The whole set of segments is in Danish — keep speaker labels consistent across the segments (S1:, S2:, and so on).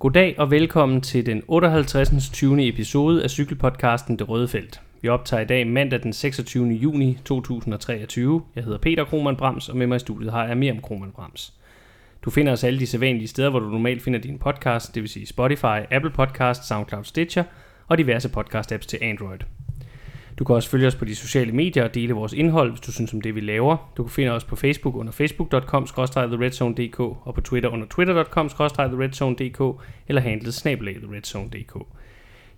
S1: Goddag og velkommen til den 58. 20. episode af cykelpodcasten Det Røde Felt. Vi optager i dag mandag den 26. juni 2023. Jeg hedder Peter Krohmann Brams, og med mig i studiet har jeg Miriam Krohmann Brams. Du finder os alle de sædvanlige steder, hvor du normalt finder din podcast, det vil sige Spotify, Apple Podcast, SoundCloud Stitcher og diverse podcast-apps til Android. Du kan også følge os på de sociale medier og dele vores indhold, hvis du synes om det, vi laver. Du kan finde os på Facebook under facebook.com theredzonedk og på Twitter under twitter.com theredzonedk eller handlet snabelag theredzonedk.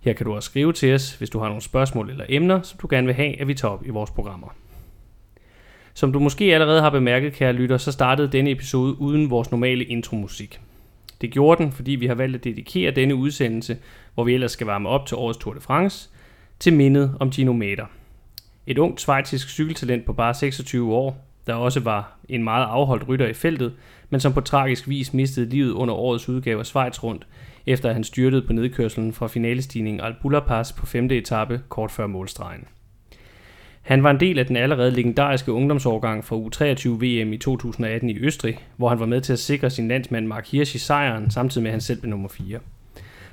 S1: Her kan du også skrive til os, hvis du har nogle spørgsmål eller emner, som du gerne vil have, at vi tager op i vores programmer. Som du måske allerede har bemærket, kære lytter, så startede denne episode uden vores normale intromusik. Det gjorde den, fordi vi har valgt at dedikere denne udsendelse, hvor vi ellers skal varme op til årets Tour de France, til mindet om Gino Mater. Et ungt svejtisk cykeltalent på bare 26 år, der også var en meget afholdt rytter i feltet, men som på tragisk vis mistede livet under årets udgave af Schweiz rundt, efter at han styrtede på nedkørslen fra finalestigningen al Pass på 5. etape kort før målstregen. Han var en del af den allerede legendariske ungdomsårgang fra U23 VM i 2018 i Østrig, hvor han var med til at sikre sin landsmand Mark Hirsch i sejren, samtidig med at han selv blev nummer 4.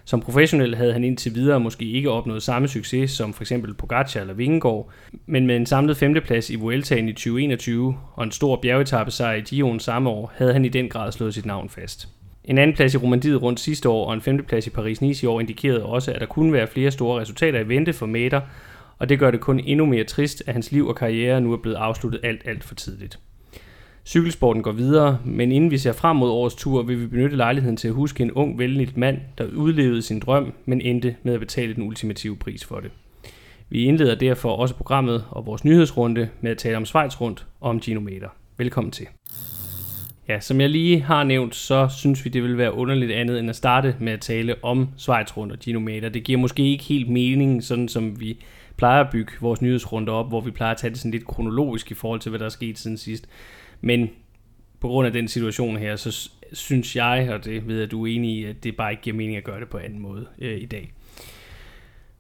S1: Som professionel havde han indtil videre måske ikke opnået samme succes som for eksempel Pogacar eller Vingegaard, men med en samlet femteplads i Vueltaen i 2021 og en stor bjergetappe sejr i Gion samme år, havde han i den grad slået sit navn fast. En anden plads i Romandiet rundt sidste år og en femteplads i Paris-Nice i år indikerede også, at der kunne være flere store resultater i vente for Mader, og det gør det kun endnu mere trist, at hans liv og karriere nu er blevet afsluttet alt, alt for tidligt. Cykelsporten går videre, men inden vi ser frem mod årets tur, vil vi benytte lejligheden til at huske en ung, vældig mand, der udlevede sin drøm, men endte med at betale den ultimative pris for det. Vi indleder derfor også programmet og vores nyhedsrunde med at tale om Schweiz rundt og om Ginometer. Velkommen til. Ja, som jeg lige har nævnt, så synes vi, det vil være underligt andet end at starte med at tale om Schweiz rundt og Ginometer. Det giver måske ikke helt mening, sådan som vi plejer at bygge vores nyhedsrunde op, hvor vi plejer at tage det sådan lidt kronologisk i forhold til, hvad der er sket siden sidst. Men på grund af den situation her, så synes jeg, og det ved jeg, at du er enig i, at det bare ikke giver mening at gøre det på anden måde øh, i dag.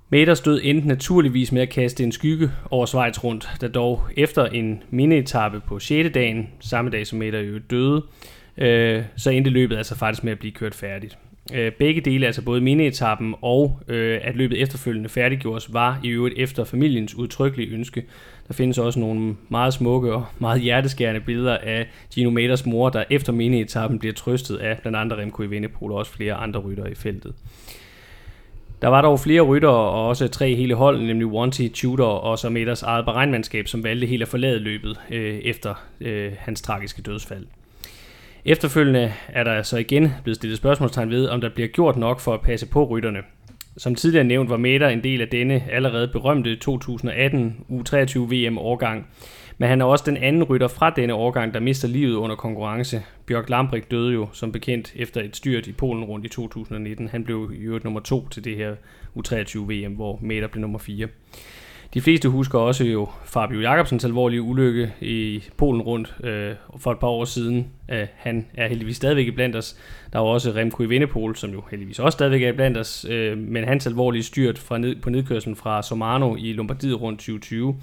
S1: Mader stod endte naturligvis med at kaste en skygge over Schweiz rundt, der dog efter en minietappe på 6. dagen, samme dag som Mader jo døde, øh, så endte løbet altså faktisk med at blive kørt færdigt. Øh, begge dele, altså både minietappen og øh, at løbet efterfølgende færdiggjordes, var i øvrigt efter familiens udtrykkelige ønske. Der findes også nogle meget smukke og meget hjerteskærende billeder af Gino Maters mor, der efter minietappen bliver trøstet af blandt andre Remco Evenepoel og også flere andre rytter i feltet. Der var dog flere ryttere og også tre hele hold, nemlig Wanty, Tudor og så Meters eget beregnmandskab, som valgte helt at forlade løbet øh, efter øh, hans tragiske dødsfald. Efterfølgende er der så igen blevet stillet spørgsmålstegn ved, om der bliver gjort nok for at passe på rytterne. Som tidligere nævnt var Meta en del af denne allerede berømte 2018 U23 VM-årgang, men han er også den anden rytter fra denne årgang, der mister livet under konkurrence. Bjørk Lambrik døde jo som bekendt efter et styrt i Polen rundt i 2019. Han blev i øvrigt nummer to til det her U23 VM, hvor Meta blev nummer 4. De fleste husker også jo Fabio Jacobsens alvorlige ulykke i Polen rundt øh, for et par år siden. Øh, han er heldigvis stadigvæk i blandt os. Der var også Remco Evenepoel, som jo heldigvis også stadigvæk er blandt os, øh, men hans alvorlige styrt fra ned, på nedkørslen fra Somano i Lombardiet rundt 2020.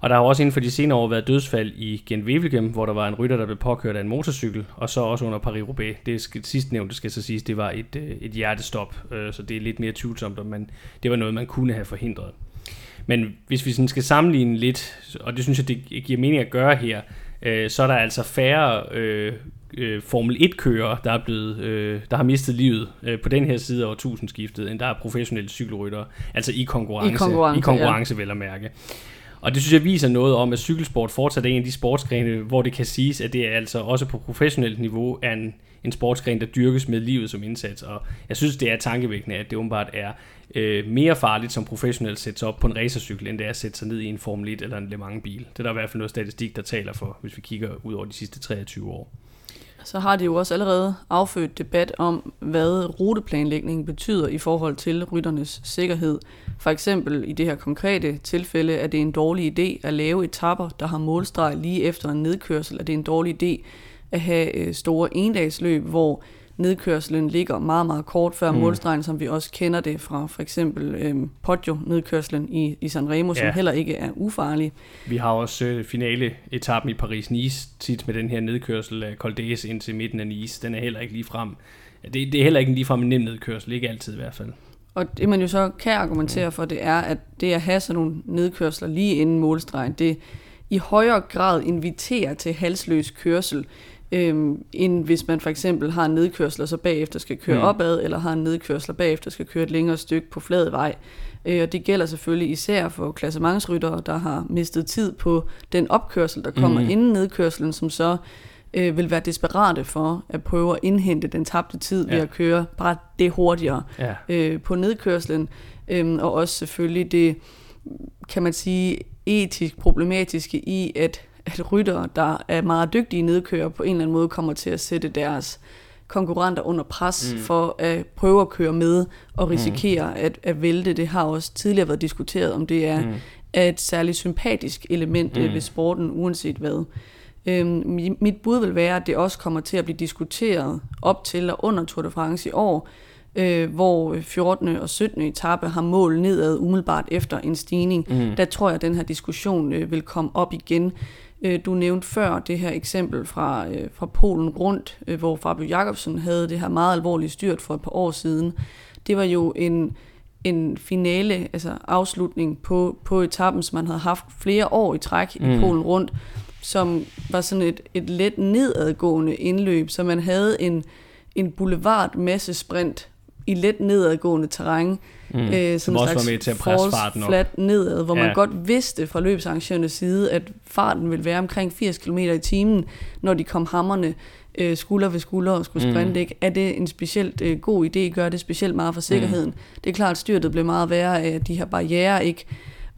S1: Og der har også inden for de senere år været dødsfald i Genvevelgem, hvor der var en rytter, der blev påkørt af en motorcykel, og så også under Paris-Roubaix. Det skal, sidst nævnte skal så siges, det var et, øh, et hjertestop, øh, så det er lidt mere tvivlsomt, men det var noget, man kunne have forhindret. Men hvis vi sådan skal sammenligne lidt, og det synes jeg, det giver mening at gøre her, øh, så er der altså færre øh, øh, Formel 1-kører, der er blevet, øh, der har mistet livet øh, på den her side af årtusindskiftet, end der er professionelle cykelryttere, altså i konkurrence, i konkurrence, i konkurrence ja. vel at mærke. Og det synes jeg viser noget om, at cykelsport fortsat er en af de sportsgrene, hvor det kan siges, at det er altså også på professionelt niveau er en, en sportsgren, der dyrkes med livet som indsats. Og jeg synes, det er tankevækkende, at det åbenbart er øh, mere farligt som professionel at sætte sig op på en racercykel, end det er at sætte sig ned i en Formel 1 eller en Le Mans bil. Det er der i hvert fald noget statistik, der taler for, hvis vi kigger ud over de sidste 23 år.
S2: Så har det jo også allerede affødt debat om, hvad ruteplanlægningen betyder i forhold til rytternes sikkerhed. For eksempel i det her konkrete tilfælde er det en dårlig idé at lave etapper, der har målstreg lige efter en nedkørsel. Er det en dårlig idé at have øh, store endagsløb, hvor nedkørslen ligger meget, meget kort før mm. målstregen, som vi også kender det fra for eksempel øhm, Poggio-nedkørslen i, i San Remo, ja. som heller ikke er ufarlig.
S1: Vi har også øh, finale-etappen i Paris-Nice tit med den her nedkørsel af Col d'Huez ind til midten af Nice. Den er heller ikke lige frem det, det er heller ikke en ligefrem en nem nedkørsel, ikke altid i hvert fald.
S2: Og det man jo så kan argumentere for, det er, at det at have sådan nogle nedkørsler lige inden målstregen, det i højere grad inviterer til halsløs kørsel, øhm, end hvis man for eksempel har en nedkørsel, og så bagefter skal køre mm. opad, eller har en nedkørsel, og bagefter skal køre et længere stykke på flad vej. Øh, og det gælder selvfølgelig især for klassementsryttere, der har mistet tid på den opkørsel, der kommer mm. inden nedkørselen, som så øh, vil være desperate for at prøve at indhente den tabte tid ved ja. at køre bare det hurtigere ja. øh, på nedkørslen. Øh, og også selvfølgelig det, kan man sige, etisk problematiske i, at, at ryttere, der er meget dygtige nedkører, på en eller anden måde kommer til at sætte deres konkurrenter under pres mm. for at prøve at køre med og risikere mm. at, at vælte. Det har også tidligere været diskuteret, om det er, mm. er et særligt sympatisk element mm. ved sporten, uanset hvad. Øhm, mit bud vil være, at det også kommer til at blive diskuteret op til og under Tour de France i år, øh, hvor 14. og 17. etape har mål nedad umiddelbart efter en stigning. Mm. Der tror jeg, at den her diskussion øh, vil komme op igen. Øh, du nævnte før det her eksempel fra, øh, fra Polen rundt, øh, hvor Fabio Jacobsen havde det her meget alvorlige styrt for et par år siden. Det var jo en, en finale, altså afslutning på, på etappen, som man havde haft flere år i træk mm. i Polen rundt, som var sådan et, et let nedadgående indløb, så man havde en, en boulevard masse sprint i let nedadgående terræn,
S1: mm. øh, som også var med til at presse farten
S2: op. flat nedad, hvor ja. man godt vidste fra løbsarrangørernes side, at farten ville være omkring 80 km i timen, når de kom hammerne øh, skulder ved skulder og skulle sprinte. Mm. Ikke? Er det en specielt øh, god idé? Gør det specielt meget for sikkerheden? Mm. Det er klart, at styrtet blev meget værre af, at de her barriere ikke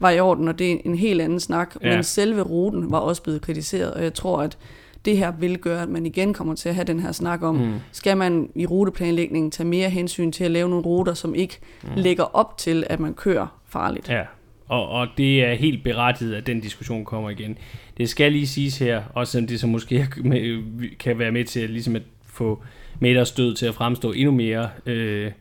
S2: var i orden, og det er en helt anden snak. Ja. Men selve ruten var også blevet kritiseret, og jeg tror, at det her vil gøre, at man igen kommer til at have den her snak om, mm. skal man i ruteplanlægningen tage mere hensyn til at lave nogle ruter, som ikke mm. lægger op til, at man kører farligt.
S1: Ja, og, og det er helt berettiget, at den diskussion kommer igen. Det skal lige siges her, også selvom det så måske kan være med til ligesom at få midterstød til at fremstå endnu mere øh,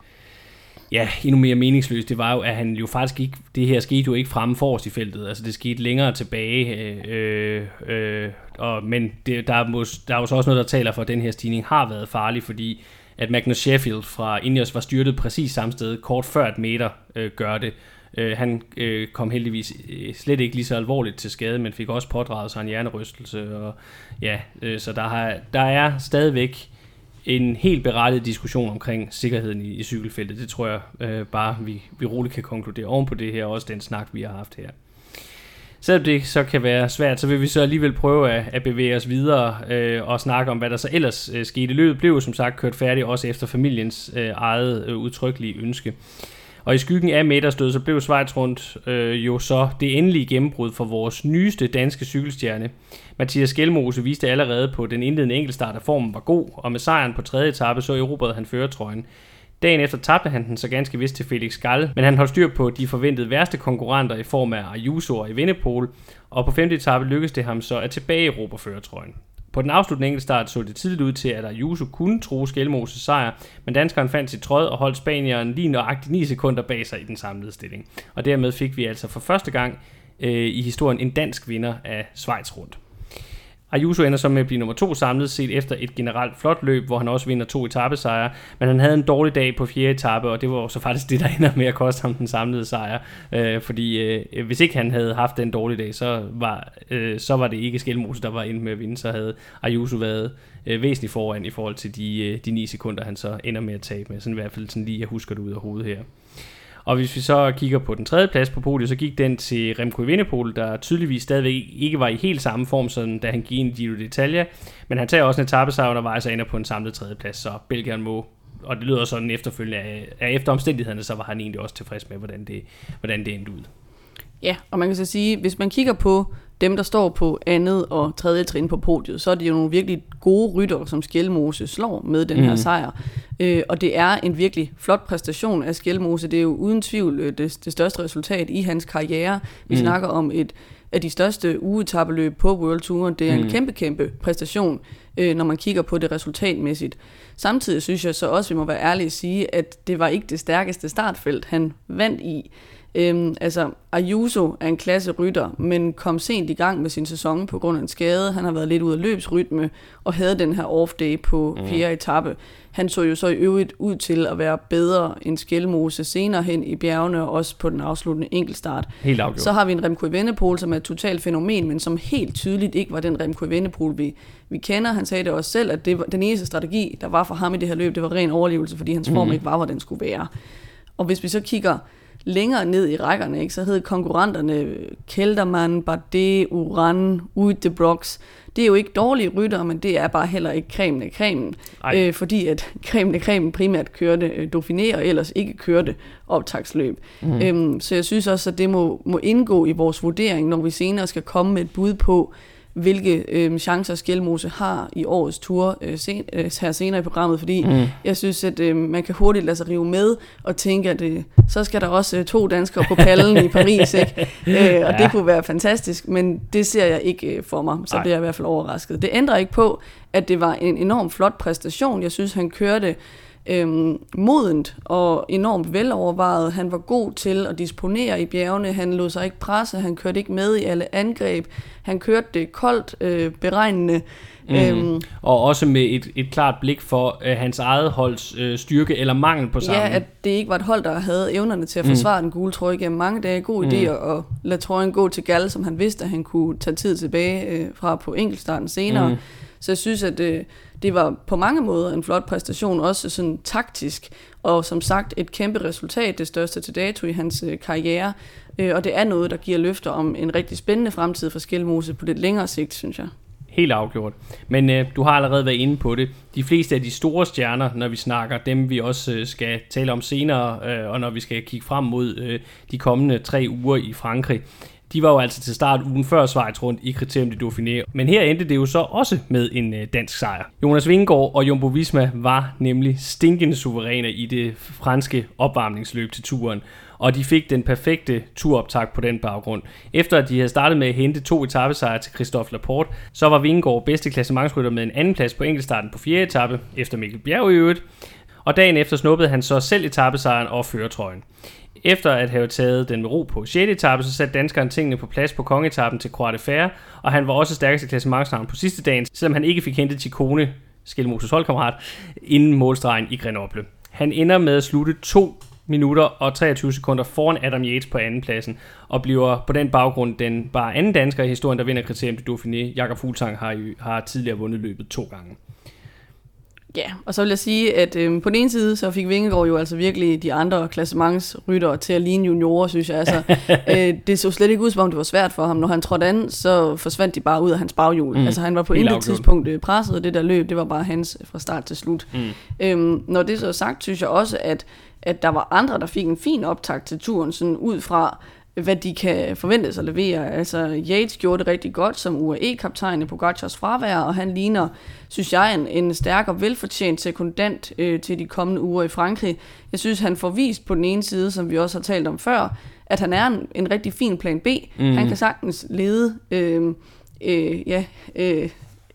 S1: ja, endnu mere meningsløst, det var jo, at han jo faktisk ikke, det her skete jo ikke fremme forrest i feltet, altså det skete længere tilbage, øh, øh, og, men det, der, er mås, der er jo så også noget, der taler for, at den her stigning har været farlig, fordi at Magnus Sheffield fra Ineos var styrtet præcis samme sted, kort før et meter øh, gør det. Øh, han øh, kom heldigvis øh, slet ikke lige så alvorligt til skade, men fik også pådraget sig en hjernerystelse. Og, ja, øh, så der, har, der er stadigvæk en helt berettiget diskussion omkring sikkerheden i, i cykelfeltet. Det tror jeg øh, bare, vi, vi roligt kan konkludere oven på det her, også den snak, vi har haft her. Selvom det så kan være svært, så vil vi så alligevel prøve at, at bevæge os videre øh, og snakke om, hvad der så ellers øh, skete. Løbet blev som sagt kørt færdigt, også efter familiens øh, eget øh, udtrykkelige ønske. Og i skyggen af Metters så blev Schweiz rundt øh, jo så det endelige gennembrud for vores nyeste danske cykelstjerne. Mathias Gjelmose viste allerede på den indledende enkeltstart, at formen var god, og med sejren på tredje etape så erobrede han føretrøjen. Dagen efter tabte han den så ganske vist til Felix Gall, men han holdt styr på de forventede værste konkurrenter i form af Ayuso og Evenepoel, og på femte etape lykkedes det ham så at tilbage i føretrøjen. På den afsluttende enkeltstart så det tidligt ud til, at Ayuso kunne tro Skelmoses sejr, men danskeren fandt sit tråd og holdt spanieren lige nøjagtigt 9 sekunder bag sig i den samlede stilling. Og dermed fik vi altså for første gang øh, i historien en dansk vinder af Schweiz rundt. Ayuso ender så med at blive nummer to samlet set efter et generelt flot løb, hvor han også vinder to etappesejre, men han havde en dårlig dag på fjerde etape, og det var så faktisk det, der ender med at koste ham den samlede sejr, øh, fordi øh, hvis ikke han havde haft den dårlige dag, så var, øh, så var det ikke Skelmose, der var inde med at vinde, så havde Ayuso været øh, væsentligt foran i forhold til de, øh, de 9 sekunder, han så ender med at tabe med, sådan i hvert fald sådan lige, jeg husker det ud af hovedet her. Og hvis vi så kigger på den tredje plads på podiet, så gik den til Remco Evenepoel, der tydeligvis stadigvæk ikke var i helt samme form, som da han gik ind i Giro d'Italia. Men han tager også en etappesejr undervejs og ender på en samlet tredje plads, så Belgien må og det lyder sådan efterfølgende at efter omstændighederne, så var han egentlig også tilfreds med, hvordan det, hvordan det endte ud.
S2: Ja, og man kan så sige, hvis man kigger på dem, der står på andet og tredje trin på podiet, så er det jo nogle virkelig gode rytter, som Skjelmose slår med den her mm. sejr. Øh, og det er en virkelig flot præstation af Skjelmose. Det er jo uden tvivl øh, det, det største resultat i hans karriere. Vi mm. snakker om et af de største ugetabeløb på World Tour. Det er mm. en kæmpe, kæmpe præstation, øh, når man kigger på det resultatmæssigt. Samtidig synes jeg så også, vi må være ærlige at sige, at det var ikke det stærkeste startfelt, han vandt i. Øhm, altså, Ayuso er en klasse rytter, men kom sent i gang med sin sæson på grund af en skade. Han har været lidt ud af løbsrytme og havde den her off-day på mm. fjerde etape. Han så jo så i øvrigt ud til at være bedre end Skelmose senere hen i bjergene, og også på den afsluttende enkeltstart.
S1: Helt afgjort.
S2: Så har vi en Remco Evenepoel, som er et totalt fænomen, men som helt tydeligt ikke var den Remco Evenepoel, vi, vi kender. Han sagde det også selv, at det var, den eneste strategi, der var for ham i det her løb, det var ren overlevelse, fordi hans form mm. ikke var, hvor den skulle være. Og hvis vi så kigger længere ned i rækkerne, ikke, så hed konkurrenterne Kelderman, Bardet, Uran, Ude de Brox. Det er jo ikke dårlige rytter, men det er bare heller ikke cremen af cremen. Øh, fordi at cremen af cremen primært kørte øh, Dauphiné, og ellers ikke kørte optagsløb. Mm. Øhm, så jeg synes også, at det må, må indgå i vores vurdering, når vi senere skal komme med et bud på, hvilke øh, chancer Skjelmose har i årets tur øh, sen, øh, her senere i programmet, fordi mm. jeg synes, at øh, man kan hurtigt lade sig rive med og tænke, at øh, så skal der også øh, to danskere på pallen i Paris, ikke? Øh, og ja. det kunne være fantastisk, men det ser jeg ikke øh, for mig, så Ej. bliver jeg i hvert fald overrasket. Det ændrer ikke på, at det var en enorm flot præstation. Jeg synes, han kørte øhm, modent og enormt velovervejet. Han var god til at disponere i bjergene. Han lod sig ikke presse. Han kørte ikke med i alle angreb. Han kørte det koldt, øh, beregnende.
S1: Mm. Øhm, og også med et, et klart blik for øh, hans eget holds øh, styrke eller mangel på sammen.
S2: Ja, at det ikke var et hold, der havde evnerne til at mm. forsvare mm. den gule trøje gennem mange dage. God idé mm. at lade trøjen gå til Gal, som han vidste, at han kunne tage tid tilbage øh, fra på enkeltstarten senere. Mm. Så jeg synes, at øh, det var på mange måder en flot præstation, også sådan taktisk, og som sagt et kæmpe resultat, det største til dato i hans øh, karriere, øh, og det er noget, der giver løfter om en rigtig spændende fremtid for Skelmose på lidt længere sigt, synes jeg.
S1: Helt afgjort. Men øh, du har allerede været inde på det. De fleste af de store stjerner, når vi snakker, dem vi også øh, skal tale om senere, øh, og når vi skal kigge frem mod øh, de kommende tre uger i Frankrig, de var jo altså til start ugen før Schweiz rundt i Criterium de Dauphiné. Men her endte det jo så også med en øh, dansk sejr. Jonas Vingegaard og Jumbo Visma var nemlig stinkende suveræne i det franske opvarmningsløb til turen og de fik den perfekte turoptag på den baggrund. Efter at de havde startet med at hente to etappesejre til Christophe Laporte, så var Vingegaard bedste klassementsrytter med en anden plads på enkeltstarten på fjerde etape, efter Mikkel Bjerg i øvrigt, og dagen efter snuppede han så selv etappesejren og føretrøjen. Efter at have taget den med ro på 6. etape, så satte danskeren tingene på plads på kongetappen til Croix de Fer, og han var også stærkeste klassementsnavn på sidste dagen, selvom han ikke fik hentet Chikone, Skelmoses holdkammerat, inden målstregen i Grenoble. Han ender med at slutte 2 minutter og 23 sekunder foran Adam Yates på andenpladsen, og bliver på den baggrund den bare anden dansker i historien, der vinder kriterium til Dauphiné. Jakob Fuglsang har, har tidligere vundet løbet to gange.
S2: Ja, og så vil jeg sige, at øh, på den ene side, så fik Vingegaard jo altså virkelig de andre klassementsryttere til at ligne juniorer, synes jeg. Altså, øh, det så slet ikke ud, som om det var svært for ham. Når han trådte an, så forsvandt de bare ud af hans baghjul. Mm. Altså han var på intet tidspunkt øh, presset, og det der løb, det var bare hans fra start til slut. Mm. Øhm, når det så er sagt, synes jeg også, at, at der var andre, der fik en fin optakt til turen, sådan ud fra, hvad de kan forventes at levere. Altså, Yates gjorde det rigtig godt som UAE-kaptajn i Pogacars fravær, og han ligner, synes jeg, en, en stærk og velfortjent sekundant øh, til de kommende uger i Frankrig. Jeg synes, han får vist på den ene side, som vi også har talt om før, at han er en, en rigtig fin plan B. Mm. Han kan sagtens lede øh, øh, ja, øh,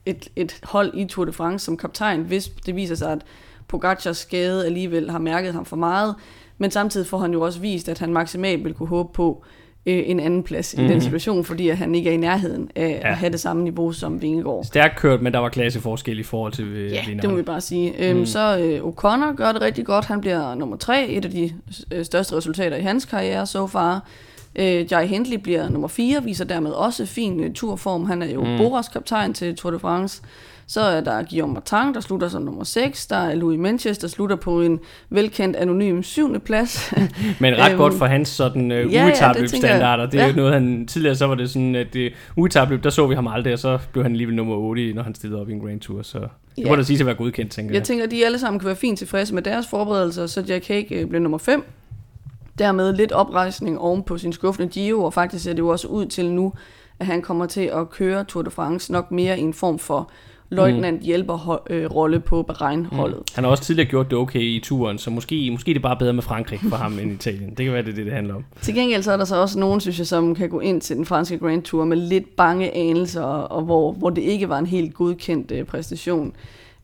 S2: et, et hold i Tour de France som kaptajn, hvis det viser sig, at Pogacars skade alligevel har mærket ham for meget. Men samtidig får han jo også vist, at han maksimalt vil kunne håbe på øh, en anden plads mm-hmm. i den mhm. situation, fordi at han ikke er i nærheden af ja. at have det samme niveau som Vingegaard.
S1: Stærkt kørt, men der var klasseforskel i forhold til øh,
S2: Ja, det må vi bare sige. Mm. Øhm, så øh, O'Connor gør det rigtig godt. Han bliver nummer tre, et af de øh, største resultater i hans karriere so far. Øh, Jai Hindley bliver nummer 4, viser dermed også fin uh, turform. Han er jo mm. Boras kaptajn til Tour de France. Så er der Guillaume Martin, der slutter som nummer 6. Der er Louis Manchester, der slutter på en velkendt anonym syvende plads.
S1: Men ret godt øhm, for hans sådan uh, ja. Ja, det, det er ja. jo noget, han tidligere så var det sådan, at det uetabløb, der så vi ham aldrig, og så blev han alligevel nummer 8, når han stillede op i en Grand Tour. Så det ja. må da sige til at være godkendt, tænker jeg.
S2: Jeg tænker, at de alle sammen kan være fint tilfredse med deres forberedelser, så Jack Hague øh, blev nummer 5 dermed lidt oprejsning oven på sin skuffende Gio, og faktisk ser det jo også ud til nu, at han kommer til at køre Tour de France nok mere i en form for løjtnant mm. hjælper øh, rolle på Bahrein-holdet. Mm.
S1: Han har også tidligere gjort det okay i turen, så måske, måske det er bare bedre med Frankrig for ham end Italien. Det kan være, det er det, det handler om.
S2: Til gengæld så er der så også nogen, synes jeg, som kan gå ind til den franske Grand Tour med lidt bange anelser, og hvor, hvor det ikke var en helt godkendt øh, præstation.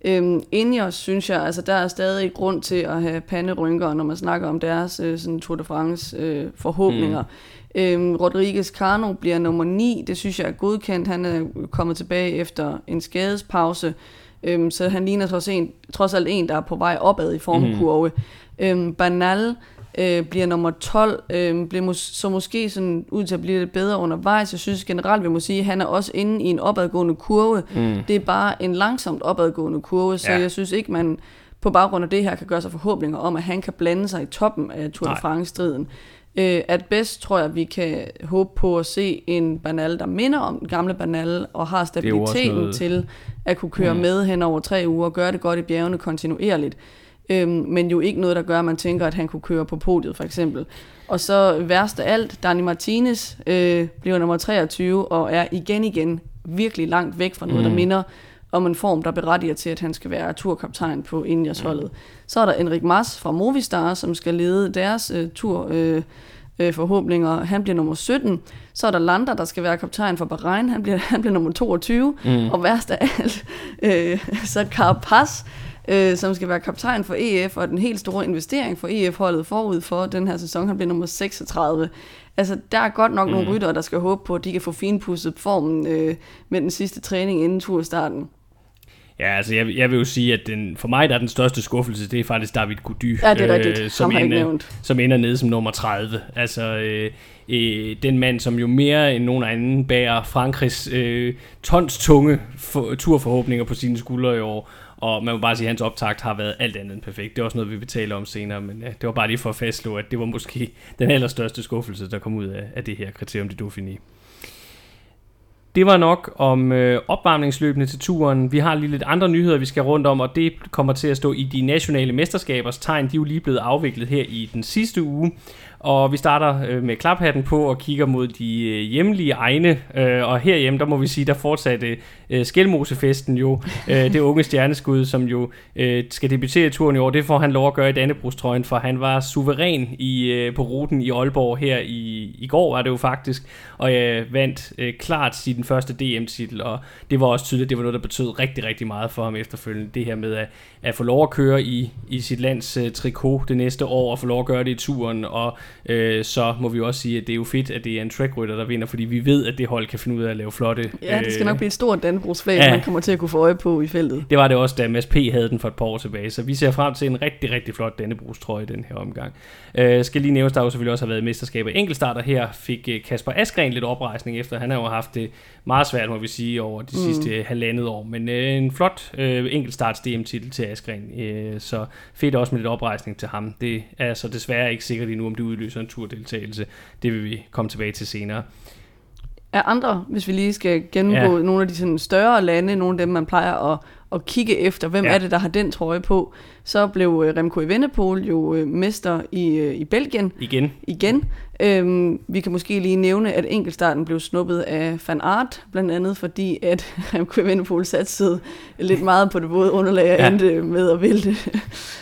S2: Øhm, Ineos, synes jeg, altså der er stadig grund til at have panderynker, når man snakker om deres øh, sådan Tour de France øh, forhåbninger. Mm. Øhm, Rodriguez Cano bliver nummer 9, det synes jeg er godkendt. Han er kommet tilbage efter en skadespause, øhm, så han ligner trods, en, trods alt en, der er på vej opad i formkurve. Mm. Øhm, Banal øh, bliver nummer 12, øh, bliver mås- så måske sådan ud til at blive lidt bedre undervejs. Jeg synes generelt, vi må sige, at han er også inde i en opadgående kurve. Mm. Det er bare en langsomt opadgående kurve, så ja. jeg synes ikke, man på baggrund af det her kan gøre sig forhåbninger om, at han kan blande sig i toppen af Tour de France-striden. Øh, at bedst tror jeg, vi kan håbe på at se en Banal, der minder om den gamle Banal, og har stabiliteten noget... til at kunne køre mm. med hen over tre uger, og gøre det godt i bjergene kontinuerligt øhm, men jo ikke noget, der gør, at man tænker, at han kunne køre på podiet, for eksempel. Og så værst af alt, Dani Martinez øh, bliver nummer 23, og er igen igen virkelig langt væk fra noget, mm. der minder om en form, der berettiger til, at han skal være turkaptajn på Indias holdet. Mm. Så er der Enrik Mas fra Movistar, som skal lede deres øh, tur øh, øh, forhåbninger. Han bliver nummer 17. Så er der Lander, der skal være kaptajn for Bahrain. Han bliver, han bliver nummer 22. Mm. Og værst af alt, øh, så Carapaz, øh, som skal være kaptajn for EF, og den helt store investering for EF-holdet forud for den her sæson, han bliver nummer 36. Altså, der er godt nok mm. nogle ryttere, der skal håbe på, at de kan få finpudset formen øh, med den sidste træning inden turstarten.
S1: Ja, altså jeg, jeg vil jo sige, at den, for mig der er den største skuffelse, det er faktisk David Gody,
S2: ja, det er rigtigt. Øh, som, ender,
S1: som ender nede som nummer 30. Altså øh, øh, den mand, som jo mere end nogen anden bærer Frankrigs øh, tons tunge for, turforhåbninger på sine skuldre i år. Og man må bare sige, at hans optakt har været alt andet end perfekt. Det er også noget, vi vil tale om senere, men ja, det var bare lige for at fastslå, at det var måske den allerstørste skuffelse, der kom ud af, af det her kriterium de Dauphiné. Det var nok om øh, opvarmningsløbene til turen. Vi har lige lidt andre nyheder, vi skal rundt om, og det kommer til at stå i de nationale mesterskabers tegn. De er jo lige blevet afviklet her i den sidste uge. Og vi starter øh, med klaphatten på og kigger mod de øh, hjemlige egne. Øh, og herhjemme, der må vi sige, der fortsatte øh, Skelmosefesten jo. Øh, det unge stjerneskud, som jo øh, skal debutere turen i år. Det får han lov at gøre i Dannebrugstrøjen, for han var suveræn i, øh, på ruten i Aalborg her i, i går, var det jo faktisk. Og øh, vandt øh, klart sin første DM-titel. Og det var også tydeligt, at det var noget, der betød rigtig, rigtig meget for ham efterfølgende. Det her med at, at få lov at køre i, i sit lands øh, trikot det næste år, og få lov at gøre det i turen, og øh, så må vi jo også sige, at det er jo fedt, at det er en trackrytter, der vinder, fordi vi ved, at det hold kan finde ud af at lave flotte...
S2: Ja, det skal nok blive et stort Dannebrogsflag, ja, man kommer til at kunne få øje på i feltet.
S1: Det var det også, da MSP havde den for et par år tilbage, så vi ser frem til en rigtig, rigtig flot Dannebrogstrøje i den her omgang. Øh, skal lige nævnes, der jo selvfølgelig også har været mesterskab af enkeltstarter her, fik øh, Kasper Askren lidt oprejsning efter, han har jo haft det meget svært, må vi sige, over de mm. sidste halvandet år, men øh, en flot øh, enkeltstarts DM-titel til Askren, øh, så fedt også med lidt oprejsning til ham. Det er så desværre ikke sikkert endnu, om det udløser en turdeltagelse. Det vil vi komme tilbage til senere.
S2: Er andre, hvis vi lige skal gennemgå ja. nogle af de sådan større lande, nogle af dem, man plejer at, at kigge efter, hvem ja. er det, der har den trøje på, så blev øh, Remco Evenepoel jo øh, mester i, øh, i Belgien.
S1: Igen.
S2: Igen. Øhm, vi kan måske lige nævne, at enkeltstarten blev snuppet af Van Aert, blandt andet fordi, at Remco Evenepoel satte lidt meget på det våde underlag og ja. endte med at vælte.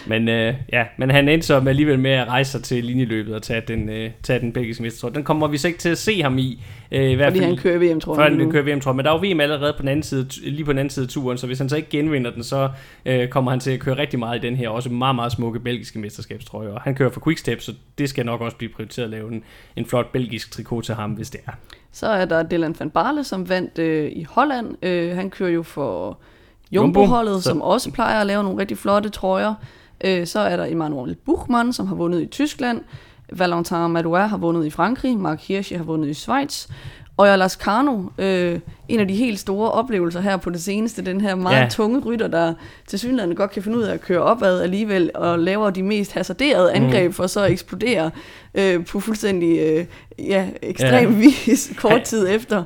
S1: men, øh, ja, men han endte så alligevel med at rejse sig til linjeløbet og tage den, øh, tage den belgiske mestertrøje. Den kommer vi så ikke til at se ham i.
S2: Øh, i hvert fordi fald, han kører VM, tror
S1: jeg. han kører VM, tror jeg. Men der er jo VM allerede på den anden side, lige på den anden side af turen, så hvis han så ikke genvinder den, så øh, kommer han til at køre rigtig meget i den her også meget, meget smukke belgiske mesterskabstrøje. Og han kører for Quickstep, så det skal nok også blive prioriteret at lave en, en flot belgisk trikot til ham, hvis det er.
S2: Så er der Dylan van Barle, som vandt øh, i Holland. Øh, han kører jo for Jumbo-holdet, Jumbo, som også plejer at lave nogle rigtig flotte trøjer. Øh, så er der Emmanuel Buchmann, som har vundet i Tyskland. Valentin Madouas har vundet i Frankrig. Mark Hirschi har vundet i Schweiz. Og jeg Lars Carno, øh, en af de helt store oplevelser her på det seneste, den her meget ja. tunge rytter, der til synligheden godt kan finde ud af at køre opad alligevel, og laver de mest hasarderede mhm. angreb, mm. for så at eksplodere øh, på fuldstændig øh, ja, ekstrem ja. vis kort han, tid efter.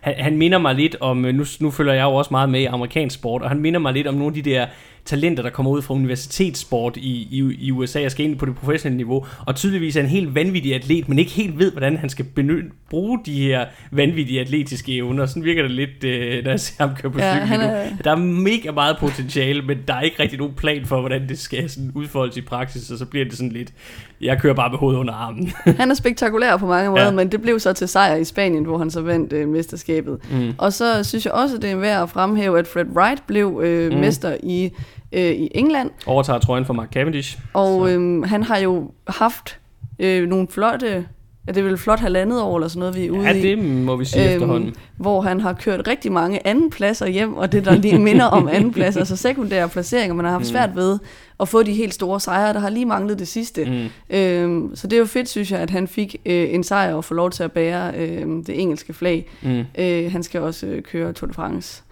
S1: Han, han minder mig lidt om, nu, nu følger jeg jo også meget med i amerikansk sport, og han minder mig lidt om nogle af de der talenter, der kommer ud fra universitetssport i, i, i USA og skal ind på det professionelle niveau, og tydeligvis er en helt vanvittig atlet, men ikke helt ved, hvordan han skal benytte, bruge de her vanvittige atletiske evner. Sådan virker det lidt, øh, når jeg ser ham køre på ja, cykel er... Der er mega meget potentiale, men der er ikke rigtig nogen plan for, hvordan det skal sådan udfoldes i praksis, og så bliver det sådan lidt, jeg kører bare med hovedet under armen.
S2: han er spektakulær på mange måder, ja. men det blev så til sejr i Spanien, hvor han så vandt øh, mesterskabet. Mm. Og så synes jeg også, det er værd at fremhæve, at Fred Wright blev øh, mm. mester i, øh, i England.
S1: Overtager trøjen for Mark Cavendish.
S2: Og øh, han har jo haft øh, nogle flotte Ja, det er vel flot halvandet år eller sådan noget, vi er ude
S1: ja, i. Ja, det må vi sige øhm, efterhånden.
S2: Hvor han har kørt rigtig mange andenpladser hjem, og det der lige minder om andenpladser, altså sekundære placeringer, man har haft mm. svært ved at få de helt store sejre, der har lige manglet det sidste. Mm. Øhm, så det er jo fedt, synes jeg, at han fik øh, en sejr og få lov til at bære øh, det engelske flag. Mm. Øh, han skal også øh, køre Tour de France.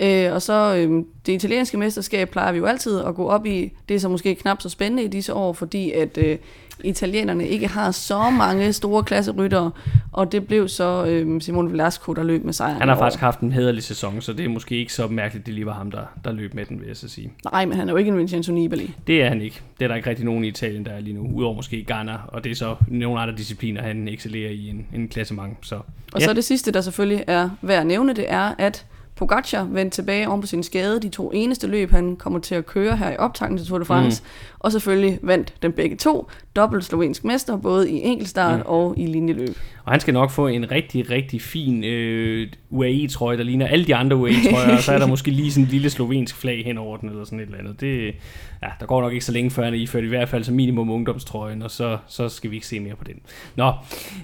S2: Øh, og så øh, det italienske mesterskab plejer vi jo altid at gå op i. Det er så måske knap så spændende i disse år, fordi at øh, italienerne ikke har så mange store klasseryttere, og det blev så øh, Simon Velasco, der løb med sejren.
S1: Han har faktisk haft en hederlig sæson, så det er måske ikke så mærkeligt, det lige var ham, der, der løb med den, vil jeg så sige.
S2: Nej, men han er jo ikke en Vincenzo Nibali.
S1: Det er han ikke. Det er der ikke rigtig nogen i Italien, der er lige nu, udover måske Ghana, og det er så nogle andre discipliner, han excellerer i en, en klassement. Så,
S2: og ja. så det sidste, der selvfølgelig er værd at nævne, det er, at Pogacar vendte tilbage om på sin skade, de to eneste løb, han kommer til at køre her i optakten til Tour de France, mm. og selvfølgelig vandt den begge to, dobbelt slovensk mester, både i enkeltstart mm. og i linjeløb.
S1: Og han skal nok få en rigtig, rigtig fin øh, UAE-trøje, der ligner alle de andre UAE-trøjer, og så er der måske lige sådan en lille slovensk flag hen over den, eller sådan et eller andet. Det, ja, der går nok ikke så længe før han er iført, i hvert fald som minimum ungdomstrøjen, og så, så skal vi ikke se mere på den. Nå,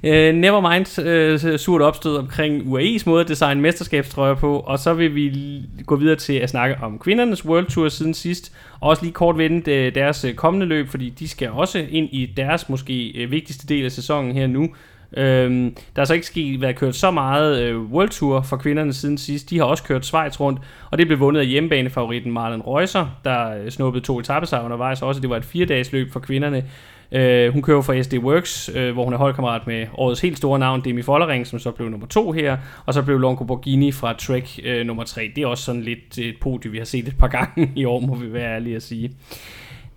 S1: øh, never mind øh, surt opstød omkring UAE's måde at designe mesterskabstrøjer på, og så vil vi gå videre til at snakke om kvindernes World Tour siden sidst, og også lige kort vende øh, deres øh, kommende løb, fordi de skal også ind i deres måske øh, vigtigste del af sæsonen her nu, Øhm, der har så ikke sket, været kørt så meget øh, World Tour for kvinderne siden sidst. De har også kørt Schweiz rundt, og det blev vundet af hjemmebanefavoritten Marlen Reusser, der snuppede to etappesejre undervejs. Også det var et fire-dages løb for kvinderne. Øh, hun kører for SD Works, øh, hvor hun er holdkammerat med årets helt store navn, Demi Follering, som så blev nummer to her, og så blev Longo Borghini fra Trek øh, nummer tre. Det er også sådan lidt et podium, vi har set et par gange i år, må vi være ærlige at sige.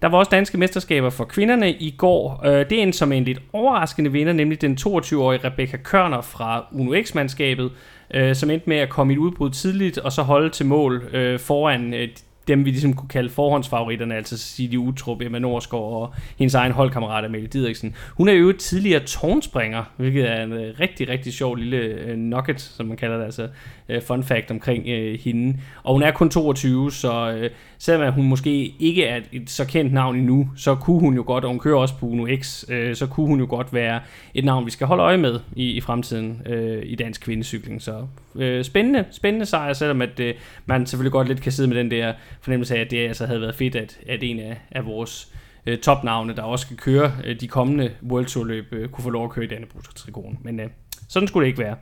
S1: Der var også danske mesterskaber for kvinderne i går. Øh, det endte som en lidt overraskende vinder, nemlig den 22-årige Rebecca Kørner fra Uno X-mandskabet, øh, som endte med at komme i et udbrud tidligt og så holde til mål øh, foran øh, dem, vi ligesom kunne kalde forhåndsfavoritterne, altså Cecilie Utrup, Emma Norsgaard og hendes egen holdkammerat Amalie Didriksen. Hun er jo tidligere tårnspringer, hvilket er en øh, rigtig, rigtig sjov lille øh, nugget, som man kalder det, altså øh, fun fact omkring hende. Og hun er kun 22, så selvom hun måske ikke er et så kendt navn endnu, så kunne hun jo godt, og hun kører også på Uno X, øh, så kunne hun jo godt være et navn, vi skal holde øje med i, i fremtiden øh, i dansk kvindecykling. Så øh, spændende, spændende sejr, selvom at, øh, man selvfølgelig godt lidt kan sidde med den der fornemmelse af, at det altså havde været fedt, at, at en af, af vores øh, topnavne, der også skal køre øh, de kommende World Tour løb, øh, kunne få lov at køre i denne Trikonen. Men øh, sådan skulle det ikke være.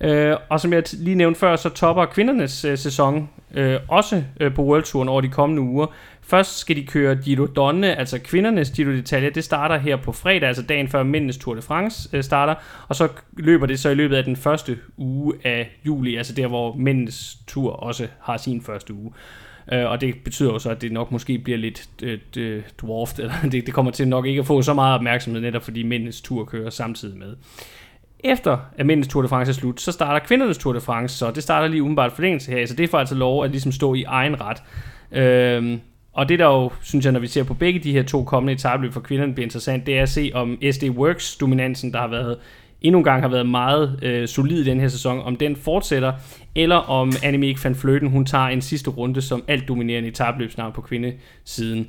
S1: Øh, og som jeg lige nævnte før, så topper kvindernes øh, sæson øh, også øh, på World Touren over de kommende uger. Først skal de køre Giro Donne, altså kvindernes Giro d'Italia. Det starter her på fredag, altså dagen før mændenes Tour de France øh, starter. Og så løber det så i løbet af den første uge af juli, altså der hvor mændenes tur også har sin første uge. Øh, Øh, og det betyder jo så, at det nok måske bliver lidt øh, dwarfed, eller det, det kommer til nok ikke at få så meget opmærksomhed, netop fordi mændenes tur kører samtidig med. Efter at mændenes Tour de France er slut, så starter kvindernes Tour de France, så det starter lige umiddelbart forlængelse her, så det får altså lov at ligesom stå i egen ret. Øhm, og det der jo, synes jeg, når vi ser på begge de her to kommende etabløb for kvinderne, bliver interessant, det er at se om SD Works dominansen, der har været endnu en gang har været meget øh, solid i den her sæson, om den fortsætter, eller om Annemiek van Fløten, hun tager en sidste runde som alt dominerende etabløbsnavn på kvindesiden.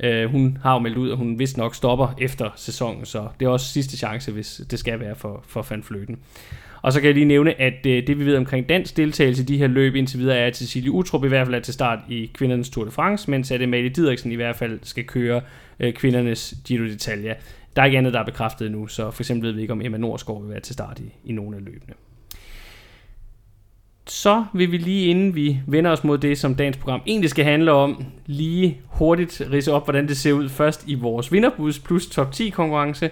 S1: Øh, hun har jo meldt ud, at hun vist nok stopper efter sæsonen, så det er også sidste chance, hvis det skal være for, for Van Fløten. Og så kan jeg lige nævne, at øh, det vi ved omkring dansk deltagelse i de her løb indtil videre er, at Cecilie Utrup i hvert fald er til start i kvindernes Tour de France, mens at Amalie Didriksen i hvert fald skal køre øh, kvindernes Giro d'Italia. Der er ikke andet, der er bekræftet nu, så for eksempel ved vi ikke, om Emma Norsgaard vil være til start i, i nogle af løbene så vil vi lige inden vi vender os mod det, som dagens program egentlig skal handle om, lige hurtigt rise op, hvordan det ser ud først i vores vinderbuds plus top 10 konkurrence.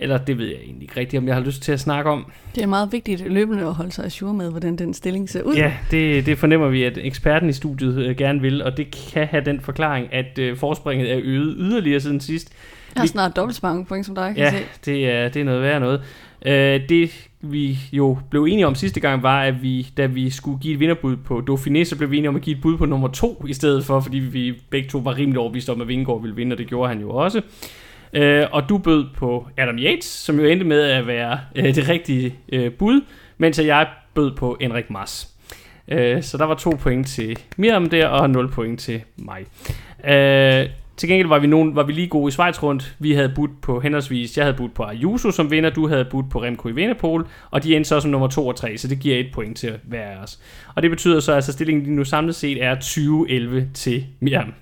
S1: Eller det ved jeg egentlig ikke rigtigt, om jeg har lyst til at snakke om.
S2: Det er meget vigtigt løbende at holde sig assure med, hvordan den stilling ser ud.
S1: Ja, det, det fornemmer vi, at eksperten i studiet øh, gerne vil, og det kan have den forklaring, at øh, forspringet er øget yderligere siden sidst.
S2: Jeg har snart dobbelt så mange point som dig, kan
S1: Ja,
S2: se.
S1: det er, det er noget værd noget. Øh, det vi jo blev enige om sidste gang var, at vi, da vi skulle give et vinderbud på Dauphiné, så blev vi enige om at give et bud på nummer to i stedet for, fordi vi begge to var rimelig overbevist om, at Vingegaard ville vinde, og det gjorde han jo også. Øh, og du bød på Adam Yates, som jo endte med at være øh, det rigtige øh, bud, mens jeg bød på Enrik Mas. Øh, så der var to point til Miriam der, og 0 point til mig. Øh, til gengæld var vi, nogen, var vi lige gode i Schweiz rundt. Vi havde budt på henholdsvis, jeg havde budt på Ayuso som vinder, du havde budt på Remco i Venepol, og de endte så som nummer 2 og 3, så det giver et point til hver af os. Og det betyder så, at altså, stillingen lige nu samlet set er 20-11 til Miriam.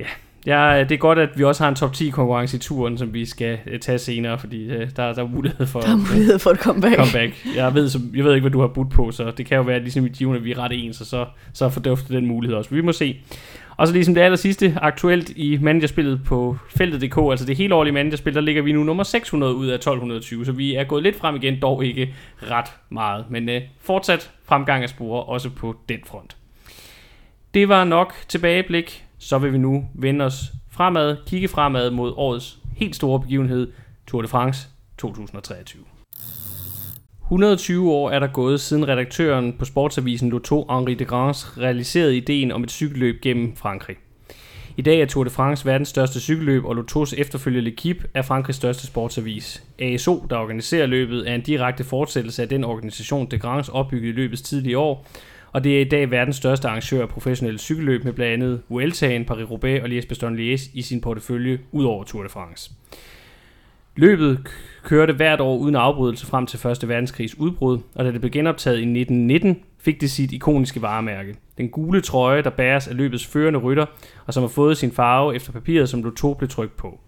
S1: Ja, Ja, det er godt, at vi også har en top 10 konkurrence i turen, som vi skal øh, tage senere, fordi øh, der, der er mulighed for
S2: Der er mulighed for et comeback.
S1: comeback. Jeg ved, som, jeg ved ikke, hvad du har budt på, så det kan jo være, at ligesom i Givene, vi er ret ens, og så, så fordufter den mulighed også. Vi må se. Og så ligesom det aller sidste, aktuelt i managerspillet på feltet.dk, altså det hele årlige managerspil, der ligger vi nu nummer 600 ud af 1220, så vi er gået lidt frem igen, dog ikke ret meget. Men øh, fortsat fremgang af spore, også på den front. Det var nok tilbageblik, så vil vi nu vende os fremad, kigge fremad mod årets helt store begivenhed, Tour de France 2023. 120 år er der gået siden redaktøren på sportsavisen Lotto Henri de Grange realiserede ideen om et cykelløb gennem Frankrig. I dag er Tour de France verdens største cykelløb, og Lotos efterfølgende L'Equipe er Frankrigs største sportsavis. ASO, der organiserer løbet, er en direkte fortsættelse af den organisation, de Grange opbyggede i løbets tidlige år, og det er i dag verdens største arrangør af professionelle cykelløb med blandt andet Vueltaen, Paris-Roubaix og Liège-Bastogne-Liège i sin portefølje ud over Tour de France. Løbet kørte hvert år uden afbrydelse frem til 1. verdenskrigs udbrud, og da det blev genoptaget i 1919, fik det sit ikoniske varemærke. Den gule trøje, der bæres af løbets førende rytter, og som har fået sin farve efter papiret, som Lotto blev trykt på.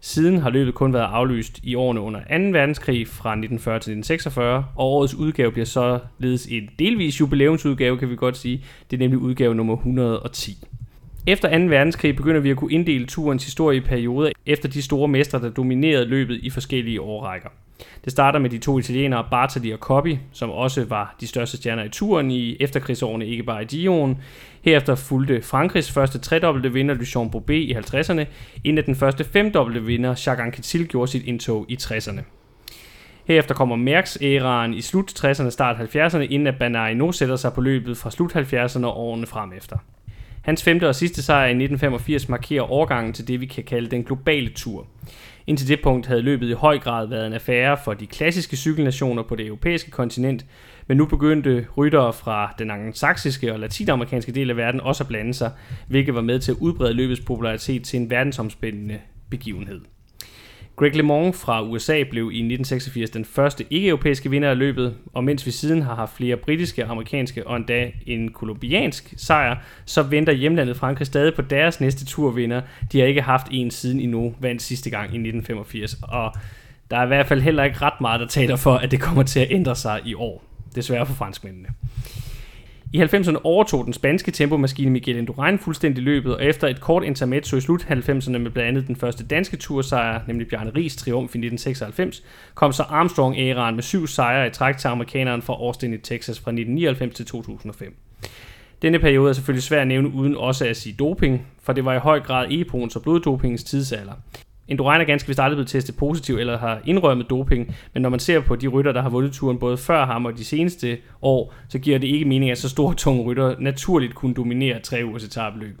S1: Siden har løbet kun været aflyst i årene under 2. verdenskrig fra 1940 til 1946, og årets udgave bliver således en delvis jubilæumsudgave, kan vi godt sige. Det er nemlig udgave nummer 110. Efter 2. verdenskrig begynder vi at kunne inddele turens historie i perioder efter de store mestre, der dominerede løbet i forskellige årrækker. Det starter med de to italienere Bartali og Coppi, som også var de største stjerner i turen i efterkrigsårene, ikke bare i Dion. Herefter fulgte Frankrigs første tredobbelte vinder Lucien Bobé i 50'erne, inden den første femdobbelte vinder Jacques Anquetil gjorde sit indtog i 60'erne. Herefter kommer Mærks æraen i slut 60'erne start 70'erne, inden at Bernard Hinault sætter sig på løbet fra slut 70'erne og årene frem efter. Hans femte og sidste sejr i 1985 markerer overgangen til det, vi kan kalde den globale tur. Indtil det punkt havde løbet i høj grad været en affære for de klassiske cykelnationer på det europæiske kontinent, men nu begyndte ryttere fra den angelsaksiske og latinamerikanske del af verden også at blande sig, hvilket var med til at udbrede løbets popularitet til en verdensomspændende begivenhed. Greg LeMond fra USA blev i 1986 den første ikke-europæiske vinder af løbet, og mens vi siden har haft flere britiske, amerikanske og endda en kolumbiansk sejr, så venter hjemlandet Frankrig stadig på deres næste turvinder. De har ikke haft en siden endnu, vandt sidste gang i 1985, og der er i hvert fald heller ikke ret meget, der taler for, at det kommer til at ændre sig i år. Desværre for franskmændene. I 90'erne overtog den spanske tempomaskine Miguel Indurain fuldstændig løbet, og efter et kort intermezzo i slut 90'erne med blandt andet den første danske tursejr, nemlig Bjarne Ries triumf i 1996, kom så Armstrong-æraen med syv sejre i træk til amerikaneren fra Austin i Texas fra 1999 til 2005. Denne periode er selvfølgelig svær at nævne uden også at sige doping, for det var i høj grad EPO'ens og bloddopingens tidsalder. Indurain er ganske vist aldrig blevet testet positiv eller har indrømmet doping, men når man ser på de rytter, der har vundet turen både før ham og de seneste år, så giver det ikke mening, at så store tunge rytter naturligt kunne dominere tre ugers etabløb.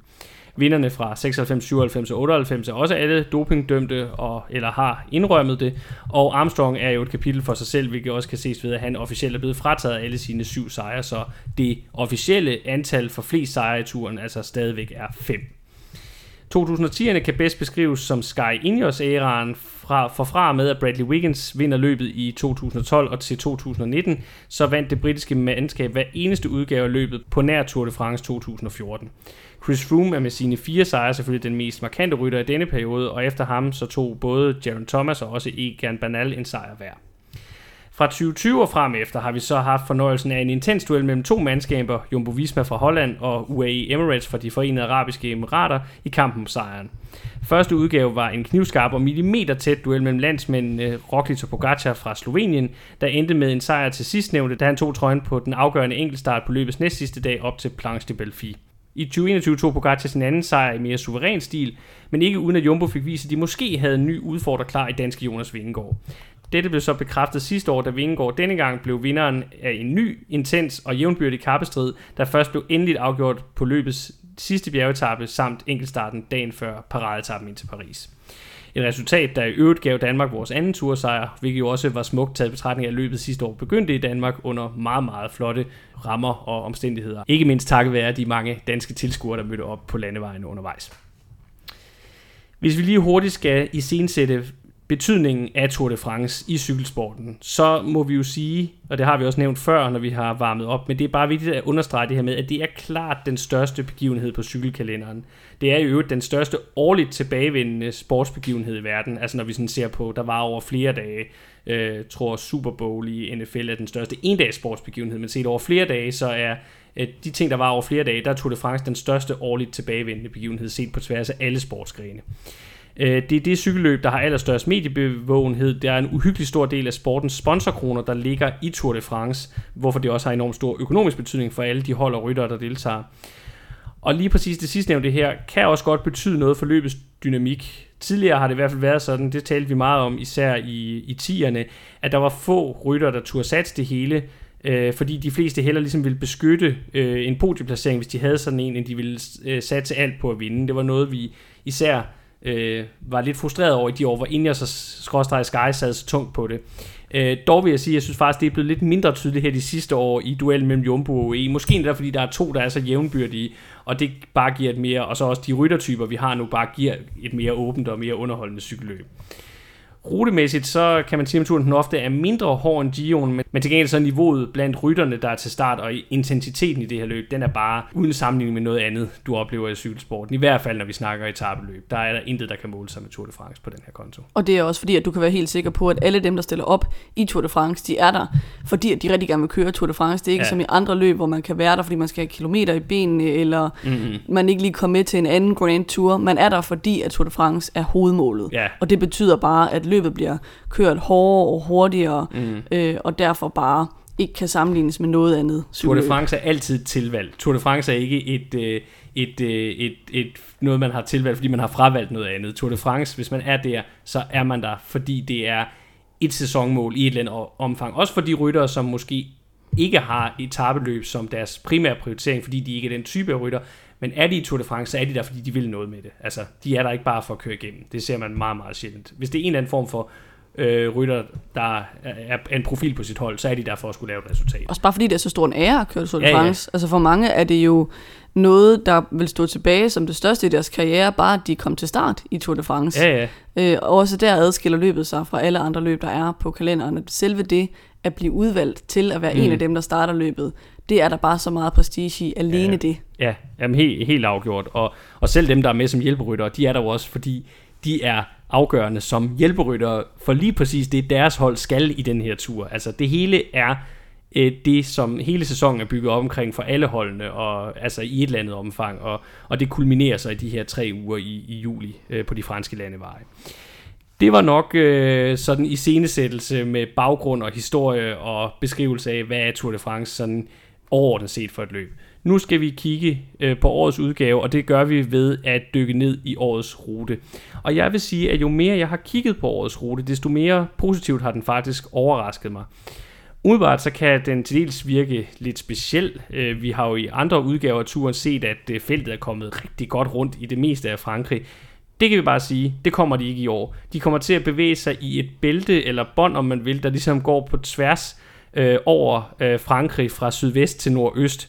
S1: Vinderne fra 96, 97 og 98 er også alle dopingdømte og, eller har indrømmet det, og Armstrong er jo et kapitel for sig selv, hvilket også kan ses ved, at han officielt er blevet frataget alle sine syv sejre, så det officielle antal for flest sejre i turen altså stadigvæk er 5. 2010'erne kan bedst beskrives som Sky Ineos-æraen fra, for fra med, at Bradley Wiggins vinder løbet i 2012 og til 2019, så vandt det britiske mandskab hver eneste udgave af løbet på nær Tour de France 2014. Chris Froome er med sine fire sejre selvfølgelig den mest markante rytter i denne periode, og efter ham så tog både Jaron Thomas og også Egan Bernal en sejr hver. Fra 2020 og frem efter har vi så haft fornøjelsen af en intens duel mellem to mandskaber, Jumbo Visma fra Holland og UAE Emirates fra de forenede arabiske emirater, i kampen om sejren. Første udgave var en knivskarp og millimeter tæt duel mellem landsmændene Roglic og Pogacar fra Slovenien, der endte med en sejr til sidstnævnte, da han tog trøjen på den afgørende enkeltstart på løbets næstsidste dag op til Planche de Belfi. I 2021 tog Pogacar sin anden sejr i mere suveræn stil, men ikke uden at Jumbo fik vist, at de måske havde en ny udfordrer klar i danske Jonas Vingegaard. Dette blev så bekræftet sidste år, da Vingegaard denne gang blev vinderen af en ny, intens og jævnbyrdig kappestrid, der først blev endeligt afgjort på løbets sidste bjergetappe samt enkeltstarten dagen før paradetappen ind til Paris. Et resultat, der i øvrigt gav Danmark vores anden tursejr, hvilket jo også var smukt taget betragtning af, løbet sidste år begyndte i Danmark under meget, meget flotte rammer og omstændigheder. Ikke mindst takket være de mange danske tilskuere, der mødte op på landevejen undervejs. Hvis vi lige hurtigt skal iscensætte betydningen af Tour de France i cykelsporten, så må vi jo sige, og det har vi også nævnt før, når vi har varmet op, men det er bare vigtigt at understrege det her med, at det er klart den største begivenhed på cykelkalenderen. Det er i øvrigt den største årligt tilbagevendende sportsbegivenhed i verden, altså når vi sådan ser på, der var over flere dage, øh, tror Super Bowl i NFL er den største endags sportsbegivenhed, men set over flere dage, så er øh, de ting, der var over flere dage, der er Tour de France den største årligt tilbagevendende begivenhed, set på tværs af alle sportsgrene. Øh, Øh, det er det cykelløb, der har allerstørst mediebevågenhed. Det er en uhyggelig stor del af sportens sponsorkroner, der ligger i Tour de France, hvorfor det også har enormt stor økonomisk betydning for alle de hold og ryttere, der deltager. Og lige præcis det sidste nævnte her, kan også godt betyde noget for løbets dynamik. Tidligere har det i hvert fald været sådan, det talte vi meget om, især i, i tierne, at der var få rytter, der turde satse det hele, øh, fordi de fleste heller ligesom ville beskytte øh, en podieplacering, hvis de havde sådan en, end de ville øh, satse alt på at vinde. Det var noget, vi især øh, var lidt frustreret over i de år, hvor Ineos og skråstrej Sky sad så tungt på det. Øh, dog vil jeg sige, at jeg synes faktisk, det er blevet lidt mindre tydeligt her de sidste år i duellen mellem Jumbo og UE. Måske endda fordi der er to, der er så jævnbyrdige, og det bare giver et mere, og så også de ryttertyper, vi har nu, bare giver et mere åbent og mere underholdende cykelløb. Rutemæssigt så kan man sige, at turen ofte er mindre hård end Gio'en, men, men til gengæld så er niveauet blandt rytterne, der er til start, og intensiteten i det her løb, den er bare uden sammenligning med noget andet, du oplever i cykelsporten. I hvert fald, når vi snakker i tabeløb. Der er der intet, der kan måle sig med Tour de France på den her konto.
S2: Og det er også fordi, at du kan være helt sikker på, at alle dem, der stiller op i Tour de France, de er der, fordi at de rigtig gerne vil køre Tour de France. Det er ikke ja. som i andre løb, hvor man kan være der, fordi man skal have kilometer i benene, eller mm-hmm. man ikke lige kommer med til en anden Grand Tour. Man er der, fordi at Tour de France er hovedmålet.
S1: Ja.
S2: Og det betyder bare, at løbet bliver kørt hårdere og hurtigere, mm. øh, og derfor bare ikke kan sammenlignes med noget andet.
S1: Tour de France er altid tilvalg. Tour de France er ikke et, øh, et, øh, et, et, et, noget, man har tilvalgt, fordi man har fravalgt noget andet. Tour de France, hvis man er der, så er man der, fordi det er et sæsonmål i et eller andet omfang. Også for de ryttere, som måske ikke har et tabeløb som deres primære prioritering, fordi de ikke er den type af rytter, men er de i Tour de France, så er de der, fordi de vil noget med det. Altså, de er der ikke bare for at køre igennem. Det ser man meget, meget sjældent. Hvis det er en eller anden form for øh, rytter, der er en profil på sit hold, så er de der for at skulle lave et resultat.
S2: Også bare fordi det er så stor en ære at køre Tour de ja, France. Ja. Altså for mange er det jo noget, der vil stå tilbage som det største i deres karriere, bare at de kom til start i Tour de France.
S1: Ja, ja.
S2: Øh, og også der adskiller løbet sig fra alle andre løb, der er på kalenderen. Selve det at blive udvalgt til at være mm. en af dem, der starter løbet, det er der bare så meget prestige i, alene
S1: ja,
S2: det.
S1: Ja, jamen helt, helt afgjort. Og, og selv dem, der er med som hjælperyttere, de er der jo også, fordi de er afgørende som hjælperyttere, for lige præcis det, deres hold skal i den her tur. Altså det hele er øh, det, som hele sæsonen er bygget op omkring for alle holdene, og altså i et eller andet omfang, og, og det kulminerer sig i de her tre uger i, i juli øh, på de franske landeveje. Det var nok øh, sådan i scenesættelse med baggrund og historie og beskrivelse af, hvad er Tour de France sådan overordnet set for et løb. Nu skal vi kigge øh, på årets udgave, og det gør vi ved at dykke ned i årets rute. Og jeg vil sige, at jo mere jeg har kigget på årets rute, desto mere positivt har den faktisk overrasket mig. Umiddelbart så kan den til dels virke lidt speciel. Øh, vi har jo i andre udgaver af turen set, at øh, feltet er kommet rigtig godt rundt i det meste af Frankrig. Det kan vi bare sige, det kommer de ikke i år. De kommer til at bevæge sig i et bælte eller bånd, om man vil, der ligesom går på tværs øh, over øh, Frankrig fra sydvest til nordøst.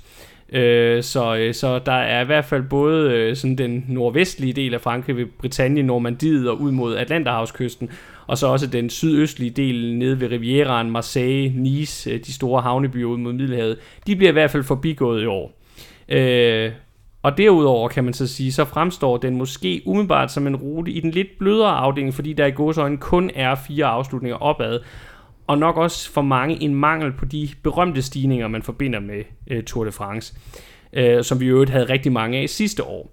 S1: Øh, så, øh, så der er i hvert fald både øh, sådan den nordvestlige del af Frankrig ved Britannien, Normandiet og ud mod Atlanterhavskysten, og så også den sydøstlige del nede ved Rivieraen, Marseille, Nice, øh, de store havnebyer ud mod Middelhavet. De bliver i hvert fald forbigået i år. Øh, og derudover kan man så sige, så fremstår den måske umiddelbart som en rute i den lidt blødere afdeling, fordi der i gåsøjne kun er fire afslutninger opad og nok også for mange en mangel på de berømte stigninger, man forbinder med øh, Tour de France, øh, som vi jo havde rigtig mange af sidste år.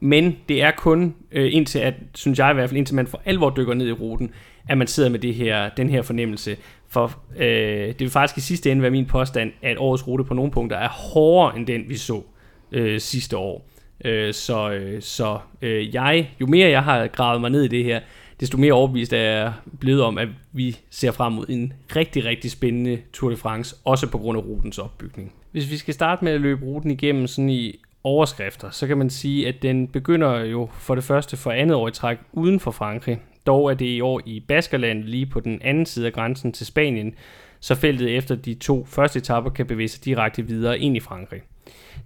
S1: Men det er kun øh, indtil, at, synes jeg i hvert fald, indtil man for alvor dykker ned i ruten, at man sidder med det her, den her fornemmelse. For øh, det vil faktisk i sidste ende være min påstand, at årets rute på nogle punkter er hårdere end den, vi så øh, sidste år. Øh, så øh, så øh, jeg, jo mere jeg har gravet mig ned i det her, desto mere overbevist er jeg blevet om, at vi ser frem mod en rigtig, rigtig spændende Tour de France, også på grund af rutens opbygning. Hvis vi skal starte med at løbe ruten igennem sådan i overskrifter, så kan man sige, at den begynder jo for det første for andet år i træk uden for Frankrig. Dog er det i år i Baskerland lige på den anden side af grænsen til Spanien, så feltet efter de to første etapper kan bevæge sig direkte videre ind i Frankrig.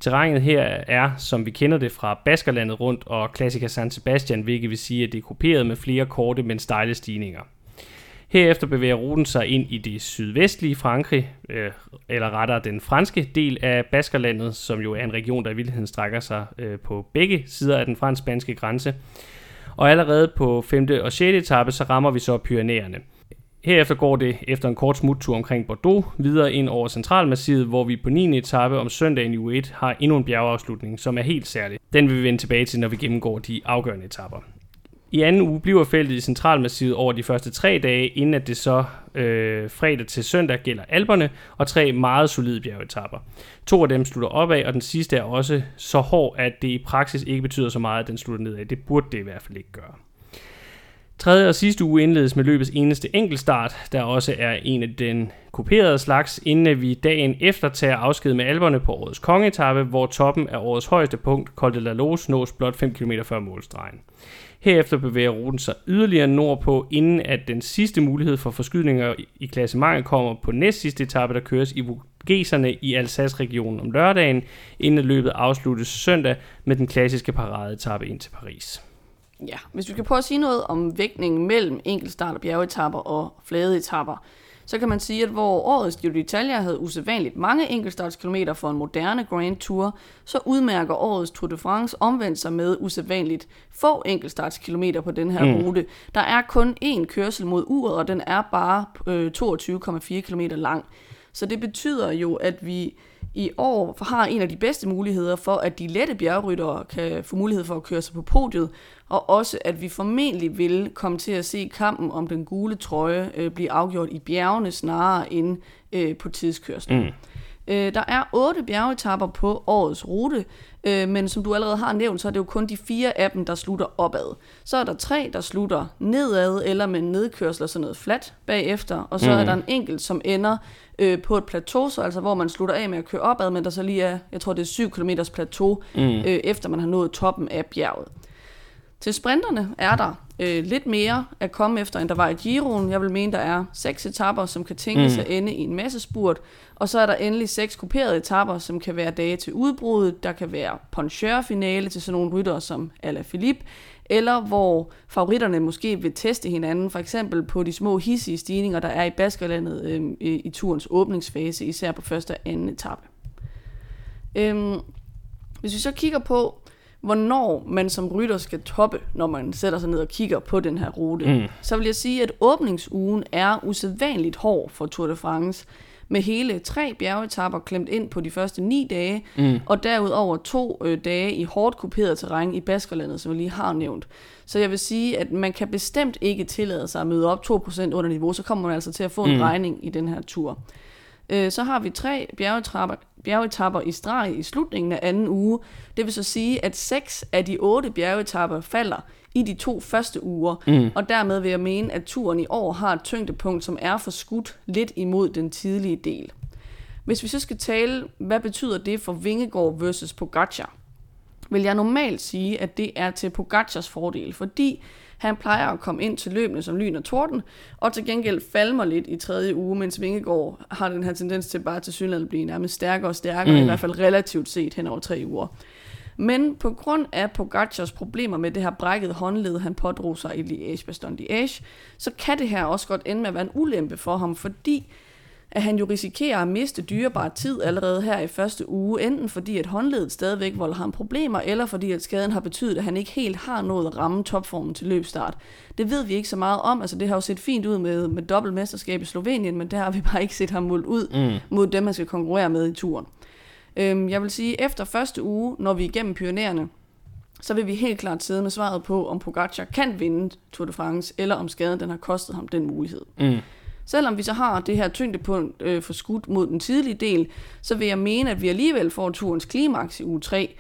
S1: Terrænet her er, som vi kender det fra Baskerlandet rundt og Classica San Sebastian, hvilket vil sige, at det er kopieret med flere korte, men stejle stigninger. Herefter bevæger ruten sig ind i det sydvestlige Frankrig, øh, eller rettere den franske del af Baskerlandet, som jo er en region, der i virkeligheden strækker sig øh, på begge sider af den fransk-spanske grænse. Og allerede på 5. og 6. etape, så rammer vi så Pyrenæerne. Herefter går det efter en kort smuttur omkring Bordeaux videre ind over Centralmassivet, hvor vi på 9. etape om søndagen i U1 har endnu en bjergeafslutning, som er helt særlig. Den vil vi vende tilbage til, når vi gennemgår de afgørende etapper. I anden uge bliver feltet i Centralmassivet over de første tre dage, inden at det så øh, fredag til søndag gælder alberne, og tre meget solide bjergetapper. To af dem slutter opad, og den sidste er også så hård, at det i praksis ikke betyder så meget, at den slutter nedad. Det burde det i hvert fald ikke gøre. Tredje og sidste uge indledes med løbets eneste enkeltstart, der også er en af den kuperede slags, inden vi dagen efter tager afsked med alberne på årets kongetappe, hvor toppen af årets højeste punkt, Col de la Loge, nås blot 5 km før målstregen. Herefter bevæger ruten sig yderligere nordpå, inden at den sidste mulighed for forskydninger i klassementet kommer på næst sidste etape, der køres i Vosgeserne i Alsace-regionen om lørdagen, inden løbet afsluttes søndag med den klassiske paradeetappe ind til Paris.
S2: Ja, hvis vi skal prøve at sige noget om vægtningen mellem enkeltstart og bjergetapper og flade etapper, så kan man sige, at hvor årets Giro d'Italia havde usædvanligt mange enkeltstartskilometer for en moderne Grand Tour, så udmærker årets Tour de France omvendt sig med usædvanligt få enkeltstartskilometer på den her mm. rute. Der er kun én kørsel mod uret, og den er bare øh, 22,4 km lang. Så det betyder jo, at vi i år har en af de bedste muligheder for, at de lette bjergryttere kan få mulighed for at køre sig på podiet, og også at vi formentlig vil komme til at se kampen om den gule trøje øh, blive afgjort i bjergene snarere end øh, på tidskørslen. Mm. Øh, der er otte bjergetapper på årets rute, øh, men som du allerede har nævnt, så er det jo kun de fire af dem, der slutter opad. Så er der tre, der slutter nedad eller med nedkørsel og sådan noget flat bagefter, og så mm. er der en enkelt, som ender øh, på et plateau, så altså hvor man slutter af med at køre opad, men der så lige er, jeg tror det er 7 km plateau, mm. øh, efter man har nået toppen af bjerget. Til sprinterne er der øh, lidt mere at komme efter, end der var i Giroen. Jeg vil mene, der er seks etapper, som kan tænkes mm. at ende i en masse spurt, og så er der endelig seks kuperede etapper, som kan være dage til udbruddet. Der kan være poncheur-finale til sådan nogle ryttere som Alaphilippe, eller hvor favoritterne måske vil teste hinanden, for eksempel på de små hissige stigninger, der er i Baskerlandet øh, i, turens åbningsfase, især på første og anden etape. Øhm, hvis vi så kigger på, hvornår man som rytter skal toppe, når man sætter sig ned og kigger på den her rute, mm. så vil jeg sige, at åbningsugen er usædvanligt hård for Tour de France med hele tre bjergetapper klemt ind på de første ni dage, mm. og derudover to øh, dage i hårdt kuperet terræn i Baskerlandet, som jeg lige har nævnt. Så jeg vil sige, at man kan bestemt ikke tillade sig at møde op 2% under niveau, så kommer man altså til at få en mm. regning i den her tur. Øh, så har vi tre bjergetapper, bjergetapper i streg i slutningen af anden uge. Det vil så sige, at seks af de otte bjergetapper falder i de to første uger, mm. og dermed vil jeg mene, at turen i år har et tyngdepunkt, som er forskudt lidt imod den tidlige del. Hvis vi så skal tale, hvad betyder det for Vingegård versus Pogacar, vil jeg normalt sige, at det er til Pogacars fordel, fordi han plejer at komme ind til løbende som lyn og torden, og til gengæld falmer lidt i tredje uge, mens Vingegaard har den her tendens til bare til synligheden at blive nærmest stærkere og stærkere, mm. i hvert fald relativt set hen over tre uger. Men på grund af Pogacars problemer med det her brækkede håndled, han pådrog sig i Liège-Bastogne Liège, så kan det her også godt ende med at være en ulempe for ham, fordi at han jo risikerer at miste dyrebar tid allerede her i første uge, enten fordi at håndledet stadigvæk volder ham problemer, eller fordi at skaden har betydet, at han ikke helt har nået at ramme topformen til løbstart. Det ved vi ikke så meget om, altså det har jo set fint ud med, med dobbeltmesterskab i Slovenien, men der har vi bare ikke set ham målt ud mm. mod dem, man skal konkurrere med i turen. Øhm, jeg vil sige, efter første uge, når vi er igennem pionererne, så vil vi helt klart sidde med svaret på, om Pogacar kan vinde Tour de France, eller om skaden den har kostet ham den mulighed. Mm. Selvom vi så har det her tyngdepunkt øh, for skudt mod den tidlige del, så vil jeg mene, at vi alligevel får turens klimaks i uge 3.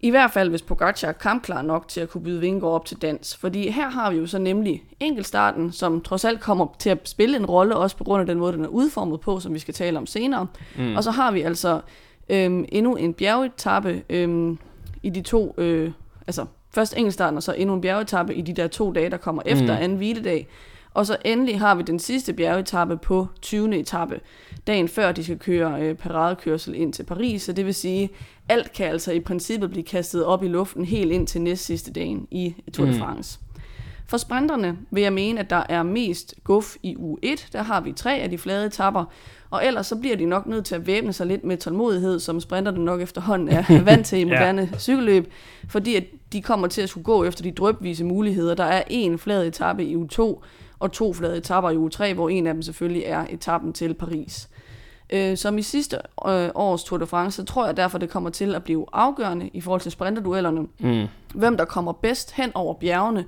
S2: I hvert fald, hvis Pogacar er kampklar nok til at kunne byde Vingård op til dans. Fordi her har vi jo så nemlig enkeltstarten, som trods alt kommer til at spille en rolle, også på grund af den måde, den er udformet på, som vi skal tale om senere. Mm. Og så har vi altså øhm, endnu en bjergetappe øhm, i de to, øh, altså først enkeltstarten, og så endnu en bjergetappe i de der to dage, der kommer efter mm. anden hviledag. Og så endelig har vi den sidste bjergetappe på 20. etape, dagen før de skal køre øh, paradekørsel ind til Paris. Så det vil sige, alt kan altså i princippet blive kastet op i luften helt ind til næst sidste dagen i Tour de mm. France. Mm. For sprinterne vil jeg mene, at der er mest guf i uge 1. Der har vi tre af de flade etapper, og ellers så bliver de nok nødt til at væbne sig lidt med tålmodighed, som sprinterne nok efterhånden er vant til i moderne ja. cykelløb, fordi at de kommer til at skulle gå efter de drøbvise muligheder. Der er en flad etape i uge 2, og to flade etapper i uge 3, hvor en af dem selvfølgelig er etappen til Paris. Øh, som i sidste øh, års Tour de France, så tror jeg derfor, det kommer til at blive afgørende i forhold til sprinterduellerne. Mm. Hvem der kommer bedst hen over bjergene,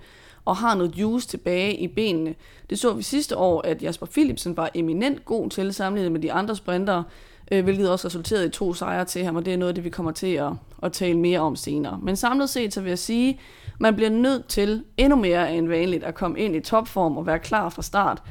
S2: og har noget juice tilbage i benene. Det så vi sidste år, at Jasper Philipsen var eminent god til sammenlignet med de andre sprintere, øh, hvilket også resulterede i to sejre til ham, og det er noget af det, vi kommer til at, at tale mere om senere. Men samlet set, så vil jeg sige, man bliver nødt til endnu mere end vanligt at komme ind i topform og være klar fra start.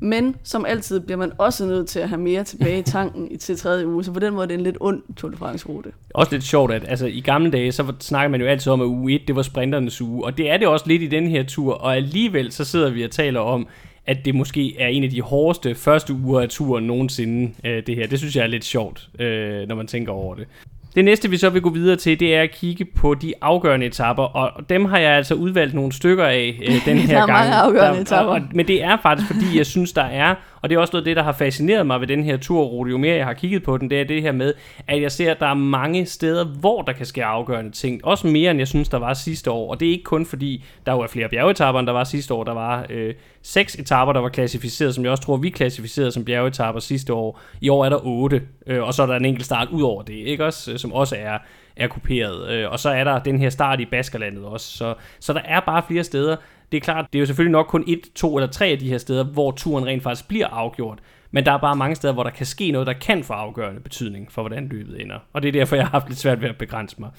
S2: Men som altid bliver man også nødt til at have mere tilbage i tanken til tredje uge, så på den måde er det en lidt ond Tour de France-rute.
S1: Også lidt sjovt, at altså, i gamle dage, så snakker man jo altid om, at uge 1, det var sprinternes uge, og det er det også lidt i den her tur, og alligevel så sidder vi og taler om, at det måske er en af de hårdeste første uger af turen nogensinde, øh, det her. Det synes jeg er lidt sjovt, øh, når man tænker over det. Det næste, vi så vil gå videre til, det er at kigge på de afgørende etapper, og dem har jeg altså udvalgt nogle stykker af øh, den her
S2: der er
S1: gang.
S2: mange afgørende etapper.
S1: men det er faktisk, fordi jeg synes, der er og det er også noget af det, der har fascineret mig ved den her turrute, jo mere jeg har kigget på den, det er det her med, at jeg ser, at der er mange steder, hvor der kan ske afgørende ting. Også mere, end jeg synes, der var sidste år. Og det er ikke kun fordi, der var flere bjergetapper, end der var sidste år. Der var øh, seks etapper, der var klassificeret, som jeg også tror, vi klassificerede som bjergetapper sidste år. I år er der otte, øh, og så er der en enkelt start ud over det, ikke også? Øh, som også er er kuperet. Øh, og så er der den her start i Baskerlandet også. Så, så der er bare flere steder. Det er klart, det er jo selvfølgelig nok kun et, to eller tre af de her steder, hvor turen rent faktisk bliver afgjort. Men der er bare mange steder, hvor der kan ske noget, der kan få afgørende betydning for, hvordan løbet ender. Og det er derfor, jeg har haft lidt svært ved at begrænse mig.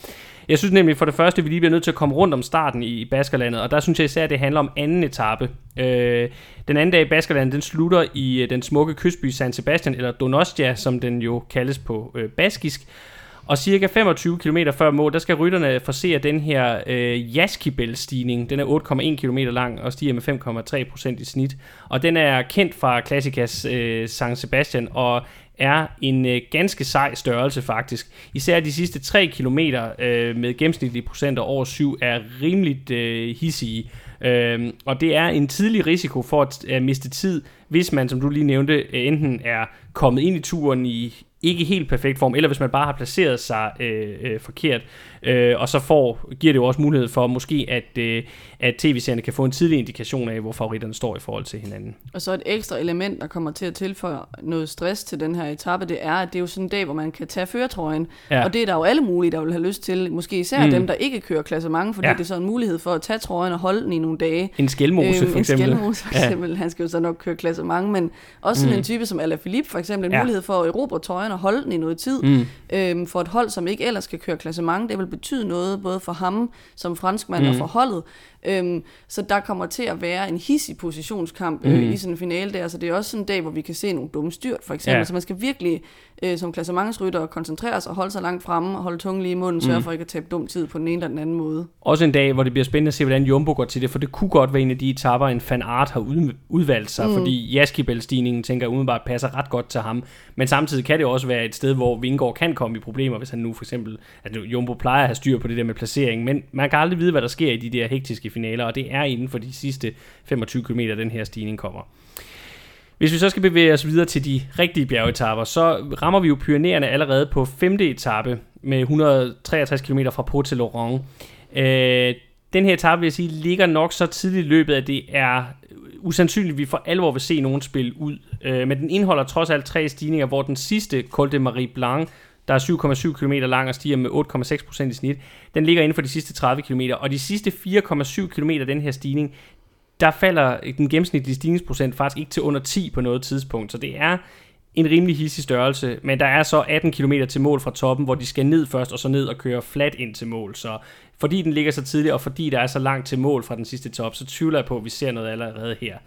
S1: Jeg synes nemlig for det første, vi lige bliver nødt til at komme rundt om starten i Baskerlandet, og der synes jeg især, at det handler om anden etape. Øh, den anden dag i Baskerlandet, den slutter i øh, den smukke kystby San Sebastian, eller Donostia, som den jo kaldes på øh, baskisk. Og cirka 25 km før mål, der skal rytterne forsere den her øh, Jaskibel-stigning. Den er 8,1 km lang og stiger med 5,3% i snit. Og den er kendt fra Klassikas øh, San Sebastian og er en øh, ganske sej størrelse faktisk. Især de sidste 3 km øh, med gennemsnitlige procenter over 7 er rimeligt øh, hissige. Øh, og det er en tidlig risiko for at øh, miste tid, hvis man, som du lige nævnte, øh, enten er kommet ind i turen i ikke helt perfekt form, eller hvis man bare har placeret sig øh, øh, forkert. Øh, og så får, giver det jo også mulighed for måske, at, øh, at tv-serierne kan få en tidlig indikation af, hvor favoritterne står i forhold til hinanden.
S2: Og så et ekstra element, der kommer til at tilføje noget stress til den her etape, det er, at det er jo sådan en dag, hvor man kan tage føretrøjen. Ja. Og det er der jo alle mulige, der vil have lyst til. Måske især mm. dem, der ikke kører klasse mange, fordi ja. det er så en mulighed for at tage trøjen og holde den i nogle dage.
S1: En skælmose øhm, for eksempel.
S2: En skælmose for eksempel. Ja. Han skal jo så nok køre klasse mange, men også sådan mm. en type som Alaphilippe for eksempel, en ja. mulighed for at erobre trøjen og holde den i noget tid. Mm. Øhm, for et hold, som ikke ellers skal køre klasse mange, det vil betyde noget, både for ham som franskmand mm. og for holdet. Øhm, så der kommer til at være en hissig positionskamp øh, mm. i sådan en finale der, så det er også sådan en dag, hvor vi kan se nogle dumme styrt, for eksempel. Ja. Så man skal virkelig øh, som klassementsrytter koncentrere sig og holde sig langt fremme og holde tungen lige i munden, mm. sørge for ikke at tabe dum tid på den ene eller den anden måde.
S1: Også en dag, hvor det bliver spændende at se, hvordan Jumbo går til det, for det kunne godt være en af de etapper, en fan art har ud, udvalgt sig, mm. fordi Jaskibel-stigningen, tænker jeg umiddelbart, passer ret godt til ham. Men samtidig kan det også være et sted, hvor Vingård kan komme i problemer, hvis han nu for eksempel, at Jumbo plejer at have styr på det der med placering, men man kan aldrig vide, hvad der sker i de der hektiske finaler, og det er inden for de sidste 25 km, den her stigning kommer. Hvis vi så skal bevæge os videre til de rigtige bjergetapper, så rammer vi jo Pyreneerne allerede på 5. etape med 163 km fra Port til Laurent. Øh, den her etape, vil jeg sige, ligger nok så tidligt i løbet, at det er usandsynligt, at vi for alvor vil se nogen spille ud. Øh, men den indeholder trods alt tre stigninger, hvor den sidste, Col de Marie Blanc, der er 7,7 km lang og stiger med 8,6% i snit, den ligger inden for de sidste 30 km. Og de sidste 4,7 km af den her stigning, der falder den gennemsnitlige stigningsprocent faktisk ikke til under 10 på noget tidspunkt. Så det er en rimelig hissig størrelse, men der er så 18 km til mål fra toppen, hvor de skal ned først, og så ned og køre flat ind til mål. Så fordi den ligger så tidligt, og fordi der er så langt til mål fra den sidste top, så tvivler jeg på, at vi ser noget allerede her.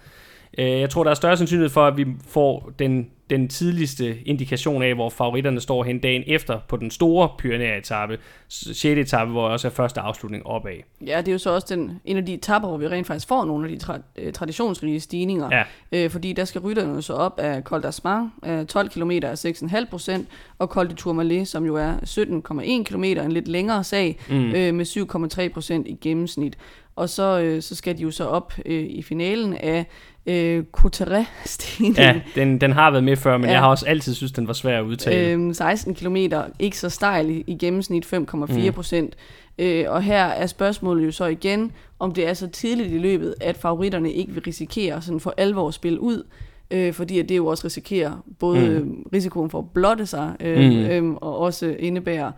S1: Øh, jeg tror, der er større sandsynlighed for, at vi får den, den tidligste indikation af, hvor favoritterne står hen dagen efter på den store Pyrenæer-etappe, 6. etape, hvor også er første afslutning opad.
S2: Ja, det er jo så også den, en af de etapper, hvor vi rent faktisk får nogle af de tra- øh, traditionsrige stigninger. Ja. Øh, fordi der skal rytterne så op af Col d'Asmar, 12 km er 6,5 procent, og Col de Tourmalet, som jo er 17,1 km, en lidt længere sag, mm. øh, med 7,3 procent i gennemsnit. Og så, øh, så skal de jo så op øh, i finalen af øh, Coterre-stigningen.
S1: Ja, den, den har været med før, men ja. jeg har også altid synes, den var svær at udtale.
S2: Øh, 16 km, ikke så stejl i, i gennemsnit, 5,4 procent. Mm. Øh, og her er spørgsmålet jo så igen, om det er så tidligt i løbet, at favoritterne ikke vil risikere sådan for alvor at spille ud, øh, fordi at det jo også risikerer både mm. risikoen for at blotte sig, øh, mm. øh, og også indebærer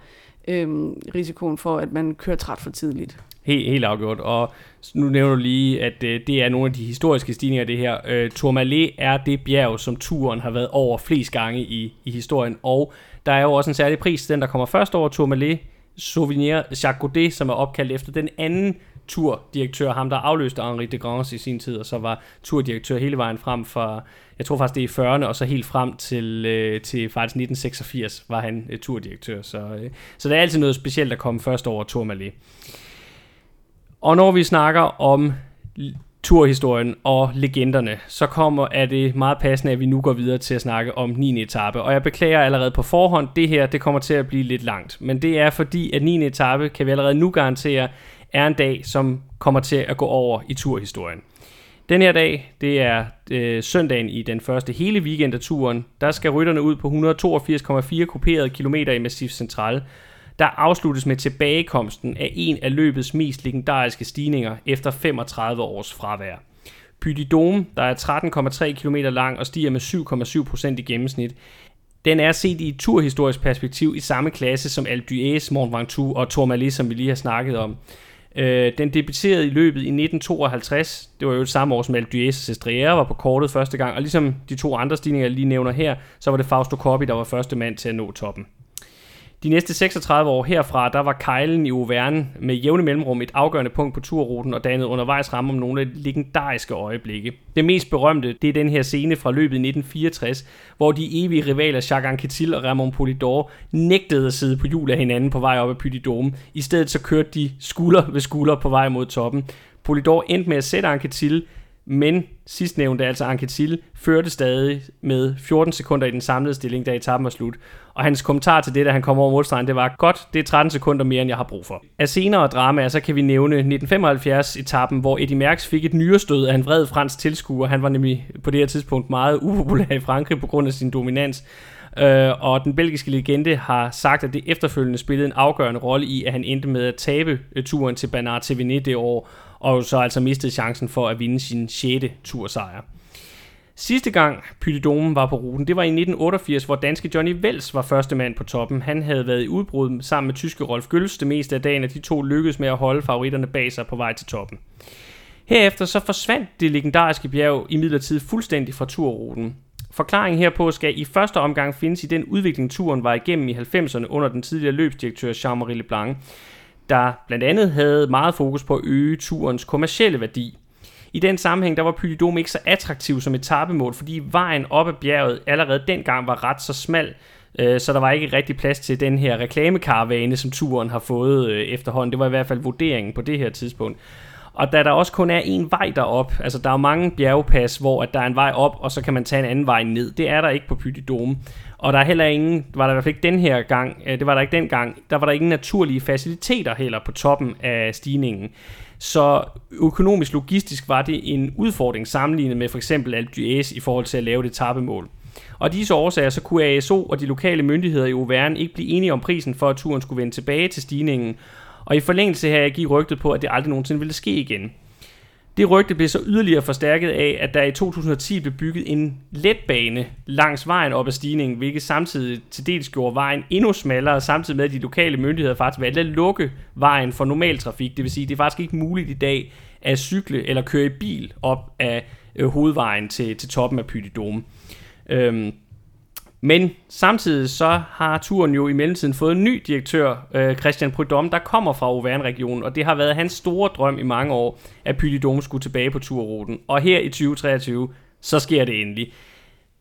S2: øh, risikoen for, at man kører træt for tidligt.
S1: Helt, helt afgjort. Og nu nævner du lige, at øh, det er nogle af de historiske stigninger det her. Øh, Tourmalet er det bjerg, som turen har været over flest gange i, i historien. Og der er jo også en særlig pris, den der kommer først over Tourmalet, Souvenir Jacques Godet, som er opkaldt efter den anden turdirektør, ham der afløste Henri de Grange i sin tid, og så var turdirektør hele vejen frem fra, jeg tror faktisk det er i 40'erne, og så helt frem til, øh, til faktisk 1986 var han øh, turdirektør. Så, øh, så der er altid noget specielt at komme først over Tourmalet. Og når vi snakker om turhistorien og legenderne, så kommer er det meget passende, at vi nu går videre til at snakke om 9. etape. Og jeg beklager allerede på forhånd, det her det kommer til at blive lidt langt. Men det er fordi, at 9. etape kan vi allerede nu garantere, er en dag, som kommer til at gå over i turhistorien. Den her dag, det er øh, søndagen i den første hele weekend af turen. Der skal rytterne ud på 182,4 kuperede kilometer i Massif Central, der afsluttes med tilbagekomsten af en af løbets mest legendariske stigninger efter 35 års fravær. Pytidome, der er 13,3 km lang og stiger med 7,7% i gennemsnit, den er set i et turhistorisk perspektiv i samme klasse som Alpe d'Huez, Mont Ventoux og Tourmalet, som vi lige har snakket om. Øh, den debuterede i løbet i 1952. Det var jo det samme år som Alpe d'Huez og Sestriere var på kortet første gang. Og ligesom de to andre stigninger, jeg lige nævner her, så var det Fausto Coppi, der var første mand til at nå toppen. De næste 36 år herfra, der var kejlen i Auvergne med jævne mellemrum et afgørende punkt på turruten og dannede undervejs ramme om nogle af de legendariske øjeblikke. Det mest berømte, det er den her scene fra løbet i 1964, hvor de evige rivaler Jacques Anquetil og Ramon Polidor nægtede at sidde på hjul af hinanden på vej op ad Puy Dome. I stedet så kørte de skulder ved skulder på vej mod toppen. Polidor endte med at sætte Anquetil men sidstnævnte, altså Anquetil, førte stadig med 14 sekunder i den samlede stilling, da etappen var slut. Og hans kommentar til det, da han kom over målstregen, det var, godt, det er 13 sekunder mere, end jeg har brug for. Af senere dramaer, så kan vi nævne 1975-etappen, hvor Eddie Merckx fik et nyrestød af en vred fransk tilskuer. Han var nemlig på det her tidspunkt meget upopulær i Frankrig på grund af sin dominans. Uh, og den belgiske legende har sagt, at det efterfølgende spillede en afgørende rolle i, at han endte med at tabe øh, turen til Bernard Thévenet det år, og så altså mistede chancen for at vinde sin 6. tursejr. Sidste gang Pylidomen var på ruten, det var i 1988, hvor danske Johnny Vels var første mand på toppen. Han havde været i udbrud sammen med tyske Rolf Gøls det meste af dagen, og de to lykkedes med at holde favoritterne bag sig på vej til toppen. Herefter så forsvandt det legendariske bjerg i midlertid fuldstændig fra turruten. Forklaringen herpå skal i første omgang findes i den udvikling, turen var igennem i 90'erne under den tidligere løbsdirektør Jean-Marie Leblanc, der blandt andet havde meget fokus på at øge turens kommercielle værdi. I den sammenhæng der var Puy ikke så attraktiv som etapemål, fordi vejen op ad bjerget allerede dengang var ret så smal, øh, så der var ikke rigtig plads til den her reklamekaravane, som turen har fået øh, efterhånden. Det var i hvert fald vurderingen på det her tidspunkt. Og da der også kun er en vej derop, altså der er mange bjergpas, hvor at der er en vej op, og så kan man tage en anden vej ned. Det er der ikke på Puy Og der er heller ingen, var der i hvert fald ikke den her gang, øh, det var der ikke den gang, der var der ingen naturlige faciliteter heller på toppen af stigningen. Så økonomisk logistisk var det en udfordring sammenlignet med for eksempel Alpe i forhold til at lave det tappemål. Og disse årsager så kunne ASO og de lokale myndigheder i Auvergne ikke blive enige om prisen for, at turen skulle vende tilbage til stigningen. Og i forlængelse her gik rygtet på, at det aldrig nogensinde ville ske igen. Det rygte blev så yderligere forstærket af, at der i 2010 blev bygget en letbane langs vejen op ad stigningen, hvilket samtidig til dels gjorde vejen endnu smallere, samtidig med at de lokale myndigheder faktisk valgte at lukke vejen for normal trafik. Det vil sige, at det er faktisk ikke muligt i dag at cykle eller køre i bil op af øh, hovedvejen til, til toppen af Pytidome. Øhm, men samtidig så har turen jo i mellemtiden fået en ny direktør, øh, Christian Prudhomme, der kommer fra Auvergne-regionen, og det har været hans store drøm i mange år, at Pyt skulle tilbage på turruten. Og her i 2023, så sker det endelig.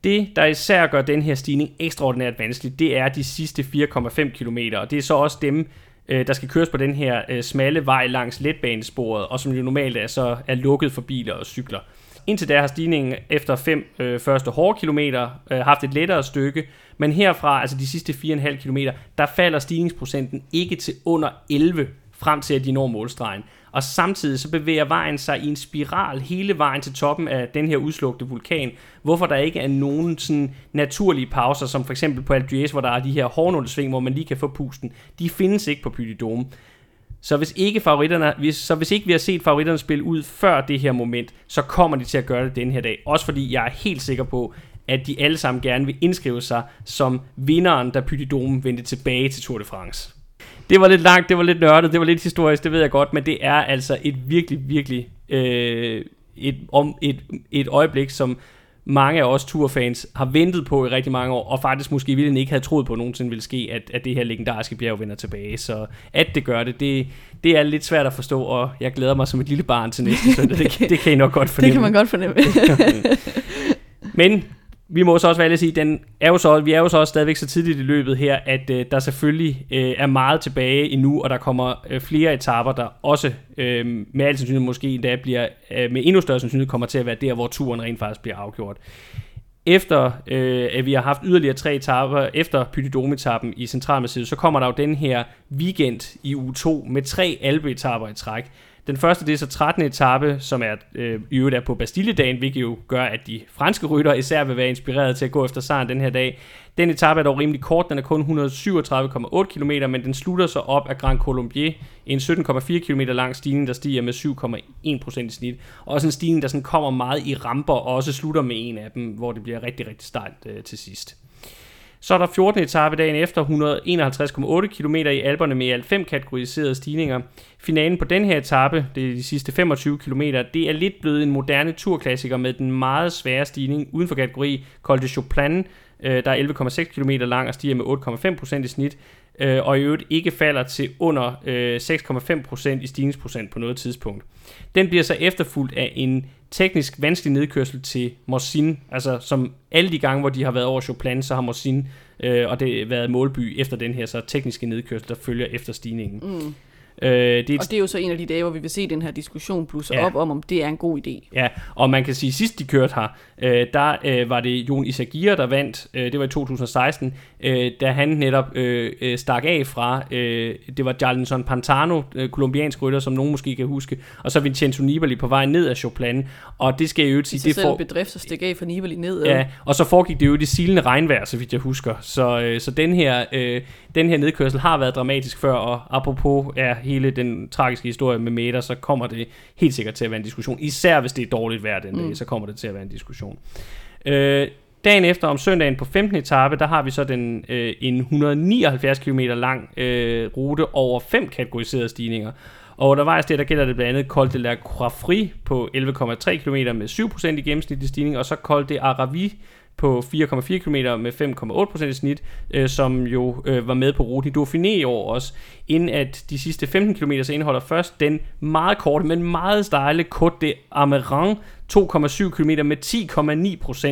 S1: Det, der især gør den her stigning ekstraordinært vanskelig, det er de sidste 4,5 km, og det er så også dem, øh, der skal køres på den her øh, smalle vej langs letbanesporet, og som jo normalt er, så er lukket for biler og cykler. Indtil da har stigningen efter fem øh, første hårde kilometer øh, haft et lettere stykke, men herfra, altså de sidste 4,5 km, der falder stigningsprocenten ikke til under 11 frem til at de når målstregen. Og samtidig så bevæger vejen sig i en spiral hele vejen til toppen af den her udslugte vulkan, hvorfor der ikke er nogen sådan naturlige pauser, som for eksempel på Alpe hvor der er de her hårnålesving, hvor man lige kan få pusten. De findes ikke på Puy så hvis ikke favoritterne, hvis, så hvis ikke vi har set favoritterne spille ud før det her moment, så kommer de til at gøre det den her dag. Også fordi jeg er helt sikker på, at de alle sammen gerne vil indskrive sig som vinderen, da Pytidome vendte tilbage til Tour de France. Det var lidt langt, det var lidt nørdet, det var lidt historisk, det ved jeg godt, men det er altså et virkelig, virkelig øh, et, om, et, et øjeblik, som mange af os turfans har ventet på i rigtig mange år, og faktisk måske i ikke havde troet på, at nogensinde ville ske, at, at det her legendariske bjerg vender tilbage. Så at det gør det, det, det er lidt svært at forstå, og jeg glæder mig som et lille barn til næste søndag. Det, det kan I nok godt fornemme.
S2: Det kan man godt fornemme.
S1: Men vi må så også være at sige, den er jo så, vi er jo så også stadigvæk så tidligt i løbet her, at øh, der selvfølgelig øh, er meget tilbage endnu, og der kommer øh, flere etaper, der også øh, med al sandsynlighed måske endda bliver, øh, med endnu større sandsynlighed kommer til at være der, hvor turen rent faktisk bliver afgjort. Efter øh, at vi har haft yderligere tre etaper efter Pytidome-etappen i Centralmassivet, så kommer der jo den her weekend i uge 2 med tre alpeetaper i træk. Den første det er så 13. etape, som er øh, i øvrigt er på Bastilledagen, hvilket jo gør, at de franske rytter især vil være inspireret til at gå efter sejren den her dag. Den etape er dog rimelig kort, den er kun 137,8 km, men den slutter så op af Grand Colombier, en 17,4 km lang stigning, der stiger med 7,1% i snit. Også en stigning, der sådan kommer meget i ramper, og også slutter med en af dem, hvor det bliver rigtig, rigtig stejlt øh, til sidst. Så er der 14. etape dagen efter, 151,8 km i Alperne med alt fem kategoriserede stigninger. Finalen på den her etape, det er de sidste 25 km, det er lidt blevet en moderne turklassiker med den meget svære stigning uden for kategori Col de Choplan, øh, der er 11,6 km lang og stiger med 8,5% i snit, øh, og i øvrigt ikke falder til under øh, 6,5% i stigningsprocent på noget tidspunkt. Den bliver så efterfulgt af en teknisk vanskelig nedkørsel til Morsin, altså som alle de gange, hvor de har været over Choplan, så har Morsin øh, og det har været målby efter den her så tekniske nedkørsel, der følger efter stigningen. Mm.
S2: Øh, det er og det er jo så en af de dage, hvor vi vil se den her diskussion plusse ja. op om, om det er en god idé.
S1: Ja, og man kan sige, at sidst de kørte her, øh, der øh, var det Jon Isagir, der vandt, øh, det var i 2016, øh, da han netop øh, øh, stak af fra, øh, det var Jarlinson Pantano, øh, kolumbiansk rytter, som nogen måske kan huske, og så Vincenzo Nibali på vej ned af Choplan, og det skal jeg jo sige...
S2: Det er for, bedrift at stikke af fra Nibali ned.
S1: Ja, og så foregik det jo i det silende regnvejr, så vidt jeg husker. Så, øh, så den, her, øh, den her nedkørsel har været dramatisk før, og apropos ja, hele den tragiske historie med meter, så kommer det helt sikkert til at være en diskussion. Især hvis det er dårligt vejr den dag, mm. så kommer det til at være en diskussion. Øh, dagen efter om søndagen på 15. etape, der har vi så den øh, en 179 km lang øh, rute over fem kategoriserede stigninger. Og undervejs det, der gælder det blandt andet Col de la Croix på 11,3 km med 7% i gennemsnitlig stigning, og så Col de Aravi på 4,4 km med 5,8% i snit, øh, som jo øh, var med på ruten i Dauphiné i år også, inden at de sidste 15 km så indeholder først den meget korte, men meget stejle Côte de Ameran, 2,7 km med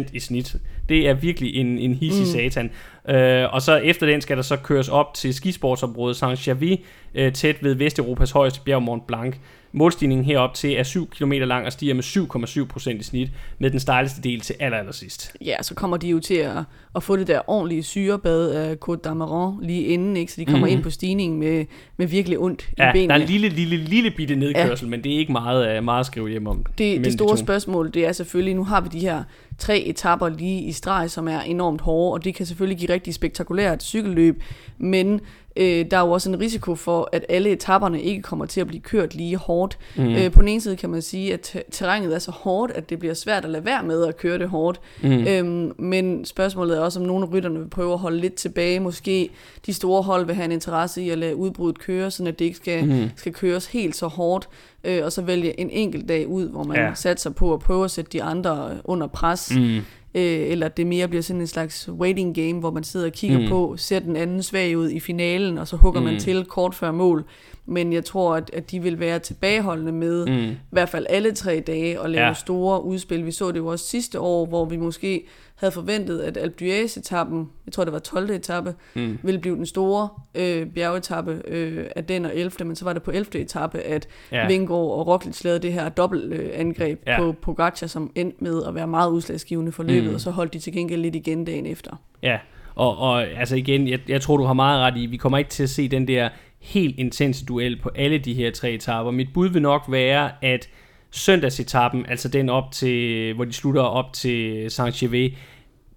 S1: 10,9% i snit. Det er virkelig en, en hissig mm. satan. Øh, og så efter den skal der så køres op til skisportsområdet Saint-Gervais, øh, tæt ved Vesteuropas højeste bjerg Mont Blanc, Målstigningen herop til er 7 km lang og stiger med 7,7% i snit, med den stejleste del til aller, aller sidst.
S2: Ja, så kommer de jo til at, at få det der ordentlige syrebad af Côte d'Amaron lige inden, ikke? så de kommer mm-hmm. ind på stigningen med, med virkelig ondt
S1: ja,
S2: i benene.
S1: der er en lille, lille, lille bitte nedkørsel, ja. men det er ikke meget, uh, meget at skrive hjem om.
S2: Det, det store de spørgsmål, det er selvfølgelig, nu har vi de her tre etapper lige i streg, som er enormt hårde, og det kan selvfølgelig give rigtig spektakulært cykelløb, men øh, der er jo også en risiko for, at alle etapperne ikke kommer til at blive kørt lige hårdt. Mm. Øh, på den ene side kan man sige, at terrænet er så hårdt, at det bliver svært at lade være med at køre det hårdt. Mm. Øhm, men spørgsmålet er også, om nogle af rytterne vil prøve at holde lidt tilbage. Måske de store hold vil have en interesse i at lade udbruddet køre, så det ikke skal, mm. skal køres helt så hårdt. Øh, og så vælge en enkelt dag ud, hvor man ja. satser på at prøve at sætte de andre under pres. Mm øh, eller det mere bliver sådan en slags waiting game, hvor man sidder og kigger mm. på, ser den anden svag ud i finalen, og så hugger mm. man til kort før mål. Men jeg tror, at, at de vil være tilbageholdende med mm. i hvert fald alle tre dage og lave ja. store udspil. Vi så det jo også sidste år, hvor vi måske havde forventet, at Alpe etappen jeg tror det var 12. etape, mm. ville blive den store øh, bjergetappe øh, af den og 11. Men så var det på 11. etape, at ja. Vingård og Roglic lavede det her dobbeltangreb øh, ja. på Pogacar, som endte med at være meget udslagsgivende for løbet, mm. og så holdt de til gengæld lidt igen dagen efter.
S1: Ja, og, og altså igen, jeg, jeg tror, du har meget ret i, vi kommer ikke til at se den der helt intense duel på alle de her tre etaper. Mit bud vil nok være, at søndagsetappen, altså den op til, hvor de slutter op til Saint-Gervais,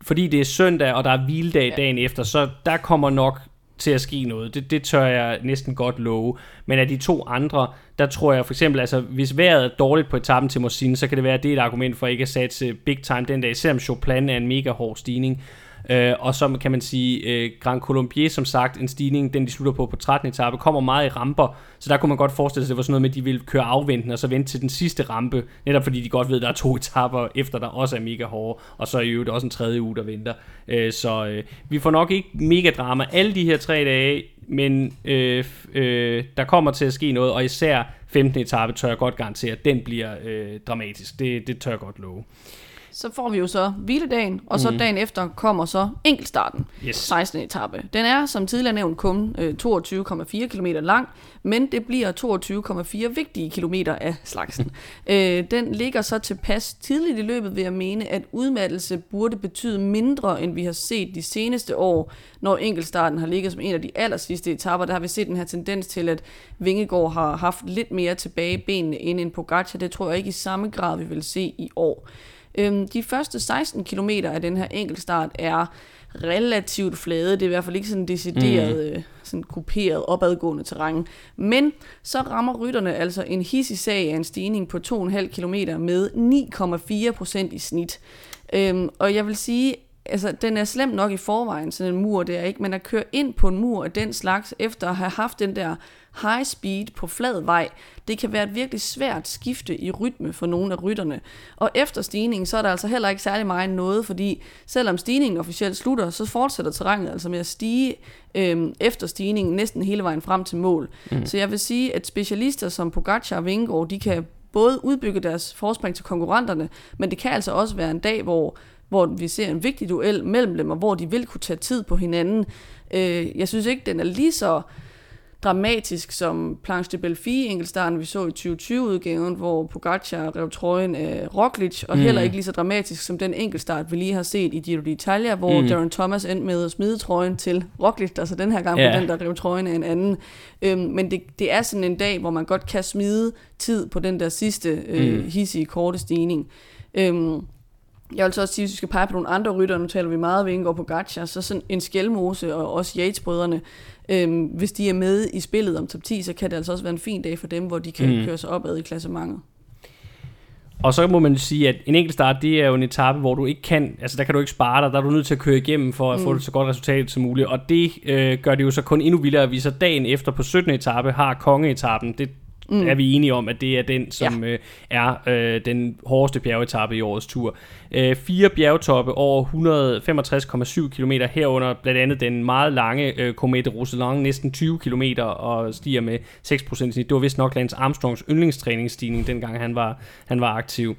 S1: fordi det er søndag, og der er hviledag dagen efter, så der kommer nok til at ske noget. Det, det tør jeg næsten godt love. Men af de to andre, der tror jeg for eksempel, altså hvis vejret er dårligt på etappen til Mosin, så kan det være, at det er et argument for ikke at satse big time den dag, selvom Chopin er en mega hård stigning. Øh, og så kan man sige, øh, Grand Colombier, som sagt, en stigning, den de slutter på på 13. etape, kommer meget i ramper, så der kunne man godt forestille sig, at det var sådan noget med, at de ville køre afventende, og så vente til den sidste rampe, netop fordi de godt ved, at der er to etaper efter, der også er mega hårde, og så er i øvrigt også en tredje uge, der venter. Øh, så øh, vi får nok ikke mega drama alle de her tre dage, men øh, øh, der kommer til at ske noget, og især 15. etape tør jeg godt garantere, at den bliver øh, dramatisk. Det, det tør jeg godt love
S2: så får vi jo så hviledagen, og så mm. dagen efter kommer så enkeltstarten, yes. 16. etape. Den er, som tidligere nævnt, kun øh, 22,4 km lang, men det bliver 22,4 vigtige kilometer af slagsen. øh, den ligger så tilpas tidligt i løbet ved at mene, at udmattelse burde betyde mindre, end vi har set de seneste år, når enkeltstarten har ligget som en af de aller sidste etapper. Der har vi set den her tendens til, at Vingegaard har haft lidt mere tilbage benene end en Pogacar. Det tror jeg ikke i samme grad, vi vil se i år. Øhm, de første 16 km af den her enkeltstart er relativt flade. Det er i hvert fald ikke sådan decideret, mm. sådan grupperet opadgående terræn. Men så rammer rytterne altså en hissig sag af en stigning på 2,5 km med 9,4 procent i snit. Øhm, og jeg vil sige, altså, den er slem nok i forvejen, sådan en mur der, ikke? Men at køre ind på en mur af den slags, efter at have haft den der high speed på flad vej, det kan være et virkelig svært skifte i rytme for nogle af rytterne. Og efter stigningen, så er der altså heller ikke særlig meget noget, fordi selvom stigningen officielt slutter, så fortsætter terrænet altså med at stige øhm, efter stigningen næsten hele vejen frem til mål. Mm. Så jeg vil sige, at specialister som Pogacar og Vingegaard, de kan både udbygge deres forspring til konkurrenterne, men det kan altså også være en dag, hvor hvor vi ser en vigtig duel mellem dem, og hvor de vil kunne tage tid på hinanden. Øh, jeg synes ikke, den er lige så dramatisk som Planche de Belfi enkeltstarten, vi så i 2020-udgaven, hvor Pogacar rev trøjen af Roglic, og mm. heller ikke lige så dramatisk som den enkeltstart, vi lige har set i Giro d'Italia, hvor mm. Darren Thomas endte med at smide trøjen til Roglic, altså den her gang yeah. den, der rev trøjen af en anden. Øhm, men det, det er sådan en dag, hvor man godt kan smide tid på den der sidste øh, mm. hissige korte stigning. Øhm, jeg vil så også sige, hvis vi skal pege på nogle andre rytter, nu taler vi meget ved på Gacha, så sådan en Skelmose og også Yates-brødrene, øhm, hvis de er med i spillet om top 10, så kan det altså også være en fin dag for dem, hvor de kan mm. køre sig opad i klassementet.
S1: Og så må man sige, at en enkelt start, det er jo en etape, hvor du ikke kan, altså der kan du ikke spare dig, der er du nødt til at køre igennem for at mm. få et så godt resultat som muligt. Og det øh, gør det jo så kun endnu vildere, at vi så dagen efter på 17. etape har kongeetappen. Det mm. er vi enige om, at det er den, som ja. øh, er øh, den hårdeste bjergetappe i årets tur. Øh, fire bjergtoppe over 165,7 km herunder, blandt andet den meget lange øh, Comete Roseland, næsten 20 km og stiger med 6% snit. Det var vist nok Lance Armstrongs yndlingstræningsstigning, dengang han var, han var aktiv.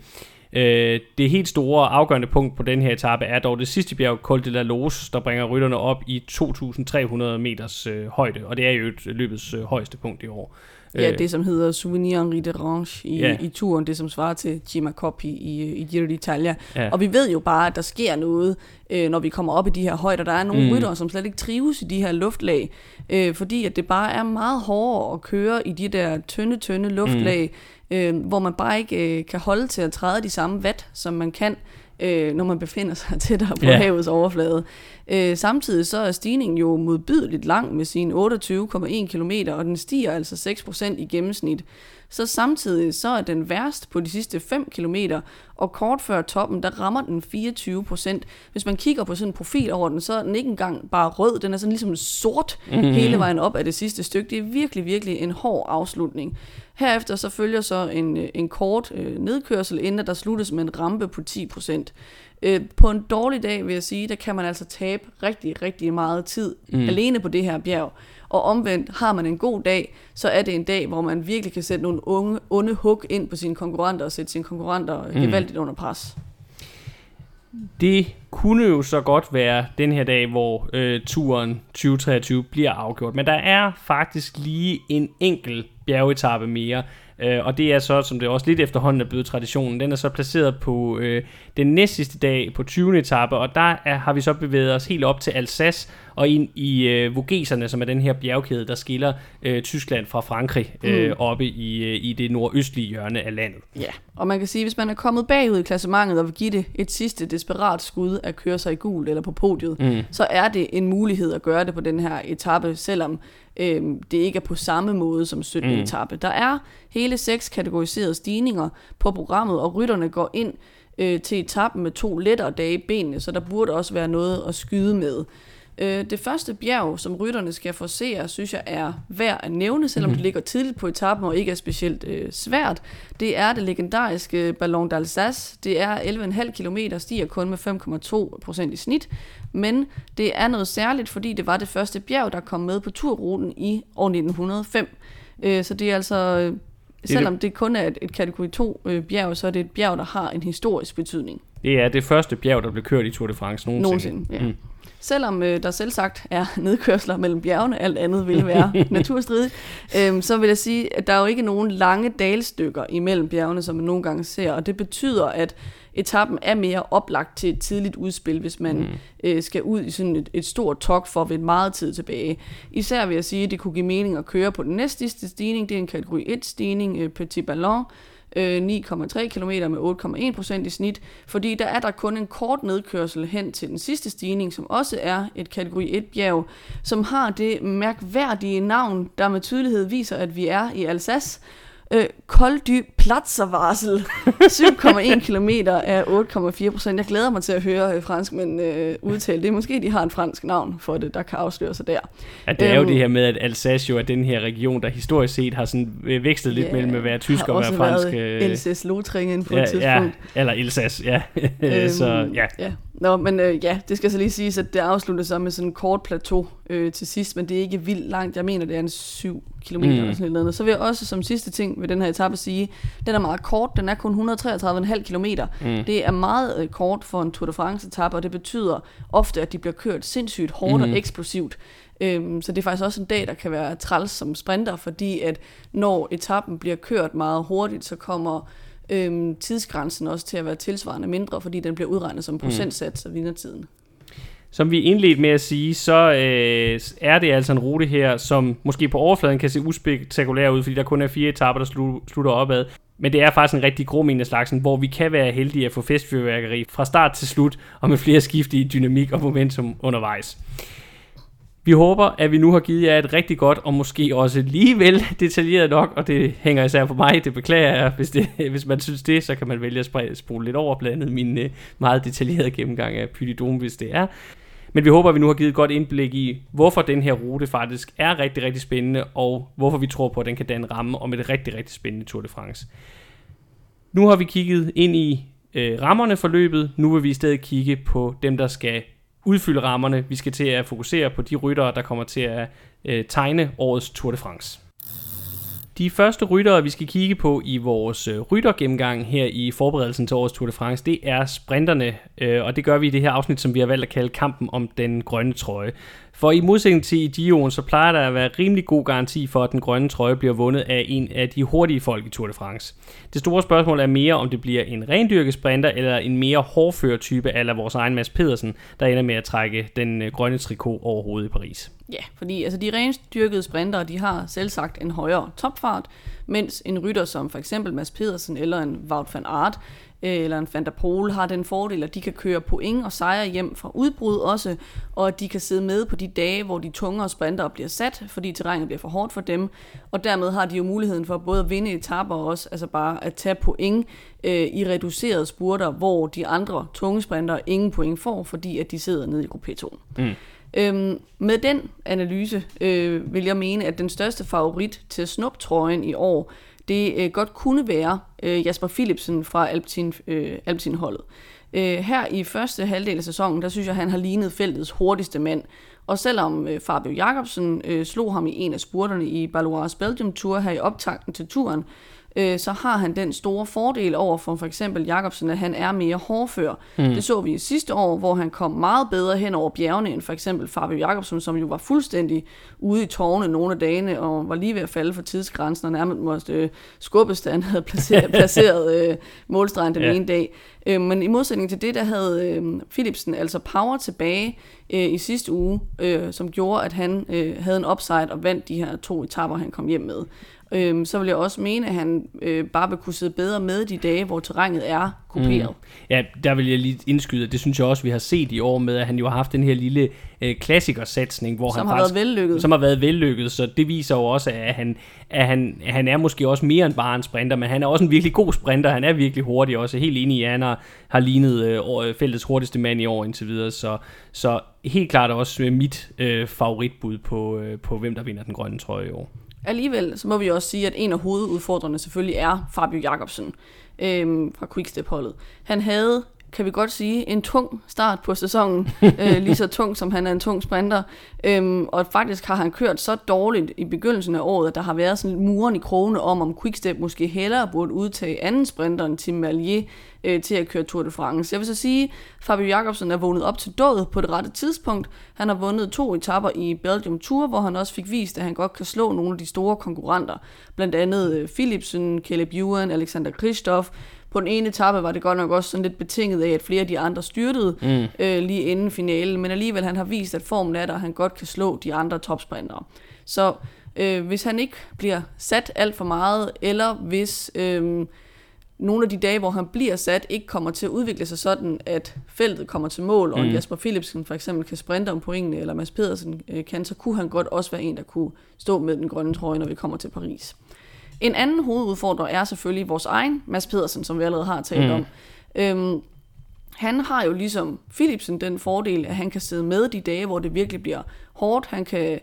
S1: Øh, det helt store afgørende punkt på den her etape er dog det sidste bjerg, Col de la Loze, der bringer rytterne op i 2.300 meters øh, højde, og det er jo et løbets øh, højeste punkt i år.
S2: Ja,
S1: Øh,
S2: det som hedder Souvenir Henri de Range i,
S1: Ja.
S2: i turen, det som svarer til Gima Coppi i, i Giro d'Italia.
S1: Ja.
S2: Og vi ved jo bare, at der sker noget, øh, når vi kommer op i de her højder. Der er nogle
S1: Mm.
S2: ryttere, som slet ikke trives i de her luftlag, øh, fordi at det bare er meget hårdere at køre i de der tynde, tynde luftlag, mm. øh, hvor man bare ikke øh, kan holde til at træde de samme watt, som man kan, øh, når man befinder sig tættere på yeah. havets overflade. Øh, samtidig så er stigningen jo modbydeligt lang med sine 28,1 km, og den stiger altså 6% i gennemsnit. Så samtidig så er den værst på de sidste 5 km, og kort før toppen, der rammer den 24 procent. Hvis man kigger på sådan en profil over den, så er den ikke engang bare rød, den er sådan ligesom sort
S1: Mhm.
S2: mm. hele vejen op af det sidste stykke. Det er virkelig, virkelig en hård afslutning. Herefter så følger så en, øh, en kort øh, nedkørsel, inden der sluttes med en rampe på 10 procent. Øh, på en dårlig dag, vil jeg sige, der kan man altså tabe rigtig, rigtig meget tid mm. alene på det her bjerg. Og omvendt, har man en god dag, så er det en dag, hvor man virkelig kan sætte nogle unge, onde hug ind på sine konkurrenter og sætte sine konkurrenter mm. gevaldigt under pres.
S1: Det kunne jo så godt være den her dag, hvor øh, turen 2023 bliver afgjort. Men der er faktisk lige en enkelt bjergetappe mere. Øh, og det er så, som det også lidt efterhånden er blevet traditionen, den er så placeret på øh, den næstsidste dag på 20. etape, og der er, har vi så bevæget os helt op til Alsace og ind i øh, Vogeserne, som er den her bjergkæde, der skiller øh, Tyskland fra Frankrig øh, oppe i, øh, i det nordøstlige hjørne af landet.
S2: Ja, og man kan sige, hvis man er kommet bagud i klassementet og vil give det et sidste desperat skud at køre sig i gul eller på podiet, mm. så er det en mulighed at gøre det på den her etape, selvom øhm, det ikke er på samme måde som 17. Mm. etape. Der er hele seks kategoriserede stigninger på programmet, og rytterne går ind øh, til etappen med to lettere dage i benene, så der burde også være noget at skyde med. Øh, det første bjerg, som rytterne skal forsere, synes jeg er værd at nævne, selvom mm. det ligger tidligt på etappen og ikke er specielt øh, svært. Det er det legendariske Ballon d'Alsace. Det er 11,5 km, stiger kun med 5,2 procent i snit. Men det er noget særligt, fordi det var det første bjerg, der kom med på turruten i år 1905. Øh, så det er altså... Øh, selvom det kun er et, et kategori 2 øh, bjerg, så er det et bjerg, der har en historisk betydning.
S1: Det er det første bjerg, der blev kørt i Tour de France nogensinde.
S2: Nogensinde, ja. Mm. Selvom øh, der selv sagt er nedkørsler mellem bjergene, alt andet vil være naturstridigt, øh, så vil jeg sige, at der er jo ikke nogen lange dalstykker imellem bjergene, som man nogle gange ser, og det betyder, at etappen er mere oplagt til et tidligt udspil, hvis man mm. øh, skal ud i sådan et, et stort tok for vinde meget tid tilbage. Især vil jeg sige, at det kunne give mening at køre på den næstsidste stigning, det er en kategori 1 stigning, øh, Petit Ballon, øh, 9,3 km med 8,1 procent i snit, fordi der er der kun en kort nedkørsel hen til den sidste stigning, som også er et kategori 1 bjerg, som har det mærkværdige navn, der med tydelighed viser, at vi er i Alsace. Øh, Koldy Platzervarsel, 7,1 km af 8,4 procent. Jeg glæder mig til at høre øh, franskmænd øh, udtale det. Måske de har en fransk navn for det, der kan afsløre sig der.
S1: Ja, det er jo
S2: Øhm,
S1: det her med, at Alsace jo er den her region, der historisk set har sådan øh, vekslet lidt
S2: Ja,
S1: mellem at være tysk
S2: har
S1: og være
S2: også
S1: fransk.
S2: været
S1: øh,
S2: LCS Lotringen på
S1: ja,
S2: et tidspunkt.
S1: ja, eller Alsace, ja. så
S2: Øhm,
S1: ja.
S2: ja. Nå, men øh, ja, det skal så lige siges, at det afslutter sig med sådan en kort plateau øh, til sidst, men det er ikke vildt langt. Jeg mener, det er en 7 km mm. eller sådan noget. Så vil jeg også som sidste ting ved den her etape sige, den er meget kort, den er kun 133,5 km. Mm. Det er meget øh, kort for en Tour de France etape, og det betyder ofte, at de bliver kørt sindssygt hårdt mm. og eksplosivt. Øhm, så det er faktisk også en dag, der kan være træls som sprinter, fordi at når etappen bliver kørt meget hurtigt, så kommer øhm, tidsgrænsen også til at være tilsvarende mindre, fordi den bliver udregnet som procentsats af vindertiden.
S1: Som vi indledte med at sige, så øh, er det altså en rute her, som måske på overfladen kan se uspektakulær ud, fordi der kun er fire etaper, der slu- slutter opad. Men det er faktisk en rigtig grum af slagsen, hvor vi kan være heldige at få festfyrværkeri fra start til slut, og med flere skifte i dynamik og momentum undervejs. Vi håber, at vi nu har givet jer et rigtig godt, og måske også alligevel detaljeret nok, og det hænger især på mig, det beklager jeg. Hvis, det, hvis man synes det, så kan man vælge at spole lidt over blandet min øh, meget detaljerede gennemgang af Pyridome, hvis det er. Men vi håber, at vi nu har givet et godt indblik i, hvorfor den her rute faktisk er rigtig, rigtig spændende, og hvorfor vi tror på, at den kan danne ramme om et rigtig, rigtig spændende Tour de France. Nu har vi kigget ind i øh, rammerne for løbet. Nu vil vi i stedet kigge på dem, der skal udfylde rammerne. Vi skal til at fokusere på de ryttere, der kommer til at øh, tegne årets Tour de France. De første ryttere, vi skal kigge på i vores øh, ryttergennemgang her i forberedelsen til årets Tour de France, det er sprinterne, øh, og det gør vi i det her afsnit, som vi har valgt at kalde kampen om den grønne trøje. For i modsætning til i Gio'en, så plejer der at være rimelig god garanti for, at den grønne trøje bliver vundet af en af de hurtige folk i Tour de France. Det store spørgsmål er mere, om det bliver en rendyrket sprinter eller en mere hårdfør type af vores egen Mads Pedersen, der ender med at trække den øh, grønne trikot over hovedet i Paris.
S2: Ja, fordi altså, de rendyrkede sprinter, de har selv sagt en højere topfart, mens en rytter som for eksempel Mads Pedersen eller en Wout van Aert eller en Van der Pol har den fordel, at de kan køre point og sejre hjem fra udbrud også, og at de kan sidde med på de dage, hvor de tungere sprinter bliver sat, fordi terrænet bliver for hårdt for dem, og dermed har de jo muligheden for både at vinde etaper og også altså bare at tage point øh, i reducerede spurter, hvor de andre tunge sprinter ingen point får, fordi at de sidder nede i gruppe 2. Mm. Øhm, med den analyse øh, vil jeg mene, at den største favorit til snuptrøjen i år, det øh, godt kunne være øh, Jasper Philipsen fra Alpecin, øh, Alpecin-holdet. Øh, her i første halvdel af sæsonen, der synes jeg, han har lignet feltets hurtigste mand. Og selvom øh, Fabio Jacobsen øh, slog ham i en af spurterne i Balois Belgium Tour her i optakten til turen, øh, så har han den store fordel over for for eksempel Jakobsen, at han er mere hårdfør. Mm. Det så vi i sidste år, hvor han kom meget bedre hen over bjergene end for eksempel Fabio Jakobsen, som jo var fuldstændig ude i tårne nogle af dagene og var lige ved at falde for tidsgrænsen og nærmest måtte øh, skubbes, da han havde placeret, placeret øh, målstregen den ja. ene dag. Øh, men i modsætning til det, der havde øh, Philipsen altså power tilbage øh, i sidste uge, øh, som gjorde, at han øh, havde en upside og vandt de her to etapper, han kom hjem med øhm, så vil jeg også mene, at han øh, bare vil kunne sidde bedre med de dage, hvor terrænet er kuperet. Mm.
S1: Ja, der vil jeg lige indskyde, at det synes jeg også, vi har set i år med, at han jo har haft den her lille øh, klassikersatsning, hvor
S2: som
S1: han
S2: har faktisk, været vellykket.
S1: Som har været vellykket, så det viser jo også, at han, at han, at han er måske også mere end bare en sprinter, men han er også en virkelig god sprinter, han er virkelig hurtig også, helt enig i, at han har, har lignet øh, feltets hurtigste mand i år indtil videre, så, så helt klart også mit øh, favoritbud på, øh, på, hvem der vinder den grønne trøje i år.
S2: Alligevel så må vi også sige, at en af hovedudfordrende selvfølgelig er Fabio Jacobsen øhm, fra Quickstep-holdet. Han havde kan vi godt sige, en tung start på sæsonen. øh, lige så tung, som han er en tung sprinter. Øhm, og faktisk har han kørt så dårligt i begyndelsen af året, at der har været sådan muren i krone om, om Quickstep måske hellere burde udtage anden sprinter end Tim Malier øh, til at køre Tour de France. Jeg vil så sige, Fabio Jacobsen er vågnet op til død på det rette tidspunkt. Han har vundet to etapper i Belgium Tour, hvor han også fik vist, at han godt kan slå nogle af de store konkurrenter. Blandt andet øh, Philipsen, Caleb Ewan, Alexander Kristoff, på den ene etape var det godt nok også sådan lidt betinget af, at flere af de andre styrtede mm. øh, lige inden finalen, men alligevel han har vist, at formen er der, og han godt kan slå de andre topsprintere. Så øh, hvis han ikke bliver sat alt for meget, eller hvis øh, nogle af de dage, hvor han bliver sat, ikke kommer til at udvikle sig sådan, at feltet kommer til mål, og mm. Jasper Philipsen for eksempel kan sprinte om pointene, eller Mads Pedersen øh, kan, så kunne han godt også være en, der kunne stå med den grønne trøje, når vi kommer til Paris. En anden hovedudfordrer er selvfølgelig vores egen Mads Pedersen, som vi allerede har talt mm. om. Øhm, han har jo ligesom Philipsen den fordel, at han kan sidde med de dage, hvor det virkelig bliver hårdt. Han kan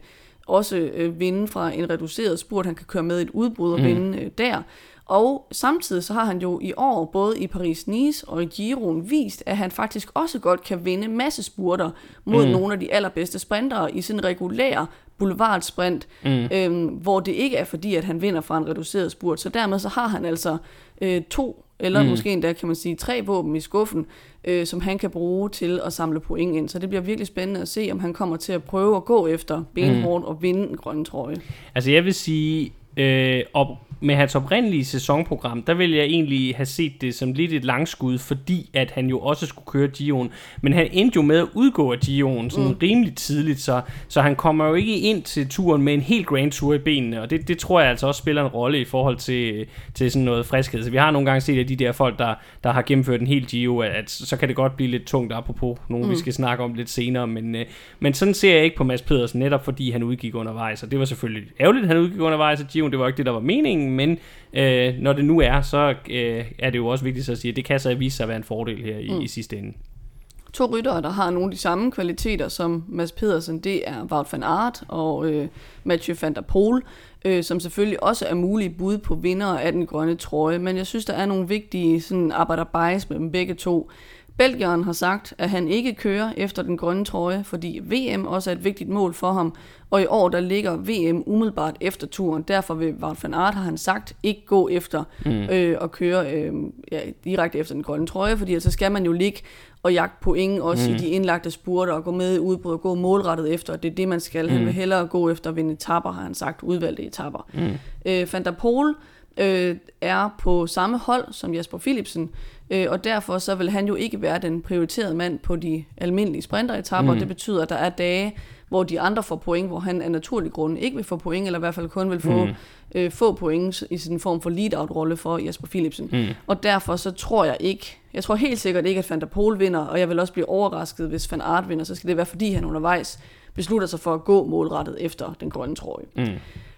S2: også øh, vinde fra en reduceret spurt. Han kan køre med et udbrud og mm. vinde øh, der. Og samtidig så har han jo i år, både i Paris-Nice og i Giroen, vist, at han faktisk også godt kan vinde masse spurter mod mm. nogle af de allerbedste sprintere i sin regulære boulevardsprint, mm. øhm, hvor det ikke er fordi, at han vinder fra en reduceret spurt. Så dermed så har han altså øh, to, eller mm. måske endda kan man sige tre våben i skuffen, øh, som han kan bruge til at samle point ind. Så det bliver virkelig spændende at se, om han kommer til at prøve at gå efter benhårdt mm. og vinde en grøn trøje.
S1: Altså jeg vil sige, øh, op, med hans oprindelige sæsonprogram, der ville jeg egentlig have set det som lidt et langskud, fordi at han jo også skulle køre Gion. Men han endte jo med at udgå af Gion sådan mm. rimelig tidligt, så, så han kommer jo ikke ind til turen med en helt Grand Tour i benene, og det, det tror jeg altså også spiller en rolle i forhold til, til sådan noget friskhed. Så vi har nogle gange set, at de der folk, der, der har gennemført en hel Gio, at, at så kan det godt blive lidt tungt, apropos nogle, mm. vi skal snakke om lidt senere, men, øh, men sådan ser jeg ikke på Mads Pedersen, netop fordi han udgik undervejs, og det var selvfølgelig ærgerligt, at han udgik undervejs af Gion, det var ikke det, der var meningen, men øh, når det nu er, så øh, er det jo også vigtigt at sige, at det kan så vise sig at være en fordel her i, mm. i sidste ende.
S2: To ryttere, der har nogle af de samme kvaliteter som Mads Pedersen, det er Wout van Aert og øh, Mathieu van der Poel, øh, som selvfølgelig også er mulige bud på vinder af den grønne trøje, men jeg synes, der er nogle vigtige sådan, med dem begge to. Belgieren har sagt, at han ikke kører efter den grønne trøje, fordi VM også er et vigtigt mål for ham, og i år der ligger VM umiddelbart efter turen. Derfor vil Wout van Aert, har han sagt, ikke gå efter mm. øh, og køre øh, ja, direkte efter den grønne trøje, fordi så skal man jo ligge og jagte point også mm. i de indlagte spurter og gå med i udbrud og gå målrettet efter. Det er det, man skal. Mm. Han vil hellere gå efter at vinde etapper, har han sagt, udvalgte etapper. Mm. Øh, Van der Pol øh, er på samme hold som Jasper Philipsen, øh, og derfor så vil han jo ikke være den prioriterede mand på de almindelige sprinteretapper. Mm. Det betyder, at der er dage, hvor de andre får point, hvor han af naturlig grund ikke vil få point, eller i hvert fald kun vil få, mm. øh, få point i sådan en form for lead-out-rolle for Jasper Philipsen. Mm. Og derfor så tror jeg ikke, jeg tror helt sikkert ikke, at Van der Pol vinder, og jeg vil også blive overrasket, hvis Van Aert vinder, så skal det være, fordi han undervejs beslutter sig for at gå målrettet efter den grønne trøje. Mm.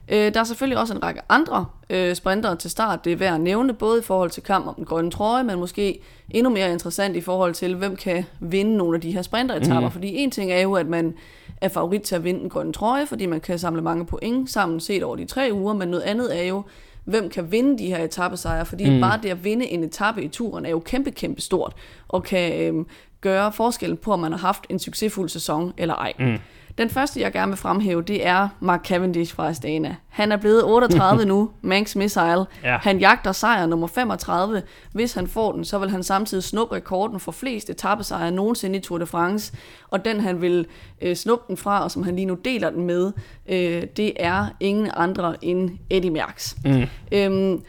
S2: Øh, der er selvfølgelig også en række andre øh, sprintere til start, det er værd at nævne, både i forhold til kamp om den grønne trøje, men måske endnu mere interessant i forhold til, hvem kan vinde nogle af de her sprinteretapper. Mm. Fordi en ting er jo, at man er favorit til at vinde den grønne trøje, fordi man kan samle mange point sammen set over de tre uger, men noget andet er jo, hvem kan vinde de her etappesejre, fordi mm. bare det at vinde en etape i turen er jo kæmpe, kæmpe stort, og kan øh, gøre forskellen på, om man har haft en succesfuld sæson eller ej. Mm. Den første, jeg gerne vil fremhæve, det er Mark Cavendish fra Astana. Han er blevet 38 nu, Manx Missile. Ja. Han jagter sejr nummer 35. Hvis han får den, så vil han samtidig snuppe rekorden for flest etappesejre nogensinde i Tour de France. Og den, han vil øh, snuppe den fra, og som han lige nu deler den med, øh, det er ingen andre end Eddie Merckx. Mm. Øhm,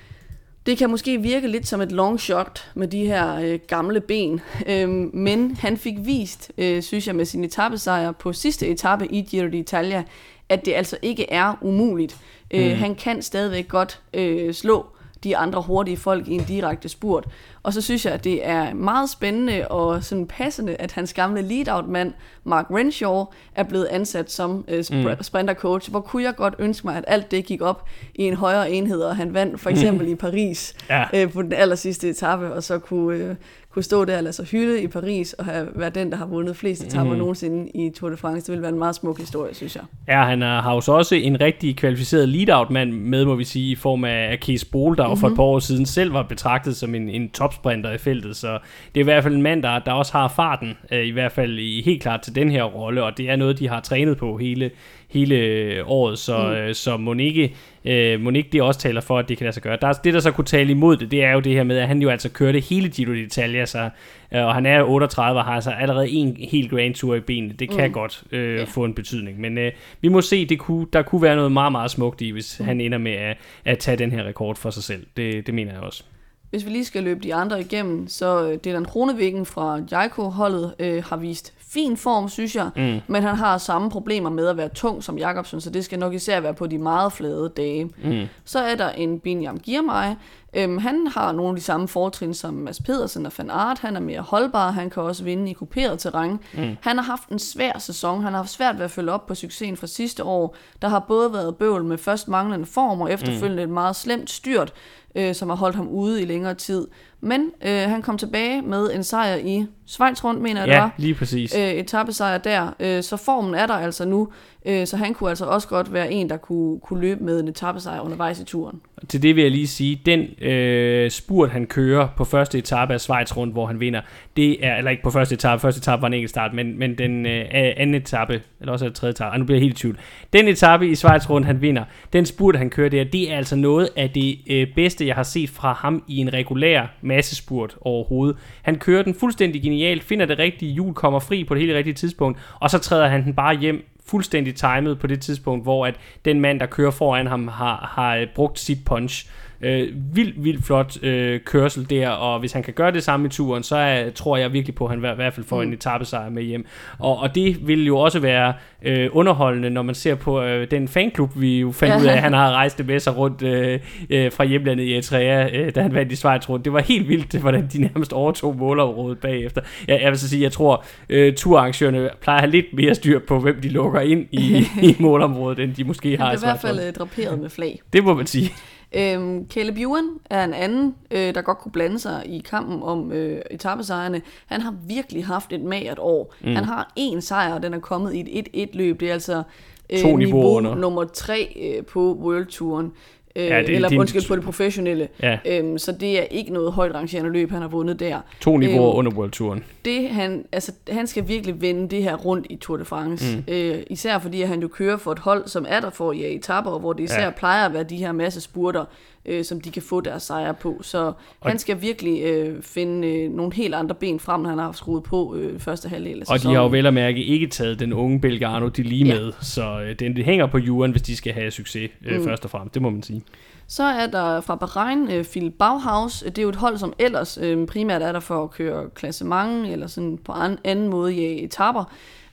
S2: det kan måske virke lidt som et long shot med de her øh, gamle ben, øhm, men han fik vist, øh, synes jeg, med sin etappesejr på sidste etape i Giro d'Italia, at det altså ikke er umuligt. Øh, mm. Øh, han kan stadigvæk godt øh, slå de andre hurtige folk i en direkte spurt. Og så synes jeg, at det er meget spændende og sådan passende, at hans gamle lead-out-mand, Mark Renshaw, er blevet ansat som uh, sp- mm. sprinter-coach. Hvor kunne jeg godt ønske mig, at alt det gik op i en højere enhed, og han vandt for eksempel mm. i Paris ja. uh, på den aller sidste etape, og så kunne, uh, kunne stå der og lade sig hylde i Paris, og have været den, der har vundet flest etapper mm. nogensinde i Tour de France. Det ville være en meget smuk historie, synes jeg.
S1: Ja, han har jo så også en rigtig kvalificeret lead-out-mand med, må vi sige, i form af Kees Bol, der mm-hmm. for et mhm. par år siden selv var betragtet som en, en topsprinter i feltet. Så det er i hvert fald en mand, der, der også har farten, øh, i hvert fald i, helt klart til den her rolle, og det er noget, de har trænet på hele, hele året, så, mm. øh, så Monique, øh, Monique det også taler for, at det kan lade sig gøre. Der, det, der så kunne tale imod det, det er jo det her med, at han jo altså kørte hele Giro d'Italia, så, øh, og han er 38 og har altså allerede en helt Grand Tour i benene. Det kan mm. godt øh, yeah. få en betydning, men øh, vi må se, det kunne, der kunne være noget meget, meget smukt i, hvis mm. han ender med at, at tage den her rekord for sig selv. Det, det mener jeg også.
S2: Hvis vi lige skal løbe de andre igennem, så øh, det er den Kronevæggen fra Jaiko-holdet øh, har vist fin form, synes jeg, mm. men han har samme problemer med at være tung som Jakobsen, så det skal nok især være på de meget flade dage. Mm. Så er der en Binyam Girmay. Øhm, han har nogle af de samme fortrin som Mads Pedersen og Van Aert. Han er mere holdbar, han kan også vinde i kuperet terræn. Mm. Han har haft en svær sæson, han har haft svært ved at følge op på succesen fra sidste år. Der har både været bøvl med først manglende form og efterfølgende mm. et meget slemt styrt, øh, som har holdt ham ude i længere tid. Men øh, han kom tilbage med en sejr i Schweiz rundt, mener jeg,
S1: ja,
S2: det var.
S1: lige præcis.
S2: Øh, etappesejr der. Øh, så formen er der altså nu. Øh, så han kunne altså også godt være en, der kunne, kunne løbe med en etappesejr undervejs i turen.
S1: Til det vil jeg lige sige, den øh, spurt, han kører på første etape af Schweiz rundt, hvor han vinder, det er, eller ikke på første etape, første etape var en enkelt start, men, men den øh, anden etape, eller også tredje etape, ah, nu bliver jeg helt i tvivl. Den etape i Schweiz rundt, han vinder, den spurt, han kører der, det er altså noget af det øh, bedste, jeg har set fra ham i en regulær massespurt overhovedet. Han kører den fuldstændig genialt, finder det rigtige hjul, kommer fri på det helt rigtige tidspunkt, og så træder han den bare hjem fuldstændig timet på det tidspunkt, hvor at den mand, der kører foran ham, har, har øh, brugt sit punch. Øh, vildt, vildt flot øh, kørsel der, og hvis han kan gøre det samme i turen, så er, tror jeg virkelig på, at han i hvert fald får mm. en etappesejr med hjem. Og, og det vil jo også være øh, underholdende, når man ser på øh, den fanklub, vi jo fandt ja. ud af, at han har rejst det med sig rundt øh, øh, fra hjemlandet i Eritrea, øh, da han vandt i Schweiz rundt. Det var helt vildt, hvordan de nærmest overtog målområdet bagefter. Jeg, jeg vil så sige, jeg tror, øh, turarrangørerne plejer at have lidt mere styr på, hvem de lukker ind i, i målområdet, end de måske har
S2: i Det er i hvert fald øh, draperet med flag.
S1: Det må man sige.
S2: Øhm, Caleb Ewan er en anden, øh, der godt kunne blande sig i kampen om øh, etappesejrene. Han har virkelig haft et magert år. Mm. Han har en sejr, og den er kommet i et 1-1-løb. Det er altså øh, niveau nummer tre øh, på World Touren. Øh,
S1: Ja, det-
S2: eller
S1: det
S2: undskyld, på det professionelle.
S1: Ja,
S2: Øhm, så det er ikke noget højt rangerende løb, han har vundet der.
S1: to niveauer
S2: Øhm,
S1: under World Touren.
S2: Det, han, altså, han skal virkelig vende det her rundt i Tour de France. Mm. Øh, især fordi at han jo kører for et hold, som er der for ja, etapper, og hvor det især
S1: ja.
S2: plejer at være de her masse spurter, øh, som de kan få deres sejre på. Så og han skal virkelig øh, finde øh, nogle helt andre ben frem, når han har haft skruet på øh, første halvdel af
S1: Og de
S2: sæsonen.
S1: har jo vel at mærke ikke taget den unge Belgarno, de lige
S2: Ja.
S1: med, så øh, den det hænger på juren, hvis de skal have succes øh, mm. først og fremmest, det må man sige.
S2: Så er der fra Bahrain øh, Phil Bauhaus. Det er jo et hold, som ellers øh, primært er der for at køre klassement, eller sådan på an, anden måde i etapper.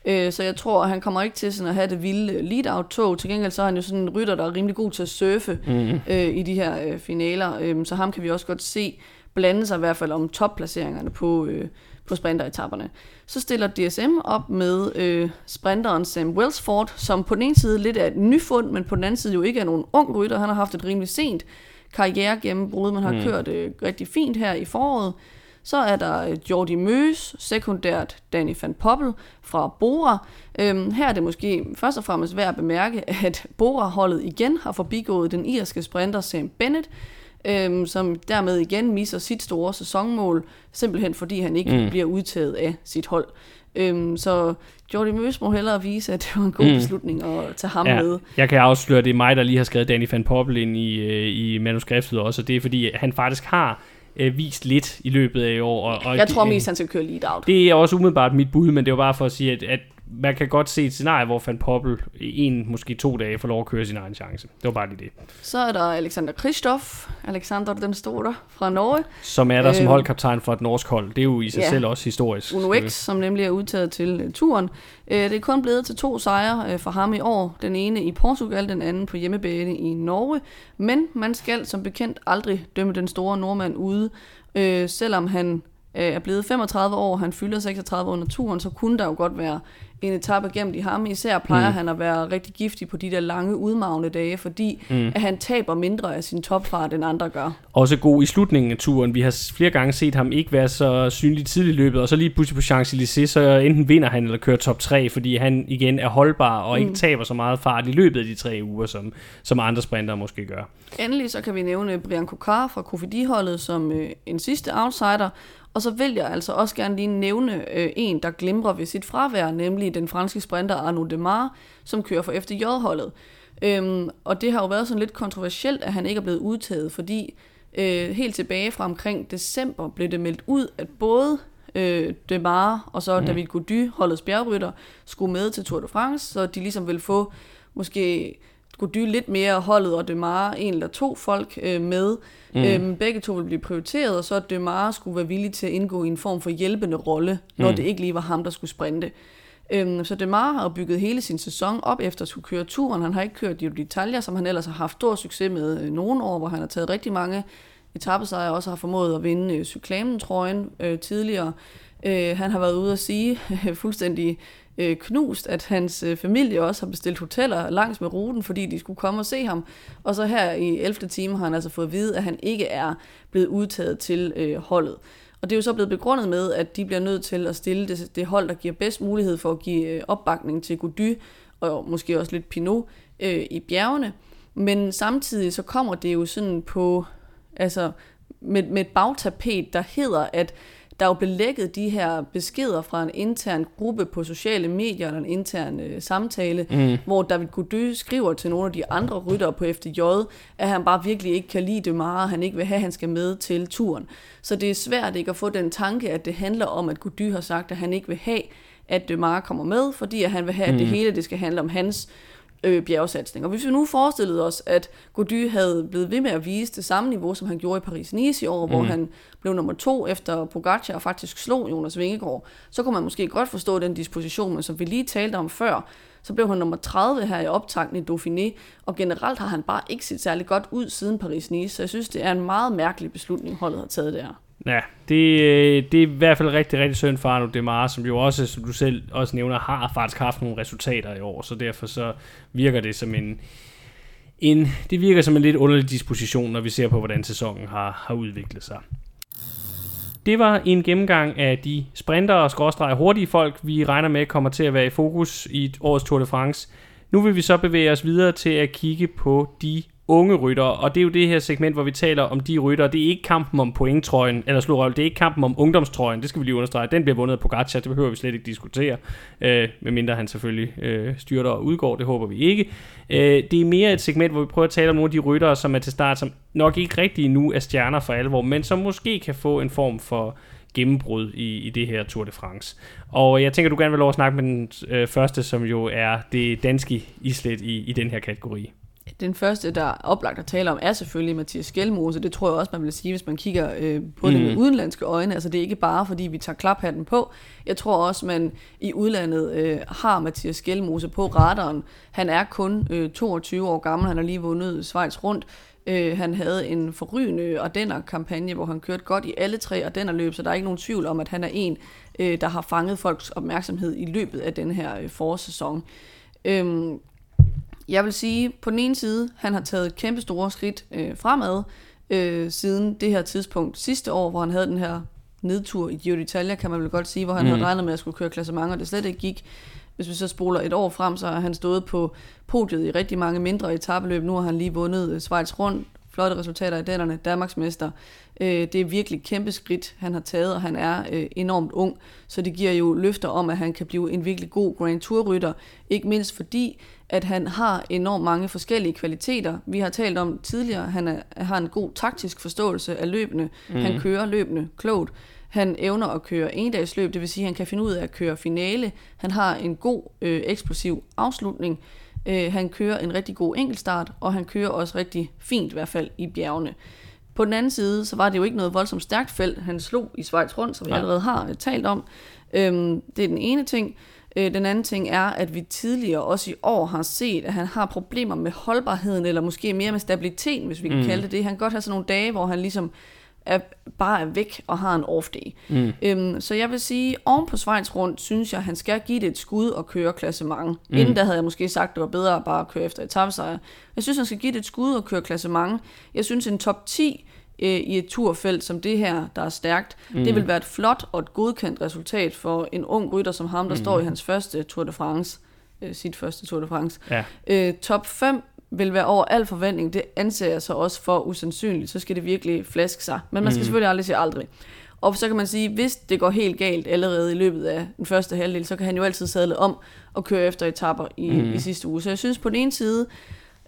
S2: Øh, så jeg tror, at han kommer ikke til sådan at have det vilde lead-out-tog. Til gengæld så er han jo sådan en rytter, der er rimelig god til at surfe mm. øh, i de her øh, finaler. Øh, så ham kan vi også godt se blande sig i hvert fald om topplaceringerne på, øh, på sprinteretapperne. Så stiller DSM op med øh, sprinteren Sam Wellsford, som på den ene side lidt er et nyfund, men på den anden side jo ikke er nogen ung rytter. Han har haft et rimelig sent karriere gennembrud, men har mm. kørt øh, rigtig fint her i foråret. Så er der øh, Jordi Møs, sekundært Danny van Poppel fra Bora. Øhm, her er det måske først og fremmest værd at bemærke, at Bora-holdet igen har forbigået den irske sprinter Sam Bennett, øhm, som dermed igen misser sit store sæsonmål, simpelthen fordi han ikke mm. bliver udtaget af sit hold. Øhm, så Jordi Møs må hellere vise, at det var en god mm. beslutning at tage ham
S1: Ja,
S2: med.
S1: jeg kan afsløre, at det er mig, der lige har skrevet Danny van Poppel ind i, øh, i manuskriptet også, og det er fordi, han faktisk har øh, vist lidt i løbet af i år. Og, og
S2: Jeg tror mest, han skal køre lead out.
S1: Det er også umiddelbart mit bud, men det var bare for at sige, at, at man kan godt se et scenarie, hvor Van Poppel i en, måske to dage får lov at køre sin egen chance. Det var bare lige det.
S2: Så er der Alexander Kristoff, Alexander den Store fra Norge.
S1: Som er der som
S2: Øhm.
S1: holdkaptajn for et norsk hold. Det er jo i sig
S2: Ja.
S1: selv også historisk.
S2: Uno X, som nemlig er udtaget til uh, turen. Uh, det er kun blevet til to sejre uh, for ham i år. Den ene i Portugal, den anden på hjemmebane i Norge. Men man skal som bekendt aldrig dømme den store nordmand ude. Uh, selvom han uh, er blevet 35 år, han fylder 36 under turen, så kunne der jo godt være en etape gemt i ham. Især plejer mm. han at være rigtig giftig på de der lange udmagne dage, fordi mm. at han taber mindre af sin topfart, end andre gør.
S1: Også god i slutningen af turen. Vi har flere gange set ham ikke være så synlig tidligt i løbet, og så lige pludselig på Champs-Élysées, så enten vinder han eller kører top 3, fordi han igen er holdbar og ikke taber så meget fart i løbet af de tre uger, som, som andre sprinter måske gør.
S2: Endelig så kan vi nævne Brian Kokar fra Kofidi-holdet som øh, en sidste outsider. Og så vil jeg altså også gerne lige nævne øh, en, der glimrer ved sit fravær, nemlig den franske sprinter Arnaud Demar, som kører for FDJ-holdet. Øhm, og det har jo været sådan lidt kontroversielt, at han ikke er blevet udtaget, fordi øh, helt tilbage fra omkring december blev det meldt ud, at både øh, Demar og så David Gody, holdets bjergrytter, skulle med til Tour de France, så de ligesom vil få måske Gody lidt mere holdet og Demar en eller to folk øh, med. Mm. Øhm, begge to vil blive prioriteret, og så at Demar skulle være villig til at indgå i en form for hjælpende rolle, når mm. det ikke lige var ham, der skulle sprinte. Øhm, så Demar har bygget hele sin sæson op efter at skulle køre turen. Han har ikke kørt Giro d'Italia, som han ellers har haft stor succes med øh, nogle år, hvor han har taget rigtig mange etappesejre og også har formået at vinde øh, cyklamen-trøjen øh, tidligere. Øh, han har været ude at sige øh, fuldstændig øh, knust, at hans øh, familie også har bestilt hoteller langs med ruten, fordi de skulle komme og se ham. Og så her i 11. time har han altså fået at vide, at han ikke er blevet udtaget til øh, holdet. Og det er jo så blevet begrundet med, at de bliver nødt til at stille det, det hold, der giver bedst mulighed for at give øh, opbakning til Gody, og måske også lidt Pinot, øh, i bjergene. Men samtidig så kommer det jo sådan på, altså med, med et bagtapet, der hedder, at der er jo blevet lækket de her beskeder fra en intern gruppe på sociale medier, eller en intern øh, samtale, mm. hvor David Gody skriver til nogle af de andre ryttere på FDJ, at han bare virkelig ikke kan lide det meget, han ikke vil have, at han skal med til turen. Så det er svært ikke at få den tanke, at det handler om, at Gody har sagt, at han ikke vil have, at Demar kommer med, fordi at han vil have, at det hele det skal handle om hans øh, bjergsatsning. Og hvis vi nu forestillede os, at Gody havde blevet ved med at vise det samme niveau, som han gjorde i Paris-Nice i år, mm. hvor han blev nummer to efter Pogacar og faktisk slog Jonas Vingegaard, så kunne man måske godt forstå den disposition, men som vi lige talte om før, så blev han nummer 30 her i optakten i Dauphiné, og generelt har han bare ikke set særlig godt ud siden Paris-Nice, så jeg synes, det er en meget mærkelig beslutning, holdet har taget der.
S1: Ja, det, øh, det er i hvert fald rigtig, rigtig synd for Arno Demare, som jo også, som du selv også nævner, har faktisk haft nogle resultater i år, så derfor så virker det som en, en det virker som en lidt underlig disposition, når vi ser på, hvordan sæsonen har, har udviklet sig. Det var en gennemgang af de sprinter og skråstreger hurtige folk, vi regner med kommer til at være i fokus i årets Tour de France. Nu vil vi så bevæge os videre til at kigge på de unge ryttere, og det er jo det her segment, hvor vi taler om de ryttere. Det er ikke kampen om pointtrøjen, eller slå det er ikke kampen om ungdomstrøjen, det skal vi lige understrege. Den bliver vundet af Pogacar, det behøver vi slet ikke diskutere, øh, medmindre han selvfølgelig øh, styrter og udgår, det håber vi ikke. Øh, det er mere et segment, hvor vi prøver at tale om nogle af de ryttere, som er til start, som nok ikke rigtig nu er stjerner for alvor, men som måske kan få en form for gennembrud i, i det her Tour de France. Og jeg tænker, du gerne vil lov at snakke med den øh, første, som jo er det danske islet i, i den her kategori.
S2: Den første, der er oplagt at tale om, er selvfølgelig Mathias Skelmose. Det tror jeg også, man vil sige, hvis man kigger øh, på mm. det med udenlandske øjne. Altså det er ikke bare, fordi vi tager klaphatten på. Jeg tror også, man i udlandet øh, har Mathias Skelmose på radaren. Han er kun øh, 22 år gammel. Han har lige vundet Schweiz rundt. Øh, han havde en forrygende Ardenner-kampagne, hvor han kørte godt i alle tre Ardenner-løb, så der er ikke nogen tvivl om, at han er en, øh, der har fanget folks opmærksomhed i løbet af den her øh, forårssæson. Øh, jeg vil sige, på den ene side, han har taget kæmpe store skridt øh, fremad øh, siden det her tidspunkt sidste år, hvor han havde den her nedtur i Giro d'Italia, kan man vel godt sige, hvor han mm. havde regnet med at skulle køre klassementer, og det slet ikke gik. Hvis vi så spoler et år frem, så har han stået på podiet i rigtig mange mindre etabeløb. Nu har han lige vundet øh, Schweiz rundt, flotte resultater i dennerne, Danmarksmester. Øh, det er virkelig kæmpe skridt, han har taget, og han er øh, enormt ung, så det giver jo løfter om, at han kan blive en virkelig god Grand Tour-rytter, ikke mindst fordi, at han har enormt mange forskellige kvaliteter. Vi har talt om tidligere, han er, har en god taktisk forståelse af løbende. Mm. Han kører løbende klogt. Han evner at køre endagsløb, det vil sige, at han kan finde ud af at køre finale. Han har en god øh, eksplosiv afslutning. Øh, han kører en rigtig god enkeltstart, og han kører også rigtig fint, i hvert fald i bjergene. På den anden side, så var det jo ikke noget voldsomt stærkt felt, han slog i Schweiz rundt, som vi allerede har øh, talt om. Øhm, det er den ene ting. Øh, den anden ting er, at vi tidligere også i år har set, at han har problemer med holdbarheden, eller måske mere med stabiliteten, hvis vi kan mm. kalde det det. Han kan godt have sådan nogle dage, hvor han ligesom er, bare er væk og har en off day. Mm. Øhm, så jeg vil sige, oven på Schweiz rundt, synes jeg, at han skal give det et skud og køre klassement. Mm. Inden da havde jeg måske sagt, at det var bedre at bare køre efter etappesejr. Jeg synes, han skal give det et skud og køre klassement. Jeg synes, en top 10 øh, i et turfelt som det her, der er stærkt, mm. det vil være et flot og et godkendt resultat for en ung rytter som ham, der mm. står i hans første Tour de France. Øh, sit første Tour de France. Ja. Øh, top 5 vil være over al forventning, det anser jeg så også for usandsynligt, så skal det virkelig flaske sig. Men man skal mm. selvfølgelig aldrig sige aldrig. Og så kan man sige, hvis det går helt galt allerede i løbet af den første halvdel, så kan han jo altid sadle om og køre efter etapper i, mm. i sidste uge. Så jeg synes på den ene side,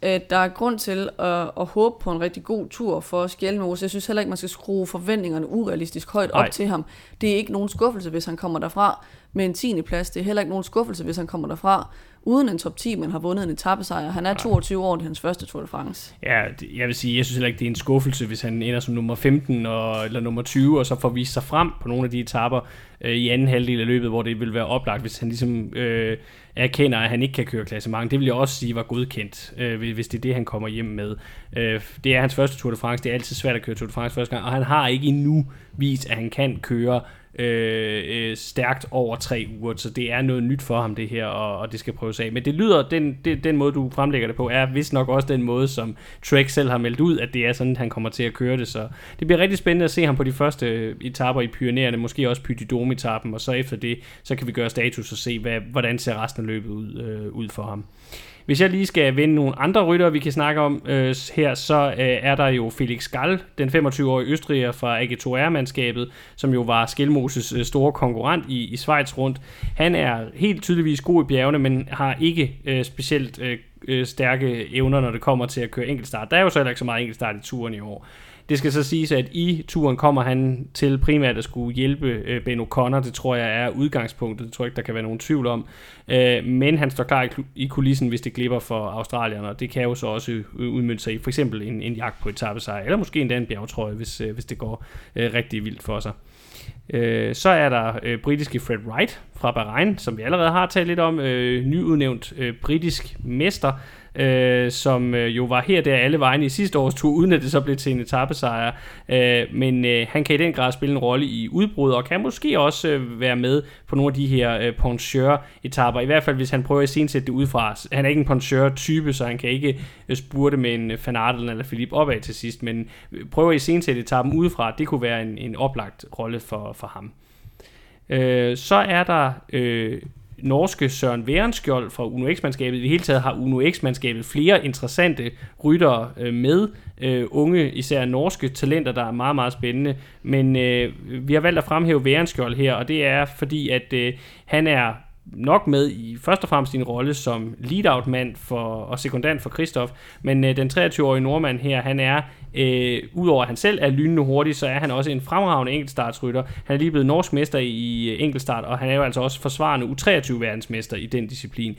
S2: at der er grund til at, at håbe på en rigtig god tur for Skjelmose. Jeg synes heller ikke, man skal skrue forventningerne urealistisk højt op Ej. til ham. Det er ikke nogen skuffelse, hvis han kommer derfra med en 10. plads. Det er heller ikke nogen skuffelse, hvis han kommer derfra uden en top 10, men har vundet en etappesejr. Han er 22 år, det er hans første Tour de France.
S1: Ja, jeg vil sige, jeg synes heller ikke, det er en skuffelse, hvis han ender som nummer 15 og, eller nummer 20, og så får vist sig frem på nogle af de etapper øh, i anden halvdel af løbet, hvor det vil være oplagt, hvis han ligesom øh, erkender, at han ikke kan køre klassement. Det vil jeg også sige var godkendt, øh, hvis det er det, han kommer hjem med. Øh, det er hans første Tour de France. Det er altid svært at køre Tour de France første gang, og han har ikke endnu vist, at han kan køre øh, øh, stærkt over tre uger, så det er noget nyt for ham det her, og, og det skal prøves af. Men det lyder, den, det, den måde du fremlægger det på, er vist nok også den måde, som Trek selv har meldt ud, at det er sådan, han kommer til at køre det, så det bliver rigtig spændende at se ham på de første etaper i Pyreneerne, måske også Pyridome-etappen, og så efter det, så kan vi gøre status og se, hvad, hvordan ser resten af løbet ud, øh, ud for ham. Hvis jeg lige skal vende nogle andre rytter, vi kan snakke om øh, her, så øh, er der jo Felix Gall, den 25-årige østriger fra AG2R-mandskabet, som jo var Skelmoses øh, store konkurrent i, i Schweiz rundt. Han er helt tydeligvis god i bjergene, men har ikke øh, specielt øh, øh stærke evner, når det kommer til at køre enkeltstart. Der er jo så heller ikke så meget enkeltstart i turen i år. Det skal så siges, at i turen kommer han til primært at skulle hjælpe øh, Ben O'Connor. Det tror jeg er udgangspunktet. Det tror jeg ikke, der kan være nogen tvivl om. Øh, men han står klar i, i kulissen, hvis det glipper for australierne, og det kan jo så også øh, udmynde sig i for eksempel en, en jagt på etappesejr, eller måske endda en bjergtrøje, hvis, øh, hvis det går øh, rigtig vildt for sig. Øh, så er der øh, britiske Fred Wright fra Bahrain, som vi allerede har talt lidt om, øh, nyudnævnt øh, britisk mester, øh, som øh, jo var her der alle vegne i sidste års tur, uden at det så blev til en etappesejr. Øh, men øh, han kan i den grad spille en rolle i udbrud, og kan måske også øh, være med på nogle af de her øh, poncheur-etapper, i hvert fald hvis han prøver at sætte det udefra. Han er ikke en poncheur-type, så han kan ikke øh, spurte med en øh, Van Adel eller Philip opad til sidst, men øh, prøver at sætte etappen udefra, det kunne være en, en oplagt rolle for, for ham. Øh, så er der øh, norske Søren Værenskjold fra Uno X-mandskabet. I det hele taget har Uno X-mandskabet flere interessante ryttere øh, med. Øh, unge, især norske talenter, der er meget, meget spændende. Men øh, vi har valgt at fremhæve Værenskjold her, og det er fordi, at øh, han er nok med i først og fremmest sin rolle som lead-out-mand for, og sekundant for Kristoff, men øh, den 23-årige nordmand her, han er, øh, udover at han selv er lynende hurtig, så er han også en fremragende enkeltstartsrytter. Han er lige blevet norsk mester i øh, enkeltstart, og han er jo altså også forsvarende U23-verdensmester i den disciplin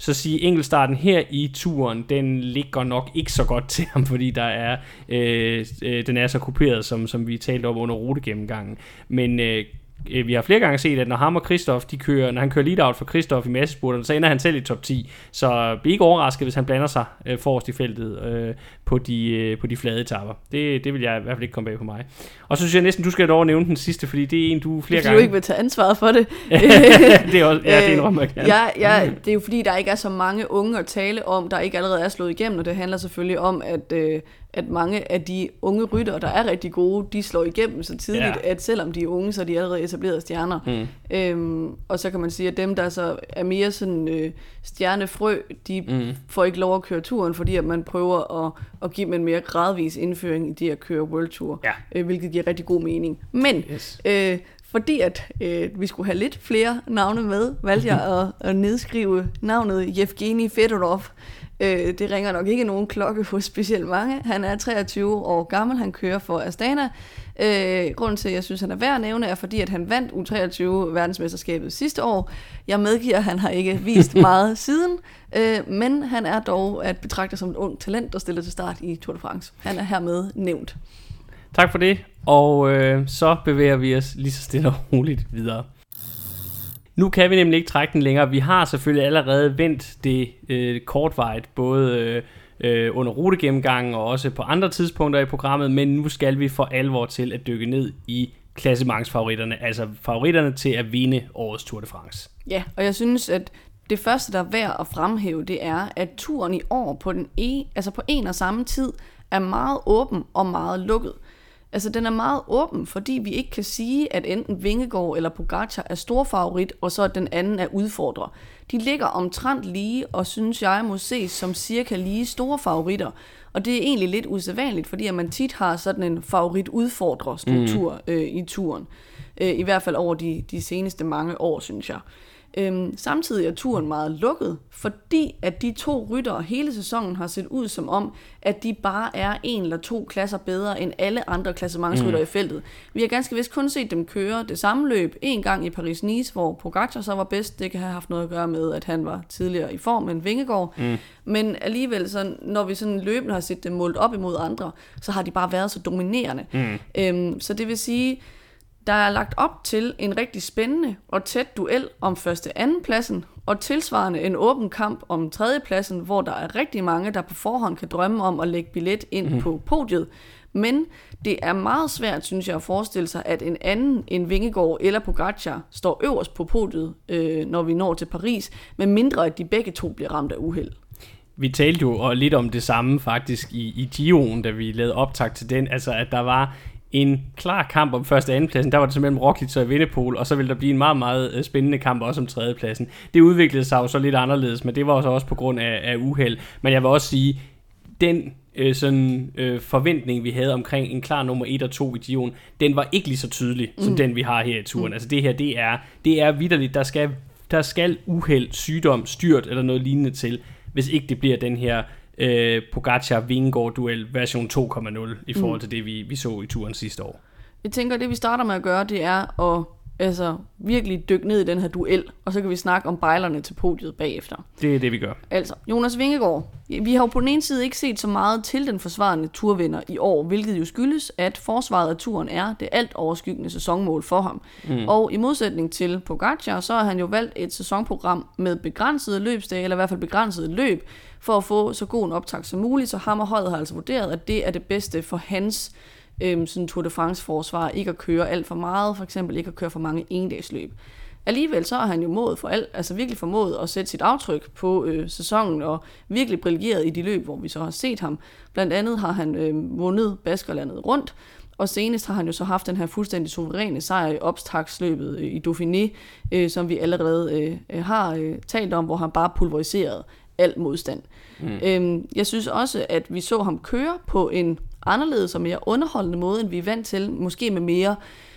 S1: så sige enkeltstarten her i turen, den ligger nok ikke så godt til ham, fordi der er, øh, øh, den er så kuperet, som, som vi talte om under rutegennemgangen. Men Øh, vi har flere gange set, at når ham og Kristoff, de kører, når han kører lead-out for Kristoff i massespurterne, så ender han selv i top 10. Så bliv ikke overrasket, hvis han blander sig øh, forrest i feltet øh, på, de, øh, på de flade etapper. Det, det vil jeg i hvert fald ikke komme bag på mig. Og så synes jeg næsten, du skal over nævne den sidste, fordi det er en, du flere gange...
S2: du ikke vil tage ansvaret for det.
S1: det er også, ja, det er en jeg
S2: ja, ja, det er jo fordi, der ikke er så mange unge at tale om, der ikke allerede er slået igennem, og det handler selvfølgelig om, at... Øh, at mange af de unge ryttere, der er rigtig gode, de slår igennem så tidligt, ja. at selvom de er unge, så er de allerede etablerede stjerner. Mm. Øhm, og så kan man sige, at dem, der så er mere sådan øh, stjernefrø, de mm. får ikke lov at køre turen, fordi at man prøver at, at give dem en mere gradvis indføring i det at køre World Tour, ja. øh, hvilket giver rigtig god mening. Men yes. øh, fordi at øh, vi skulle have lidt flere navne med, valgte jeg at, at nedskrive navnet Yevgeny Fedorov, Øh, det ringer nok ikke nogen klokke hos specielt mange. Han er 23 år gammel, han kører for Astana. Øh, grunden til, at jeg synes, han er værd at nævne, er fordi, at han vandt U23 verdensmesterskabet sidste år. Jeg medgiver, at han har ikke vist meget siden, øh, men han er dog at betragte som et ung talent, der stiller til start i Tour de France. Han er hermed nævnt.
S1: Tak for det, og øh, så bevæger vi os lige så stille og roligt videre. Nu kan vi nemlig ikke trække den længere. Vi har selvfølgelig allerede vendt det øh, kortvejet, både øh, øh, under rutegennemgangen og også på andre tidspunkter i programmet, men nu skal vi for alvor til at dykke ned i klassementsfavoritterne, altså favoritterne til at vinde årets Tour de France.
S2: Ja, og jeg synes, at det første, der er værd at fremhæve, det er, at turen i år på, den e, altså på en og samme tid er meget åben og meget lukket. Altså, den er meget åben, fordi vi ikke kan sige, at enten Vingegaard eller Pogacar er stor favorit, og så at den anden er udfordrer. De ligger omtrent lige, og synes jeg må ses som cirka lige store favoritter. Og det er egentlig lidt usædvanligt, fordi at man tit har sådan en favorit-udfordrer-struktur mm. øh, i turen. Øh, I hvert fald over de, de seneste mange år, synes jeg. Øhm, samtidig er turen meget lukket, fordi at de to ryttere hele sæsonen har set ud som om, at de bare er en eller to klasser bedre end alle andre klassementsryttere mm. i feltet. Vi har ganske vist kun set dem køre det samme løb en gang i Paris-Nice, hvor Pogacar så var bedst. Det kan have haft noget at gøre med, at han var tidligere i form end Vingegaard. Mm. Men alligevel, så, når vi sådan løbende har set dem målt op imod andre, så har de bare været så dominerende. Mm. Øhm, så det vil sige, der er lagt op til en rigtig spændende og tæt duel om første anden pladsen, og tilsvarende en åben kamp om tredje pladsen, hvor der er rigtig mange, der på forhånd kan drømme om at lægge billet ind mm. på podiet. Men det er meget svært, synes jeg, at forestille sig, at en anden end Vingegaard eller Pogacar står øverst på podiet, øh, når vi når til Paris, med mindre at de begge to bliver ramt af uheld.
S1: Vi talte jo lidt om det samme faktisk i, i Gio'en, da vi lavede optag til den, altså at der var en klar kamp om første og anden pladsen. Der var det simpelthen Roglic og Vindepol, og så ville der blive en meget, meget øh, spændende kamp også om tredje pladsen. Det udviklede sig jo så lidt anderledes, men det var også på grund af, af uheld. Men jeg vil også sige, den øh, sådan, øh, forventning, vi havde omkring en klar nummer 1 og 2 i Gion, den var ikke lige så tydelig, mm. som den, vi har her i turen. Mm. Altså det her, det er, det er vidderligt. Der skal, der skal uheld, sygdom, styrt eller noget lignende til, hvis ikke det bliver den her øh, Pogacar-Vingegaard-duel version 2.0 i forhold mm. til det, vi, vi så i turen sidste år.
S2: Jeg tænker, det vi starter med at gøre, det er at altså, virkelig dykke ned i den her duel, og så kan vi snakke om bejlerne til podiet bagefter.
S1: Det er det, vi gør.
S2: Altså, Jonas Vingegaard. Vi har jo på den ene side ikke set så meget til den forsvarende turvinder i år, hvilket jo skyldes, at forsvaret af turen er det alt overskyggende sæsonmål for ham. Mm. Og i modsætning til Pogacar, så har han jo valgt et sæsonprogram med begrænsede løbsdage, eller i hvert fald begrænsede løb, for at få så god en optag som muligt, så ham og holdet har altså vurderet, at det er det bedste for hans øhm, sådan Tour de France forsvar, ikke at køre alt for meget, for eksempel ikke at køre for mange endagsløb. Alligevel så har han jo mod for alt, altså virkelig formået at sætte sit aftryk på øh, sæsonen og virkelig brilleret i de løb, hvor vi så har set ham. Blandt andet har han øh, vundet Baskerlandet rundt, Og senest har han jo så haft den her fuldstændig suveræne sejr i opstaksløbet øh, i Dauphiné, øh, som vi allerede øh, har øh, talt om, hvor han bare pulveriserede al modstand. Mm. Øhm, jeg synes også, at vi så ham køre på en anderledes og mere underholdende måde, end vi er vant til. Måske med mere øh,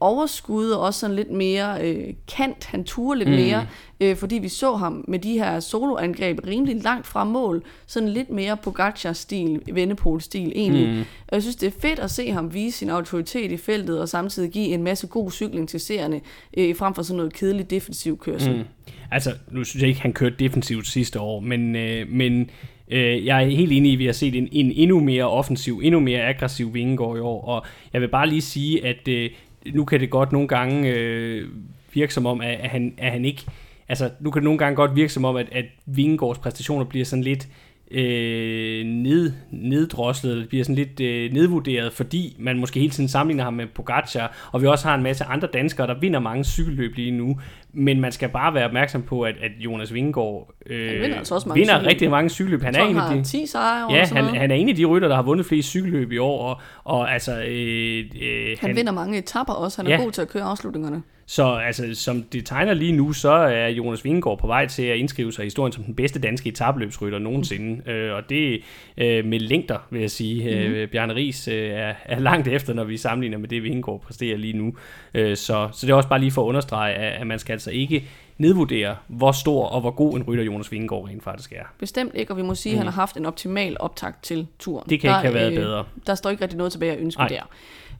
S2: overskud og også sådan lidt mere øh, kant. Han turde lidt mm. mere, øh, fordi vi så ham med de her soloangreb rimelig langt fra mål. Sådan lidt mere Pogacar-stil, Vennepol-stil egentlig. Mm. Og jeg synes, det er fedt at se ham vise sin autoritet i feltet og samtidig give en masse god cykling til seerne, øh, frem for sådan noget kedeligt defensiv kørsel. Mm.
S1: Altså, nu synes jeg ikke, han kørte defensivt sidste år, men, øh, men øh, jeg er helt enig i, at vi har set en, en endnu mere offensiv, endnu mere aggressiv Vingegaard i år, og jeg vil bare lige sige, at øh, nu kan det godt nogle gange øh, virke som om, at, at, han, at han ikke... Altså, nu kan det nogle gange godt virke som om, at, at Vingegaards præstationer bliver sådan lidt øh, ned, neddroslet, bliver sådan lidt øh, nedvurderet, fordi man måske hele tiden sammenligner ham med Pogacar, og vi også har en masse andre danskere, der vinder mange cykelløb lige nu, men man skal bare være opmærksom på, at, at Jonas Vingegaard øh, han vinder, altså også mange vinder cykelløb. rigtig mange cykelløb.
S2: Han er en af de 10 sejre
S1: Ja, han, han er en af de rytter, der har vundet flest cykelløb i år, og, og altså... Øh,
S2: øh, han, han vinder mange etapper også, han er ja. god til at køre afslutningerne.
S1: Så altså, som det tegner lige nu, så er Jonas Vingegaard på vej til at indskrive sig i historien som den bedste danske etabløbsrytter nogensinde. Mm. Øh, og det øh, med længder, vil jeg sige. Mm. Øh, Bjarne Ries øh, er, er langt efter, når vi sammenligner med det, Vingegaard præsterer lige nu. Øh, så, så det er også bare lige for at understrege, at, at man skal altså ikke nedvurdere, hvor stor og hvor god en rytter Jonas Vingegaard rent faktisk er.
S2: Bestemt ikke, og vi må sige, mm. at han har haft en optimal optakt til turen.
S1: Det kan der, ikke have været øh, bedre.
S2: Der står ikke rigtig noget tilbage at ønske Ej. der.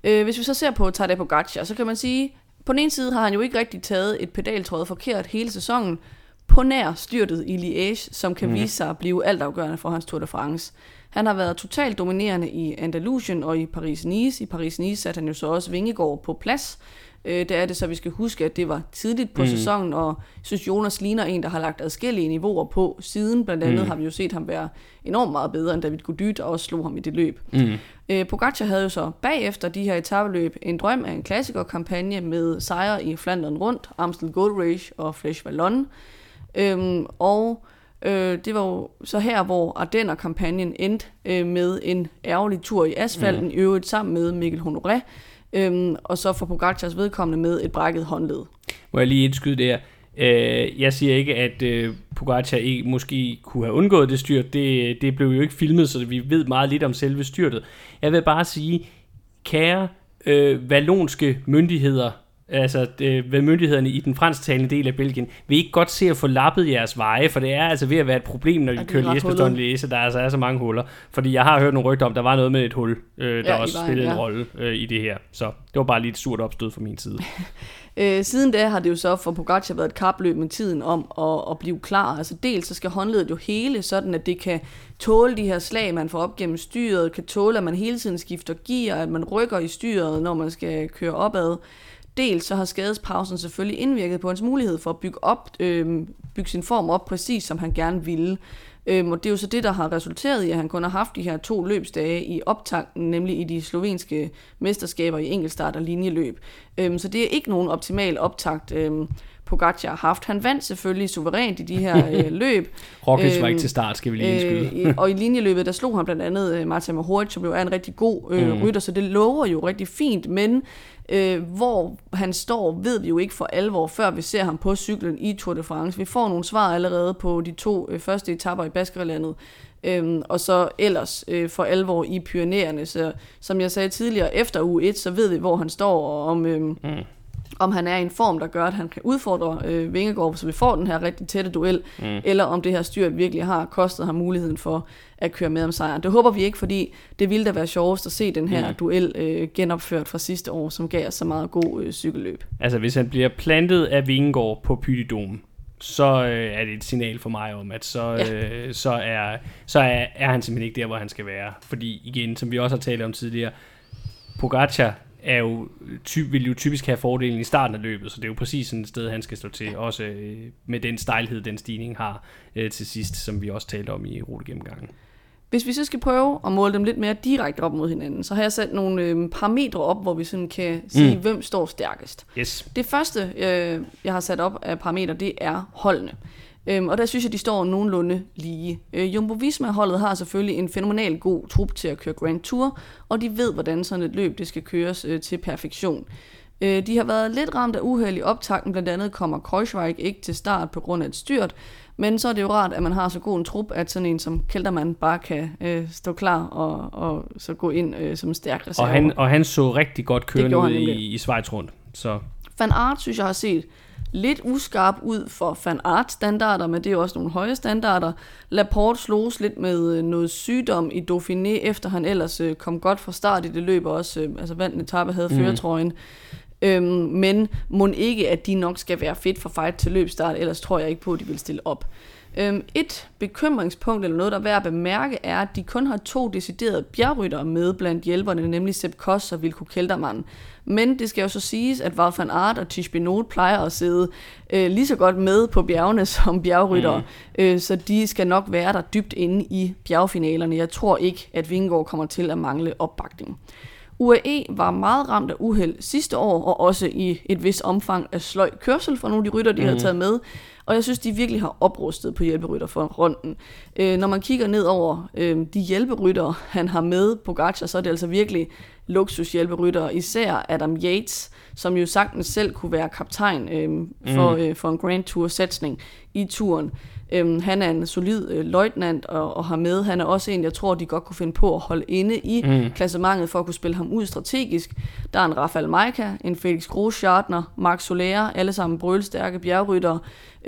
S2: Øh, hvis vi så ser på Tadej Pogacar, så kan man sige, på den ene side har han jo ikke rigtig taget et pedaltråd forkert hele sæsonen, på nær styrtet i Liège, som kan mm. vise sig at blive altafgørende for hans Tour de France. Han har været totalt dominerende i Andalusien og i Paris-Nice. I Paris-Nice satte han jo så også Vingegård på plads. Øh, det er det, så vi skal huske, at det var tidligt på mm. sæsonen, og jeg synes, Jonas ligner en, der har lagt adskillige niveauer på siden. Blandt andet mm. har vi jo set ham være enormt meget bedre end David Gody, der også slog ham i det løb. Mm. Øh, Pogacar havde jo så bagefter de her etabeløb en drøm af en klassikerkampagne med sejre i Flandern rundt, Amstel Gold Race og Flesh Vallon. Øhm, og øh, det var jo så her, hvor Ardenner-kampagnen endte øh, med en ærgerlig tur i asfalten, mm. i øvrigt sammen med Mikkel Honoré, øhm, og så for Pogacars vedkommende med et brækket håndled.
S1: Må jeg lige indskyde der? Øh, jeg siger ikke, at øh, Pogacar ikke måske kunne have undgået det styrt. Det, det blev jo ikke filmet, så vi ved meget lidt om selve styrtet. Jeg vil bare sige, kære øh, vallonske myndigheder, altså øh, ved myndighederne i den fransktalende del af Belgien, vil ikke godt se at få lappet jeres veje, for det er altså ved at være et problem, når de kører Liesbeston Læse, der altså er så mange huller. Fordi jeg har hørt nogle rygter om, der var noget med et hul, øh, der ja, også spillede ja. en rolle øh, i det her. Så det var bare lige et surt opstød fra min side.
S2: Øh, siden da har det jo så for Pogacar været et kapløb med tiden om at, at blive klar. Altså dels så skal håndledet jo hele, sådan at det kan tåle de her slag, man får op gennem styret, kan tåle, at man hele tiden skifter gear, at man rykker i styret, når man skal køre opad. Dels så har skadespausen selvfølgelig indvirket på hans mulighed for at bygge, op, øh, bygge sin form op præcis som han gerne ville. Øhm, og det er jo så det, der har resulteret i, at han kun har haft de her to løbsdage i optakten, nemlig i de slovenske mesterskaber i enkeltstart og linjeløb. Øhm, så det er ikke nogen optimal optakt, øhm, Pogacar har haft. Han vandt selvfølgelig suverænt i de her øh, løb.
S1: Roglic øhm, var ikke til start, skal vi lige indskyde.
S2: øh, og i linjeløbet, der slog han blandt andet øh, Martin Mohoric, som jo er en rigtig god øh, mm. rytter, så det lover jo rigtig fint, men Øh, hvor han står, ved vi jo ikke for alvor, før vi ser ham på cyklen i Tour de France. Vi får nogle svar allerede på de to øh, første etapper i Baskerlandet, øh, og så ellers øh, for alvor i Pyreneerne. Så som jeg sagde tidligere, efter uge 1, så ved vi, hvor han står, og om... Øh, mm om han er i en form, der gør, at han kan udfordre øh, Vingegaard, så vi får den her rigtig tætte duel, mm. eller om det her styrt virkelig har kostet ham muligheden for at køre med om sejren. Det håber vi ikke, fordi det ville da være sjovest at se den her mm. duel øh, genopført fra sidste år, som gav os så meget god øh, cykelløb.
S1: Altså hvis han bliver plantet af Vingegaard på Pydidom, så øh, er det et signal for mig om, at så, ja. øh, så, er, så er, er han simpelthen ikke der, hvor han skal være. Fordi igen, som vi også har talt om tidligere, Pogacar er jo, ty, vil jo typisk have fordelen i starten af løbet, så det er jo præcis sådan et sted, han skal stå til, også øh, med den stejlhed, den stigning har øh, til sidst, som vi også talte om i rutegennemgangen.
S2: Hvis vi så skal prøve at måle dem lidt mere direkte op mod hinanden, så har jeg sat nogle øh, parametre op, hvor vi sådan kan sige, mm. hvem står stærkest.
S1: Yes.
S2: Det første, øh, jeg har sat op af parametre, det er holdene. Øhm, og der synes jeg, de står nogenlunde lige. Øh, Jumbo Visma-holdet har selvfølgelig en fænomenal god trup til at køre Grand Tour, og de ved, hvordan sådan et løb det skal køres øh, til perfektion. Øh, de har været lidt ramt af uheld i optakten, blandt andet kommer Kreuzweig ikke til start på grund af et styrt, men så er det jo rart, at man har så god en trup, at sådan en som Keltermann bare kan øh, stå klar og, og så gå ind øh, som en stærk reserve.
S1: Og han, og han så rigtig godt kørende ud i, i Schweiz rundt. Så
S2: Van Aert synes jeg har set lidt uskarp ud for Van Aert standarder, men det er også nogle høje standarder. Laporte slogs lidt med øh, noget sygdom i Dauphiné, efter han ellers øh, kom godt fra start i det løb, og også øh, altså vandt en etape havde
S1: Mhm.
S2: føretrøjen. Øhm, men må ikke, at de nok skal være fedt for fight til løbstart, ellers tror jeg ikke på, at de vil stille op. Øhm, et bekymringspunkt, eller noget, der er værd at bemærke, er, at de kun har to deciderede bjergryttere med blandt hjælperne, nemlig Sepp Koss og Wilco Keltermann. Men det skal jo så siges, at Wout van Aert og Tish Benoit plejer at sidde øh, lige så godt med på bjergene som bjergryttere, mm. øh, så de skal nok være der dybt inde i bjergfinalerne. Jeg tror ikke, at Vingegaard kommer til at mangle opbakning. UAE var meget ramt af uheld sidste år, og også i et vis omfang af sløj kørsel for nogle af de rytter, de mm. havde taget med. Og jeg synes, de virkelig har oprustet på hjælperytter for runden. Øh, når man kigger ned over øh, de hjælperytter, han har med på Gacha, så er det altså virkelig luksushjælperytter. Især Adam Yates, som jo sagtens selv kunne være kaptajn øh, for, øh, for en Grand Tour-satsning i turen. Øhm, han er en solid øh, løjtnant og, og har med. Han er også en, jeg tror, de godt kunne finde på at holde inde i mm. klassementet for at kunne spille ham ud strategisk. Der er en Rafael Majka, en Felix Großschartner, Mark Soler, alle sammen brølstærke bjergryttere.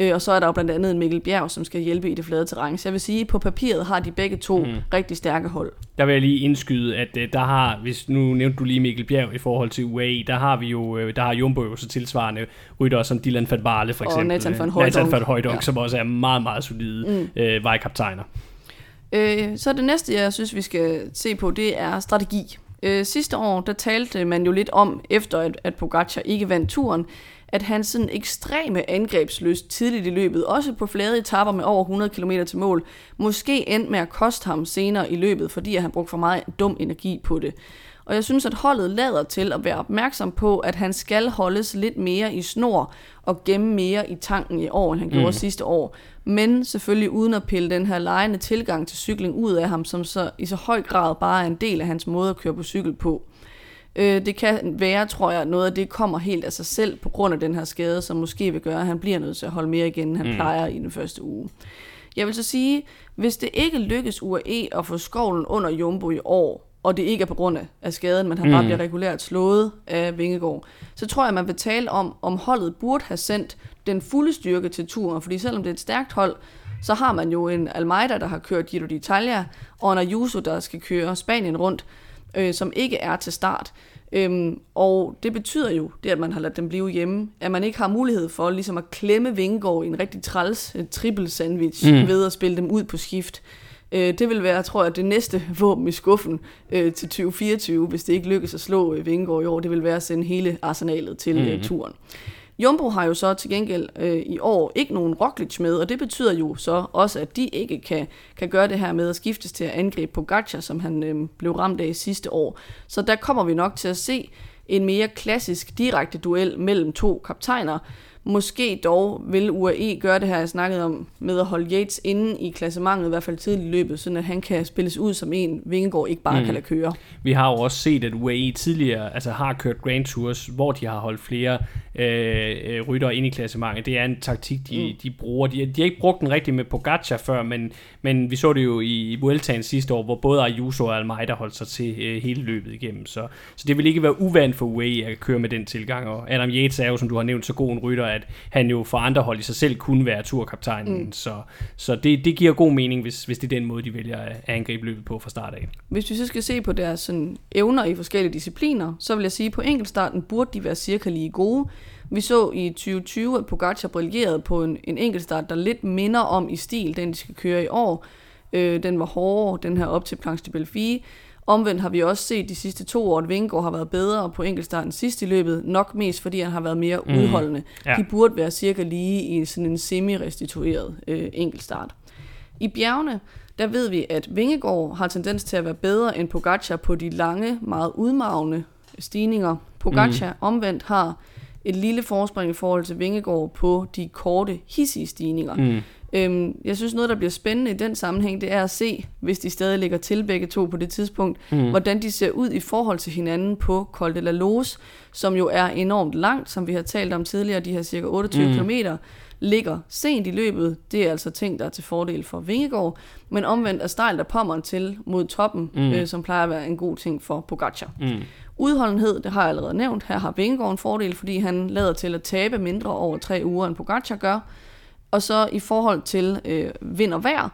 S2: Øh, og så er der jo blandt andet en Mikkel Bjerg, som skal hjælpe i det flade terræn. Så jeg vil sige, at på papiret har de begge to mm. rigtig stærke hold.
S1: der vil jeg lige indskyde, at øh, der har, hvis nu nævnte du lige Mikkel Bjerg i forhold til UAE, der har vi jo, øh, der har Jumbo jo så tilsvarende ryttere som Dylan van Barle for
S2: Og
S1: eksempel.
S2: Nathan van
S1: Øh,
S2: Hooydonk.
S1: Nathan van Hooydonk,
S2: Ja.
S1: som også er meget, meget solide mm. øh, vejkaptajner.
S2: Øh, så det næste, jeg synes, vi skal se på, det er strategi. Øh, sidste år, der talte man jo lidt om, efter at, at Pogacar ikke vandt turen, at hans sådan ekstreme angrebsløst tidligt i løbet, også på flade etapper med over 100 km til mål, måske endte med at koste ham senere i løbet, fordi han brugte for meget dum energi på det. Og jeg synes, at holdet lader til at være opmærksom på, at han skal holdes lidt mere i snor og gemme mere i tanken i år, end han gjorde mm. sidste år. Men selvfølgelig uden at pille den her lejende tilgang til cykling ud af ham, som så i så høj grad bare er en del af hans måde at køre på cykel på. Øh, det kan være, tror jeg, noget af det kommer helt af sig selv på grund af den her skade, som måske vil gøre, at han bliver nødt til at holde mere igen, end han mm. plejer i den første uge. Jeg vil så sige, hvis det ikke lykkes UAE at få skovlen under Jumbo i år, og det ikke er på grund af- skaden, men han bare bliver regulært slået af Vingegaard, så tror jeg, man vil tale om, om holdet burde have sendt den fulde styrke til turen, fordi selvom det er et stærkt hold, så har man jo en Almeida, der har kørt Giro d'Italia, og en Ayuso, der skal køre Spanien rundt, øh, som ikke er til start. Øhm, og det betyder jo, det at man har ladet dem blive hjemme, at man ikke har mulighed for ligesom at klemme Vingegaard i en rigtig træls øh, triple sandwich mm. ved at spille dem ud på skift. Øh, det vil være, tror jeg, det næste våben i skuffen øh, til 2024, hvis det ikke lykkes at slå øh, Vingegaard i år. Det vil være at sende hele arsenalet til mm. øh, turen. Jumbo har jo så til gengæld øh, i år ikke nogen Roglic med, og det betyder jo så også, at de ikke kan, kan gøre det her med at skiftes til at angribe Pogacar, som han øh, blev ramt af sidste år. Så der kommer vi nok til at se en mere klassisk direkte duel mellem to kaptajner. Måske dog vil UAE gøre det her, jeg snakkede om, med at holde Yates inde i klassementet, i hvert fald tidligt i løbet, så at han kan spilles ud som en, Vingegaard ikke bare mm. kan lade køre.
S1: Vi har jo også set, at UAE tidligere altså, har kørt Grand Tours, hvor de har holdt flere øh, øh, ryttere ind i klassementet. Det er en taktik, de, mm. de bruger. De, de har ikke brugt den rigtig med Pogacar før, men, men vi så det jo i, i Vueltaen sidste år, hvor både Ayuso og Almeida holdt sig til øh, hele løbet igennem. Så, så det vil ikke være uvandt for UAE at køre med den tilgang. Og Adam Yates er jo, som du har nævnt, så god en rytter, at han jo for andre hold i sig selv kunne være turkaptajnen. Mm. Så, så det, det giver god mening, hvis, hvis det er den måde, de vælger at angribe løbet på fra start af.
S2: Hvis vi så skal se på deres sådan, evner i forskellige discipliner, så vil jeg sige, at på enkeltstarten burde de være cirka lige gode. Vi så i 2020, at Pogacar brillerede på en, en enkeltstart, der lidt minder om i stil, den de skal køre i år. Øh, den var hårdere, den her op til Planche de Belfie. Omvendt har vi også set de sidste to år, at Vingegaard har været bedre på enkeltstarten sidst i løbet, nok mest fordi han har været mere mm. udholdende.
S1: Ja.
S2: De burde være cirka lige i sådan en semi-restitueret øh, enkeltstart. I bjergene, der ved vi, at Vingegaard har tendens til at være bedre end Pogacar på de lange, meget udmavne stigninger. Pogacar mm. omvendt har et lille forspring i forhold til Vingegaard på de korte, hissige stigninger. Mm. Øhm, jeg synes noget, der bliver spændende i den sammenhæng, det er at se, hvis de stadig ligger til begge to på det tidspunkt, mm. hvordan de ser ud i forhold til hinanden på Col de la Loze, som jo er enormt langt, som vi har talt om tidligere, de her cirka 28 mm. km, ligger sent i løbet. Det er altså ting, der er til fordel for Vingegaard, men omvendt er stejlt af pommeren til mod toppen, mm. øh, som plejer at være en god ting for Pogacar. Mm. Udholdenhed, det har jeg allerede nævnt. Her har Vingegaard en fordel, fordi han lader til at tabe mindre over tre uger, end Pogacar gør. Og så i forhold til øh, vind og vejr,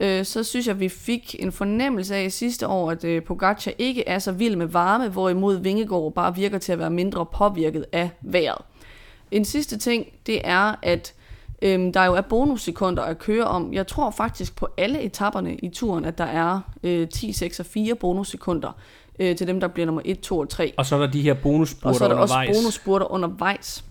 S2: øh, så synes jeg, at vi fik en fornemmelse af sidste år, at øh, Pogacar ikke er så vild med varme, hvorimod Vingegaard bare virker til at være mindre påvirket af vejret. En sidste ting, det er, at øh, der jo er bonussekunder at køre om. Jeg tror faktisk på alle etapperne i turen, at der er øh, 10, 6 og 4 bonussekunder øh, til dem, der bliver nummer 1, 2 og 3.
S1: Og så er der de her bonusspurter
S2: Og så er der
S1: undervejs.
S2: også bonusspurter undervejs.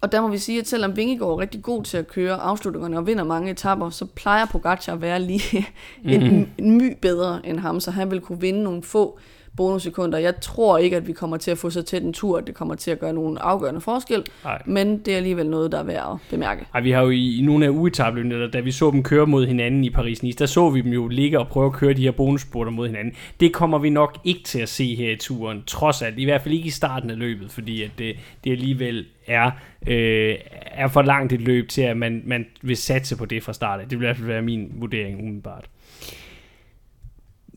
S2: Og der må vi sige, at selvom Vingegaard er rigtig god til at køre afslutningerne og vinder mange etapper, så plejer Pogacar at være lige en, mm-hmm. en my bedre end ham, så han vil kunne vinde nogle få bonussekunder. Jeg tror ikke, at vi kommer til at få så tæt en tur, at det kommer til at gøre nogen afgørende forskel,
S1: Nej.
S2: men det er alligevel noget, der er værd at bemærke.
S1: Ej, vi har jo i, i nogle af ugetabløbene, da vi så dem køre mod hinanden i Paris-Nice, der så vi dem jo ligge og prøve at køre de her bonusspurter mod hinanden. Det kommer vi nok ikke til at se her i turen, trods alt. I hvert fald ikke i starten af løbet, fordi at det, det alligevel er, øh, er for langt et løb til, at man, man vil satse på det fra start af. Det vil i hvert fald være min vurdering umiddelbart.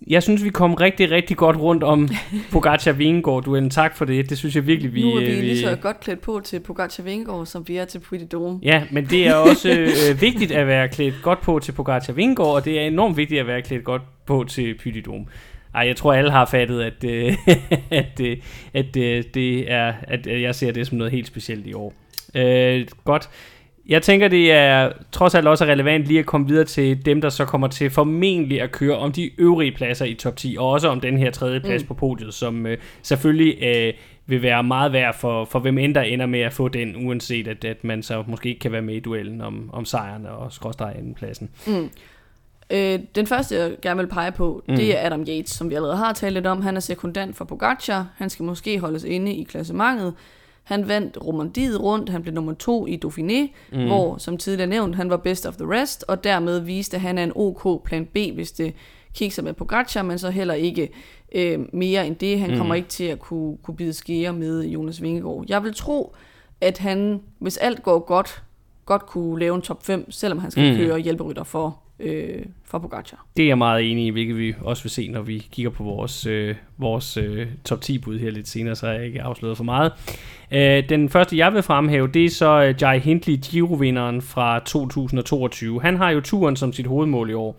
S1: Jeg synes, vi kom rigtig, rigtig godt rundt om Pogacar Vingegaard duellen. Tak for det. Det synes jeg virkelig, vi...
S2: nu er vi
S1: øh,
S2: lige så godt klædt på til Pogacar Vingegaard, som vi er til de Dome.
S1: Ja, men det er også øh, vigtigt at være klædt godt på til Pogacar Vingegaard, og det er enormt vigtigt at være klædt godt på til de Dome. Ej, jeg tror alle har fattet, at, øh, at, øh, at, øh, det er, at jeg ser det som noget helt specielt i år. Øh, godt. Jeg tænker, det er trods alt også relevant lige at komme videre til dem, der så kommer til formentlig at køre om de øvrige pladser i top 10, og også om den her tredje plads mm. på podiet, som øh, selvfølgelig øh, vil være meget værd for, for hvem end der ender med at få den, uanset at, at man så måske ikke kan være med i duellen om, om sejren og skråstrej pladsen.
S2: Mm. Øh, den første, jeg gerne vil pege på, mm. det er Adam Yates, som vi allerede har talt lidt om. Han er sekundant for Pogacar. Han skal måske holdes inde i klassementet. Han vandt Romandiet rundt, han blev nummer to i Dauphiné, mm. hvor, som tidligere nævnt, han var best of the rest, og dermed viste, at han er en OK plan B, hvis det kigger med Pogacar, men så heller ikke øh, mere end det. Han mm. kommer ikke til at kunne, kunne bide skære med Jonas Vingegaard. Jeg vil tro, at han, hvis alt går godt, godt kunne lave en top 5, selvom han skal mm. køre hjælperytter for øh, for Pogacar.
S1: Det er jeg meget enig i, hvilket vi også vil se, når vi kigger på vores, øh, vores øh, top 10 bud her lidt senere, så jeg ikke afsløret for meget. Øh, den første, jeg vil fremhæve, det er så øh, Jai Hindley, Giro-vinderen fra 2022. Han har jo turen som sit hovedmål i år.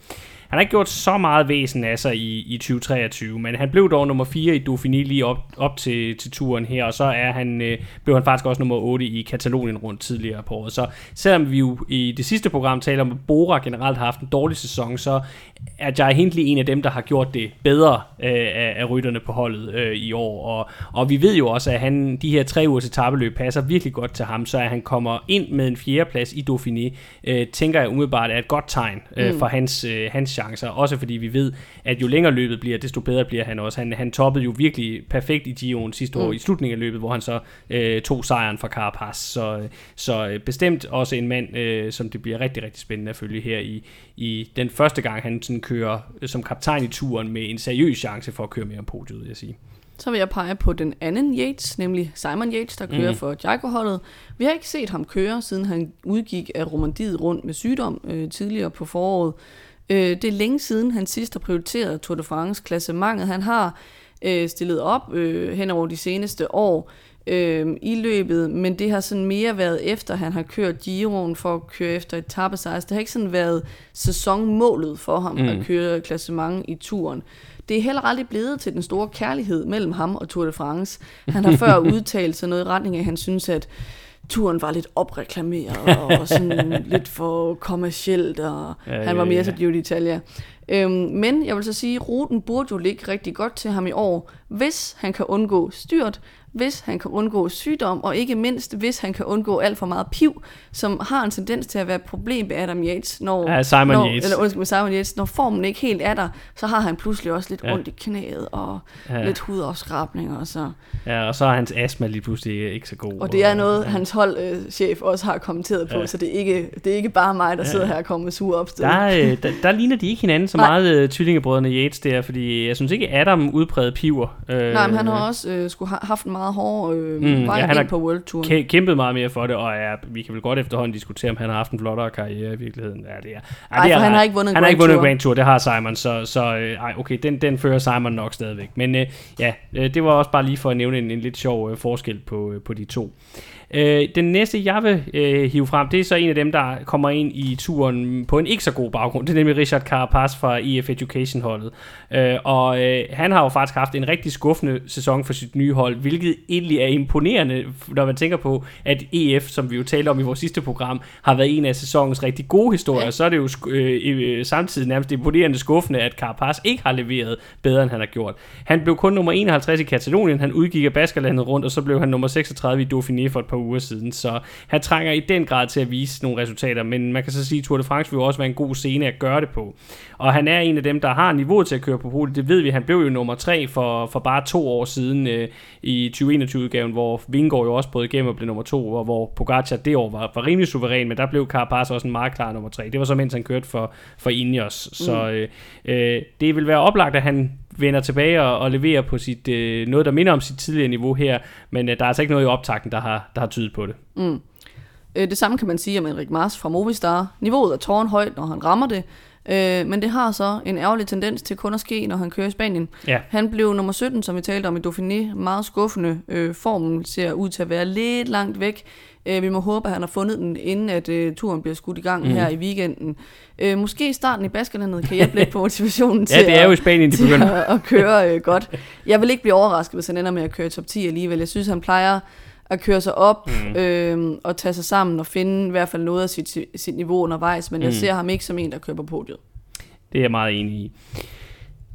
S1: Han har ikke gjort så meget væsen af sig i, i 2023, men han blev dog nummer 4 i Dauphiné lige op, op til, til turen her, og så er han, øh, blev han faktisk også nummer 8 i Katalonien rundt tidligere på året. Så selvom vi jo i det sidste program taler om, at Bora generelt har haft en dårlig sæson, så er Jai Hindley en af dem, der har gjort det bedre øh, af, af rytterne på holdet øh, i år. Og, og vi ved jo også, at han, de her tre ugers etabeløb passer virkelig godt til ham, så at han kommer ind med en fjerdeplads i Dauphiné, øh, tænker jeg umiddelbart er et godt tegn øh, mm. for hans, øh, hans chancer. Også fordi vi ved, at jo længere løbet bliver, desto bedre bliver han også. Han, han toppede jo virkelig perfekt i Giroen sidste mm. år i slutningen af løbet, hvor han så øh, tog sejren fra Carapaz. Så, så øh, bestemt også en mand, øh, som det bliver rigtig, rigtig spændende at følge her i, i den første gang, han sådan kører som kaptajn i turen med en seriøs chance for at køre mere om podiet, vil jeg sige.
S2: Så vil jeg pege på den anden Yates, nemlig Simon Yates, der kører mm. for Jaiko-holdet. Vi har ikke set ham køre, siden han udgik af Romandiet rundt med sygdom øh, tidligere på foråret. Øh, det er længe siden, han sidst har prioriteret Tour de France-klassementet. Han har øh, stillet op øh, hen over de seneste år øh, i løbet, men det har sådan mere været efter, han har kørt Giroen for at køre efter et tappesejs. Det har ikke sådan været sæsonmålet for ham mm. at køre klassement i turen. Det er heller aldrig blevet til den store kærlighed mellem ham og Tour de France. Han har før udtalt sig noget i retning af, at han synes, at turen var lidt opreklameret og sådan lidt for kommercielt, og ja, han var mere ja, ja. så Giro d'Italia. Øhm, men jeg vil så sige, ruten burde jo ligge rigtig godt til ham i år, hvis han kan undgå styrt, hvis han kan undgå sygdom, og ikke mindst, hvis han kan undgå alt for meget piv, som har en tendens til at være et problem ved Adam Yates, når,
S1: Ja, Simon
S2: når,
S1: Yates.
S2: Eller, undskyld, Simon Yates, når formen ikke helt er der, så har han pludselig også lidt
S1: Ja.
S2: ondt i knæet, og
S1: Ja.
S2: ja. lidt hudafskrabninger, og så...
S1: Ja, og så er hans astma lige pludselig ikke så god.
S2: Og det er noget, hans holdchef også har kommenteret på,
S1: Ja.
S2: ja. så det er, ikke, det er ikke bare mig, der
S1: Ja.
S2: sidder her og kommer med sure opstød.
S1: Der, øh, der, der ligner de ikke hinanden så
S2: Nej.
S1: meget, øh, tvillingebrødrene Yates der, fordi jeg synes ikke, Adam udpræget piver. Øh,
S2: Nej, men han har også øh, skulle ha- haft en meget hård øh,
S1: Mm,
S2: vej
S1: ja,
S2: ja,
S1: han har
S2: på World Tour.
S1: kæ- kæmpet meget mere for det, og er, vi kan vel godt efterhånden diskutere, om han har haft en flottere karriere i virkeligheden. Ja, det er, ja,
S2: Nej,
S1: det er
S2: han har ikke vundet en
S1: Han har
S2: Grand
S1: ikke vundet
S2: Tour.
S1: Grand Tour, det har Simon, så, så øh, ej, okay, den, den fører Simon nok stadigvæk. Men øh, ja, øh, det var også bare lige for at nævne en, en lidt sjov øh, forskel på, øh, på de to. Øh, den næste, jeg vil øh, hive frem, det er så en af dem, der kommer ind i turen på en ikke så god baggrund. Det er nemlig Richard Carapaz fra EF Education-holdet. Øh, og øh, han har jo faktisk haft en rigtig skuffende sæson for sit nye hold, hvilket egentlig er imponerende, når man tænker på, at EF, som vi jo talte om i vores sidste program, har været en af sæsonens rigtig gode historier. Så er det jo øh, øh, samtidig nærmest imponerende skuffende, at Carapaz ikke har leveret bedre, end han har gjort. Han blev kun nummer 51 i Katalonien, han udgik af Baskerlandet rundt, og så blev han nummer 36 i Dauphiné for et par uger siden. Så han trænger i den grad til at vise nogle resultater, men man kan så sige, at Tour de France vil jo også være en god scene at gøre det på. Og han er en af dem, der har niveau til at køre på podiet. Det ved vi, han blev jo nummer 3 for, for bare to år siden øh, i 2021-udgaven, hvor Vingård jo også brød igennem og blev nummer 2, og hvor Pogacar det år var, var rimelig suveræn, men der blev Carapaz også en meget klar nummer 3. Det var så mens han kørte for, for Ineos. Så øh, øh, det vil være oplagt, at han vender tilbage og, og leverer på sit, øh, noget, der minder om sit tidligere niveau her, men øh, der er altså ikke noget i optakten, der har, der har tydet på det.
S2: Mm. Øh, det samme kan man sige om Enrik Mars fra Movistar. Niveauet er tårnhøjt, når han rammer det, øh, men det har så en ærgerlig tendens til kun at ske, når han kører i Spanien.
S1: Ja.
S2: Han blev nummer 17, som vi talte om i Dauphiné. Meget skuffende. Øh, formen ser ud til at være lidt langt væk. Øh, vi må håbe, at han har fundet den, inden at øh, turen bliver skudt i gang mm. her i weekenden. Øh, måske starten i Baskerlandet kan hjælpe lidt på motivationen til
S1: Ja, det er jo i Spanien, de begynder.
S2: at, at køre øh, godt. Jeg vil ikke blive overrasket, hvis han ender med at køre top 10 alligevel. Jeg synes, han plejer at køre sig op mm. øh, og tage sig sammen og finde i hvert fald noget af sit, sit niveau undervejs, men mm. jeg ser ham ikke som en, der kører på podiet.
S1: Det er jeg meget enig i.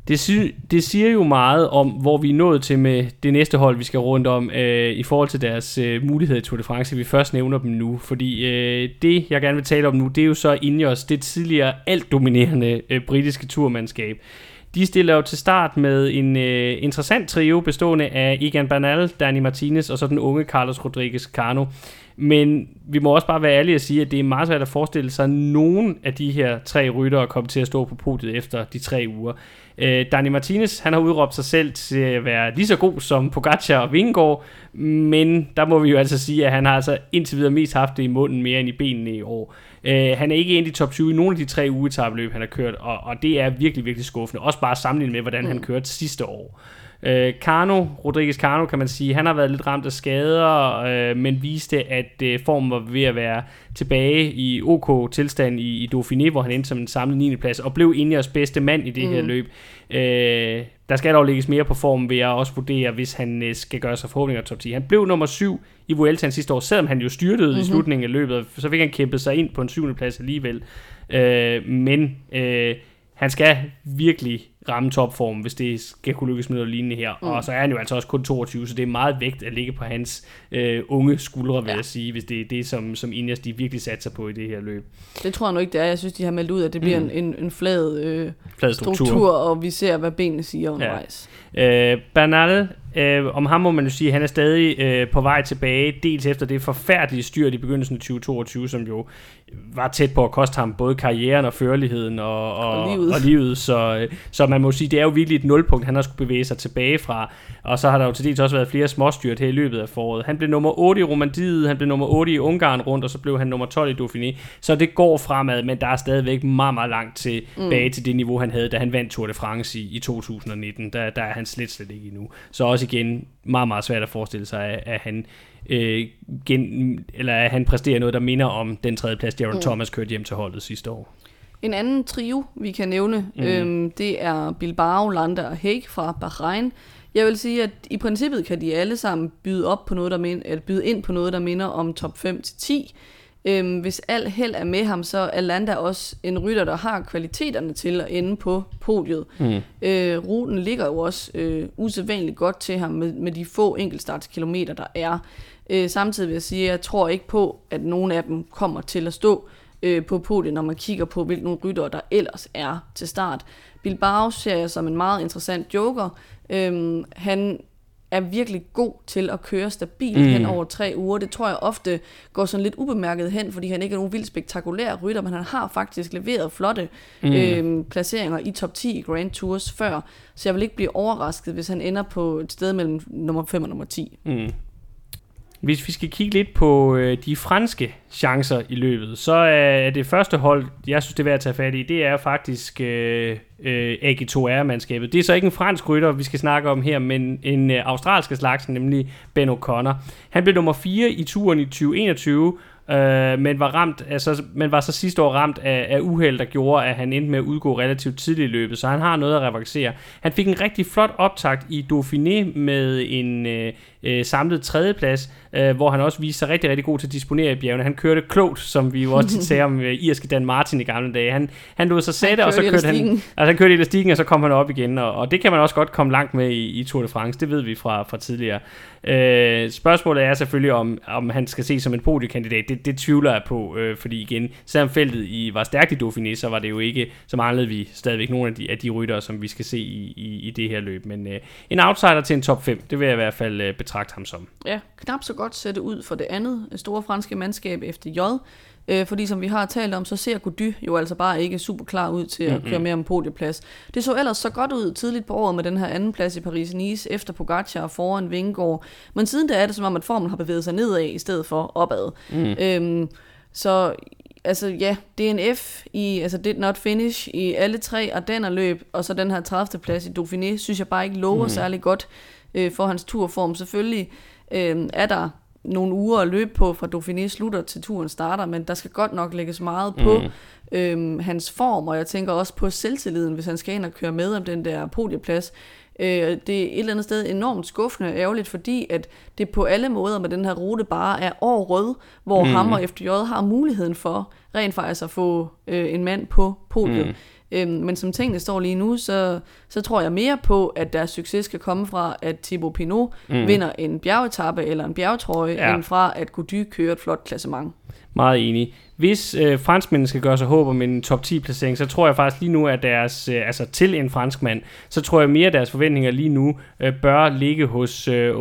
S1: Det, sy- det siger jo meget om, hvor vi er nået til med det næste hold, vi skal rundt om, øh, i forhold til deres øh, muligheder i Tour de France. Vi først nævner dem nu, fordi øh, det, jeg gerne vil tale om nu, det er jo så Ineos, det tidligere alt dominerende øh, britiske turmandskab. De stiller jo til start med en øh, interessant trio bestående af Egan Bernal, Dani Martinez og så den unge Carlos Rodriguez Cano. Men vi må også bare være ærlige og sige, at det er meget svært at forestille sig, at nogen af de her tre ryttere kommer til at stå på podiet efter de tre uger. Øh, Dani Martinez, han har udråbt sig selv til at være lige så god som Pogacar og Vingegaard, men der må vi jo altså sige, at han har altså indtil videre mest haft det i munden mere end i benene i år. Øh, han er ikke ind i top 20 i nogle af de tre ugetabløb, han har kørt, og, og det er virkelig, virkelig skuffende. Også bare sammenlignet med, hvordan mm. han kørte sidste år. Øh, Cano, Rodriguez Cano, kan man sige, han har været lidt ramt af skader, øh, men viste, at øh, formen var ved at være tilbage i OK tilstand i, i Dauphiné, hvor han endte som en samlet 9. plads, og blev Ineos bedste mand i det mm. her løb. Øh, der skal dog lægges mere på formen, vil jeg også vurdere, hvis han øh, skal gøre sig forhåbninger top 10. Han blev nummer 7 i Vueltaen sidste år, selvom han jo styrtede mm-hmm. i slutningen af løbet, så fik han kæmpet sig ind på en 7. plads alligevel. Øh, men øh, han skal virkelig ramme topform, hvis det skal kunne lykkes med noget lignende her. Mm. Og så er han jo altså også kun 22, så det er meget vægt at ligge på hans øh, unge skuldre, vil ja. jeg sige, hvis det er det, som, som Ineos de virkelig satser på i det her løb.
S2: Det tror jeg nu ikke, det er. Jeg synes, de har meldt ud, at det bliver mm. en, en, en flad, øh,
S1: Flad struktur.
S2: struktur, og vi ser, hvad benene siger undervejs.
S1: Ja. Øh, Bernal, øh, om ham må man jo sige, at han er stadig øh, på vej tilbage, dels efter det forfærdelige styrt i begyndelsen af 2022, som jo var tæt på at koste ham både karrieren og førligheden og, og,
S2: Og livet.
S1: og livet. Så, øh, så man må sige, det er jo virkelig et nulpunkt, han har skulle bevæge sig tilbage fra. Og så har der jo til dels også været flere småstyrt her i løbet af foråret. Han blev nummer 8 i Romandiet, han blev nummer 8 i Ungarn rundt, og så blev han nummer 12 i Dauphiné. Så det går fremad, men der er stadigvæk meget, meget langt tilbage mm. til det niveau, han havde, da han vandt Tour de France i, i 2019. Der, der er han slet, slet ikke endnu. Så også igen meget, meget svært at forestille sig, at, han øh, gen, eller at han præsterer noget, der minder om den tredje plads, Jaron mm. Thomas kørte hjem til holdet sidste år.
S2: En anden trio, vi kan nævne, mm. øhm, det er Bilbao, Landa og Haig fra Bahrain. Jeg vil sige, at i princippet kan de alle sammen byde, op på noget, der mind, eller byde ind på noget, der minder om top 5-10. Øhm, hvis al held er med ham, så er Landa også en rytter, der har kvaliteterne til at ende på podiet. Mm. Øh, ruten ligger jo også øh, usædvanligt godt til ham med, med de få enkeltstartskilometer, der er. Øh, samtidig vil jeg sige, at jeg tror ikke på, at nogen af dem kommer til at stå øh, på podiet, når man kigger på, hvilke ryttere der ellers er til start. Bilbao ser jeg som en meget interessant joker. Øhm, han er virkelig god til at køre stabilt mm. hen over tre uger. Det tror jeg ofte går sådan lidt ubemærket hen, fordi han ikke er nogen vildt spektakulær rytter, men han har faktisk leveret flotte mm. øhm, placeringer i top 10 i Grand Tours før, så jeg vil ikke blive overrasket, hvis han ender på et sted mellem nummer 5 og nummer 10. Mm.
S1: Hvis vi skal kigge lidt på øh, de franske chancer i løbet, så er det første hold, jeg synes, det er værd at tage fat i, det er faktisk øh, øh, AG2R-mandskabet. Det er så ikke en fransk rytter, vi skal snakke om her, men en øh, australsk slags, nemlig Ben O'Connor. Han blev nummer 4 i turen i 2021, øh, men, var ramt, altså, men var så sidste år ramt af, af uheld, der gjorde, at han endte med at udgå relativt tidligt i løbet, så han har noget at revancere. Han fik en rigtig flot optakt i Dauphiné med en øh, øh, samlet tredjeplads, øh, hvor han også viste sig rigtig, rigtig god til at disponere i bjergene. Han kørte klogt, som vi jo også sagde om øh, irske Dan Martin i gamle dage. Han, han lod sig sætte, og så kørte han, altså, han kørte elastikken, og så kom han op igen, og, og det kan man også godt komme langt med i, i Tour de France, det ved vi fra, fra tidligere. Øh, spørgsmålet er selvfølgelig, om, om han skal ses som en podiekandidat. Det, det tvivler jeg på, øh, fordi igen, selvom feltet i, var stærkt i Dauphiné, så var det jo ikke, så manglede vi stadigvæk nogle af de, af de ryttere, som vi skal se i, i, i det her løb. Men øh, en outsider til en top 5, det vil jeg i hvert fald øh, betragte ham som.
S2: Ja, knap så godt ser det ud for det andet store franske mandskab efter J. Øh, fordi som vi har talt om, så ser Gody jo altså bare ikke super klar ud til at mm-hmm. køre mere om podieplads. Det så ellers så godt ud tidligt på året med den her anden plads i Paris-Nice efter Pogacar og foran Vingegaard. Men siden da er det som om, at formen har bevæget sig nedad i stedet for opad. Mm. Øhm, så altså ja, DNF i, altså did not finish i alle tre løb, og så den her 30. plads i Dauphiné, synes jeg bare ikke lover mm. særlig godt øh, for hans turform. Selvfølgelig øh, er der nogle uger at løbe på, fra Dauphiné slutter til turen starter, men der skal godt nok lægges meget på mm. øhm, hans form, og jeg tænker også på selvtilliden, hvis han skal ind og køre med om den der podieplads. Øh, det er et eller andet sted enormt skuffende og ærgerligt, fordi at det på alle måder med den her rute bare er over rød, hvor mm. ham og FDJ har muligheden for rent faktisk at få øh, en mand på podiet. Mm. Øhm, men som tingene står lige nu, så, så tror jeg mere på, at deres succes skal komme fra, at Thibaut Pinot mm. vinder en bjergetappe eller en bjergetrøje, ja. end fra, at Gody kører et flot klassement.
S1: Meget enig. Hvis øh, franskmændene skal gøre sig håb om en top 10 placering, så tror jeg faktisk lige nu, at deres, øh, altså til en franskmand, så tror jeg mere, at deres forventninger lige nu øh, bør ligge hos øh, øh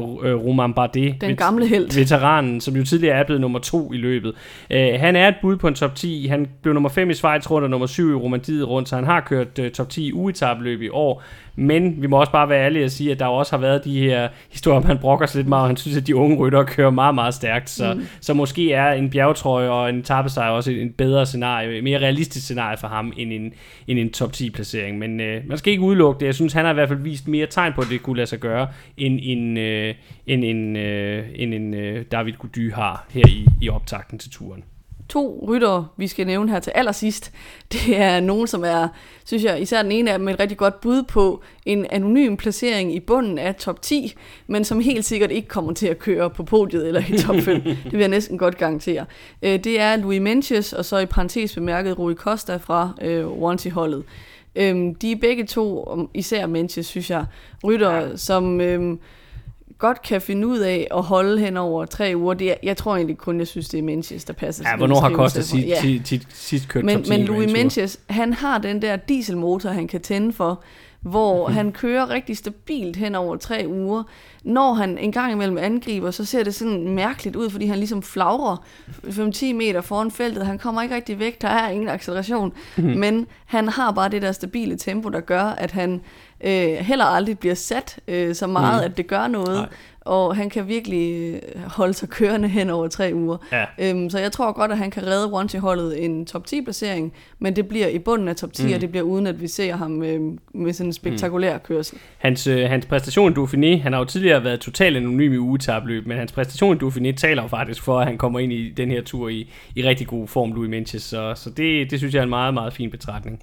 S1: Romain Bardet.
S2: Den gamle held.
S1: Veteranen, som jo tidligere er blevet nummer 2 i løbet. Øh, han er et bud på en top 10. Han blev nummer 5 i Schweiz rundt og nummer 7 i Romandiet rundt, så han har kørt øh, top 10 uetabløb i år. Men vi må også bare være ærlige og sige, at der også har været de her historier, man brokker sig lidt meget, og han synes, at de unge ryttere kører meget, meget stærkt. Så, mm. så måske er en bjergetrøje og en tappesejr også et bedre scenarie, et mere realistisk scenarie for ham, end en, end en top 10 placering. Men øh, man skal ikke udelukke det. Jeg synes, han har i hvert fald vist mere tegn på, at det kunne lade sig gøre, end, en, øh, end, en, øh, end en øh, David Gody har her i, i optakten til turen
S2: to ryttere, vi skal nævne her til allersidst. Det er nogen, som er, synes jeg, især den ene af dem et rigtig godt bud på en anonym placering i bunden af top 10, men som helt sikkert ikke kommer til at køre på podiet eller i top 5. det vil jeg næsten godt garantere. Øh, det er Louis Menches, og så i parentes bemærket Rui Costa fra øh, Wanty-holdet. Øhm, de er begge to, især Menches, synes jeg, rytter, som... Øhm, godt kan finde ud af at holde hen over tre uger. Det er, jeg tror egentlig kun, jeg synes, det er Menches, der passer.
S1: Ja, hvornår har Costa sidst, ja. sidst kørt
S2: Men, men Louis Menches, han har den der dieselmotor, han kan tænde for, hvor han kører rigtig stabilt hen over tre uger. Når han en gang imellem angriber, så ser det sådan mærkeligt ud, fordi han ligesom flagrer 5-10 meter foran feltet. Han kommer ikke rigtig væk, der er ingen acceleration. Mm-hmm. Men han har bare det der stabile tempo, der gør, at han øh, heller aldrig bliver sat øh, så meget, mm. at det gør noget. Nej. Og han kan virkelig øh, holde sig kørende hen over tre uger. Ja. Øhm, så jeg tror godt, at han kan redde one holdet en top 10 placering, men det bliver i bunden af top 10, mm. og det bliver uden, at vi ser ham øh, med sådan en spektakulær mm. kørsel.
S1: Hans, øh, hans præstation i Dauphiné, han har jo tidligere været totalt anonym i ugetabløb, men hans præstation i Dauphiné taler jo faktisk for, at han kommer ind i den her tur i, i rigtig god form, Louis Menches. Så, så det, det synes jeg er en meget, meget fin betragtning.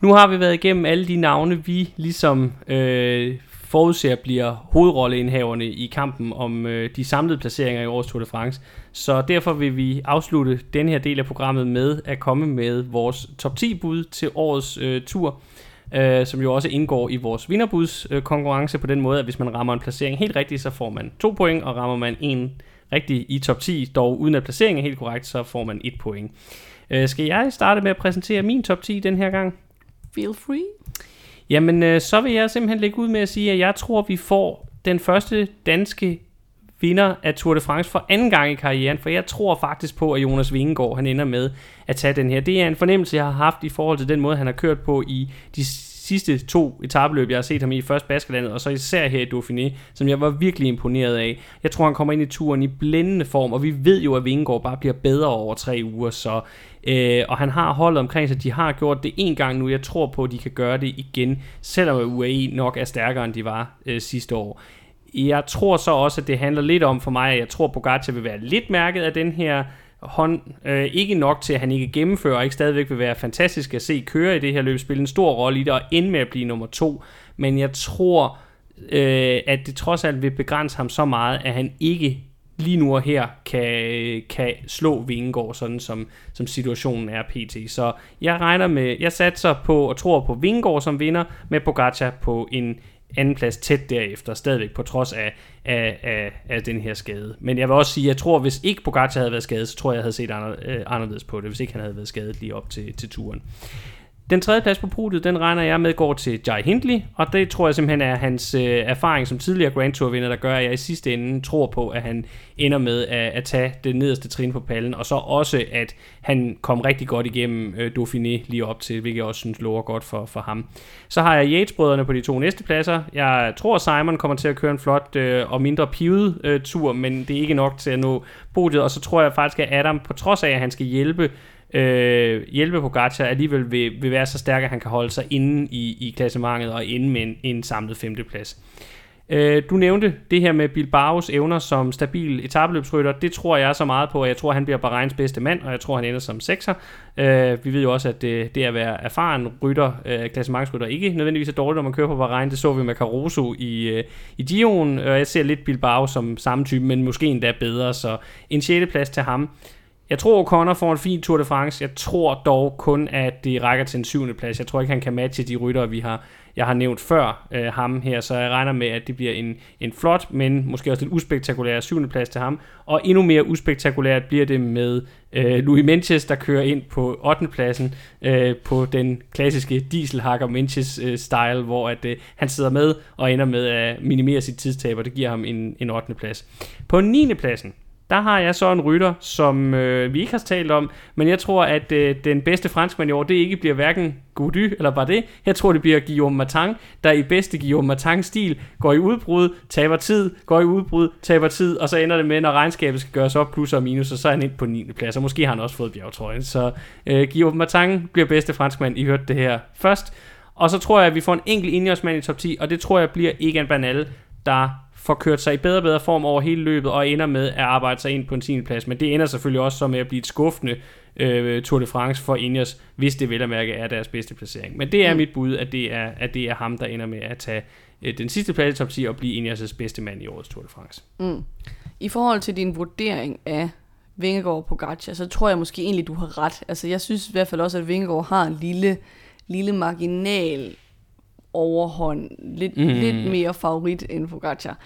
S1: Nu har vi været igennem alle de navne, vi ligesom øh, forudser bliver hovedrolleindhaverne i kampen om øh, de samlede placeringer i årets Tour de France. Så derfor vil vi afslutte den her del af programmet med at komme med vores top 10 bud til årets øh, tur, øh, som jo også indgår i vores vinderbuds øh, konkurrence på den måde, at hvis man rammer en placering helt rigtigt, så får man to point, og rammer man en rigtig i top 10, dog uden at placeringen er helt korrekt, så får man et point. Øh, skal jeg starte med at præsentere min top 10 den her gang?
S2: Feel free.
S1: Jamen, øh, så vil jeg simpelthen lægge ud med at sige, at jeg tror, vi får den første danske vinder af Tour de France for anden gang i karrieren, for jeg tror faktisk på, at Jonas Vingegaard han ender med at tage den her. Det er en fornemmelse, jeg har haft i forhold til den måde, han har kørt på i de sidste to etabeløb, jeg har set ham i, først Baskerlandet, og så især her i Dauphiné, som jeg var virkelig imponeret af. Jeg tror, han kommer ind i turen i blændende form, og vi ved jo, at Vingegaard bare bliver bedre over tre uger, så Øh, og han har holdet omkring sig, de har gjort det en gang nu, jeg tror på, at de kan gøre det igen, selvom UAE nok er stærkere, end de var øh, sidste år. Jeg tror så også, at det handler lidt om for mig, at jeg tror, at Pogacar vil være lidt mærket af den her hånd. Øh, ikke nok til, at han ikke gennemfører, og ikke stadigvæk vil være fantastisk at se køre i det her løb, spille en stor rolle i det, og ende med at blive nummer to. Men jeg tror, øh, at det trods alt vil begrænse ham så meget, at han ikke lige nu og her kan, kan slå Vingegaard, sådan som, som situationen er pt. Så jeg regner med, jeg satser på og tror på Vingegaard som vinder, med Pogacar på en anden plads tæt derefter, stadigvæk på trods af, af, af, af den her skade. Men jeg vil også sige, jeg tror, hvis ikke Pogacar havde været skadet, så tror jeg, jeg havde set øh, anderledes på det, hvis ikke han havde været skadet lige op til, til turen. Den tredje plads på podiet, den regner jeg med går til Jai Hindley, og det tror jeg simpelthen er hans øh, erfaring som tidligere Grand Tour vinder, der gør, at jeg i sidste ende tror på, at han ender med at, at tage det nederste trin på pallen, og så også, at han kom rigtig godt igennem øh, Dauphiné lige op til, hvilket jeg også synes lover godt for, for ham. Så har jeg Yates-brødrene på de to næste pladser. Jeg tror, Simon kommer til at køre en flot øh, og mindre pivet øh, tur, men det er ikke nok til at nå podiet, og så tror jeg faktisk, at Adam, på trods af, at han skal hjælpe øh, hjælpe Pogacar alligevel vil, vil være så stærk, at han kan holde sig inde i, i klassementet og inde med en, en samlet femteplads. Øh, du nævnte det her med Bilbaos evner som stabil etabeløbsrytter. Det tror jeg så meget på, og jeg tror, han bliver Bahreins bedste mand, og jeg tror, han ender som sekser. Øh, vi ved jo også, at det, det at være erfaren rytter, øh, klassementsrytter, ikke nødvendigvis er dårligt, når man kører på Bahrein. Det så vi med Caruso i, øh, i Dion, og jeg ser lidt Bilbao som samme type, men måske endda bedre, så en 6. plads til ham. Jeg tror, Connor får en fin Tour de France. Jeg tror dog kun, at det rækker til en syvende plads. Jeg tror ikke, han kan matche de rytter, vi har, jeg har nævnt før øh, ham her, så jeg regner med, at det bliver en, en flot, men måske også lidt uspektakulær syvende plads til ham. Og endnu mere uspektakulært bliver det med øh, Louis Menches, der kører ind på 8. pladsen øh, på den klassiske dieselhakker Menches øh, style, hvor at, øh, han sidder med og ender med at minimere sit tidstab, og det giver ham en, en 8. plads. På 9. pladsen, der har jeg så en rytter, som øh, vi ikke har talt om, men jeg tror, at øh, den bedste franskmand i år, det ikke bliver hverken Gaudu eller bare det. Jeg tror, det bliver Guillaume Martin, der i bedste Guillaume Martin-stil går i udbrud, taber tid, går i udbrud, taber tid, og så ender det med, når regnskabet skal gøres op, plus og minus, og så er han ind på 9. plads, og måske har han også fået bjergtrøjen. Så øh, Guillaume Martin bliver bedste franskmand, I hørte det her først. Og så tror jeg, at vi får en enkelt indjørsmand i top 10, og det tror jeg bliver Egan Bernal, der får kørt sig i bedre og bedre form over hele løbet, og ender med at arbejde sig ind på en 10. plads. Men det ender selvfølgelig også så med at blive et skuffende øh, Tour de France for Ineos, hvis det vel at mærke er deres bedste placering. Men det er mm. mit bud, at det er, at det er ham, der ender med at tage øh, den sidste plads i top 10 og blive Ineos' bedste mand i årets Tour de France.
S2: Mm. I forhold til din vurdering af Vingegaard på Gacha, så tror jeg måske egentlig, du har ret. Altså, jeg synes i hvert fald også, at Vingegaard har en lille, lille marginal overhånd, lidt, mm. lidt mere favorit end Pogacar.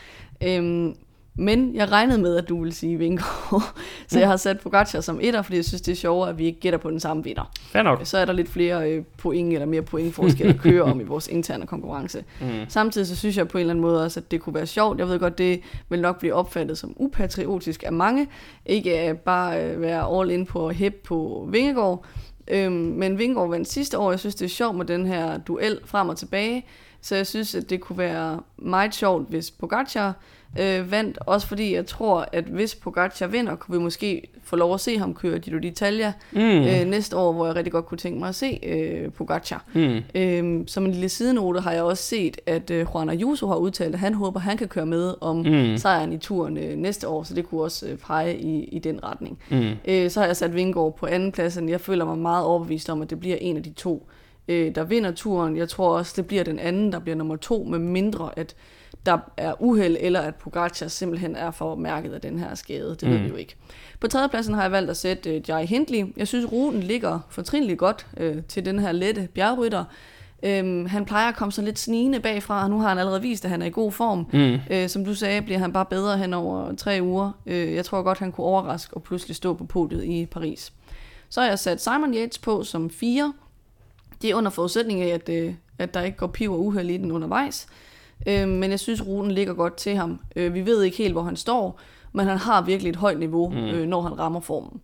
S2: Øhm, men jeg regnede med, at du ville sige Vingegaard, så jeg har sat Pogacar som etter, fordi jeg synes, det er sjovere, at vi ikke gætter på den samme vinder.
S1: Fair nok.
S2: Så er der lidt flere øh, point eller mere pointforskel at køre om i vores interne konkurrence. Mm. Samtidig så synes jeg på en eller anden måde også, at det kunne være sjovt. Jeg ved godt, det vil nok blive opfattet som upatriotisk af mange. Ikke at bare øh, være all in på at hæppe på Vingegaard, Øhm, men Vingård vandt sidste år. Jeg synes, det er sjovt med den her duel frem og tilbage. Så jeg synes, at det kunne være meget sjovt, hvis Pogacar øh, vandt. Også fordi jeg tror, at hvis Pogacar vinder, kunne vi måske få lov at se ham køre Giro d'Italia mm. øh, næste år, hvor jeg rigtig godt kunne tænke mig at se øh, Pogacar. Mm. Øh, som en lille sidenote har jeg også set, at øh, Juan Ayuso har udtalt, at han håber, at han kan køre med om mm. sejren i turen øh, næste år, så det kunne også øh, pege i, i den retning. Mm. Øh, så har jeg sat Vingård på anden pladsen. Jeg føler mig meget overbevist om, at det bliver en af de to øh, der vinder turen. Jeg tror også, det bliver den anden, der bliver nummer to, med mindre at der er uheld, eller at Pogacar simpelthen er for mærket af den her skade. Det mm. ved vi jo ikke. På tredjepladsen har jeg valgt at sætte uh, Jai Hindley. Jeg synes, ruten ligger fortrindeligt godt uh, til den her lette bjergrytter. Øhm, han plejer at komme så lidt snigende bagfra, og nu har han allerede vist, at han er i god form. Mm. Øh, som du sagde, bliver han bare bedre hen over tre uger. Øh, jeg tror godt, han kunne overraske og pludselig stå på podiet i Paris. Så har jeg sat Simon Yates på som fire. Det er under forudsætning af, at, øh, at der ikke går piv og uheld i den undervejs. Øh, men jeg synes, ruten ligger godt til ham. Øh, vi ved ikke helt, hvor han står, men han har virkelig et højt niveau, mm. øh, når han rammer formen.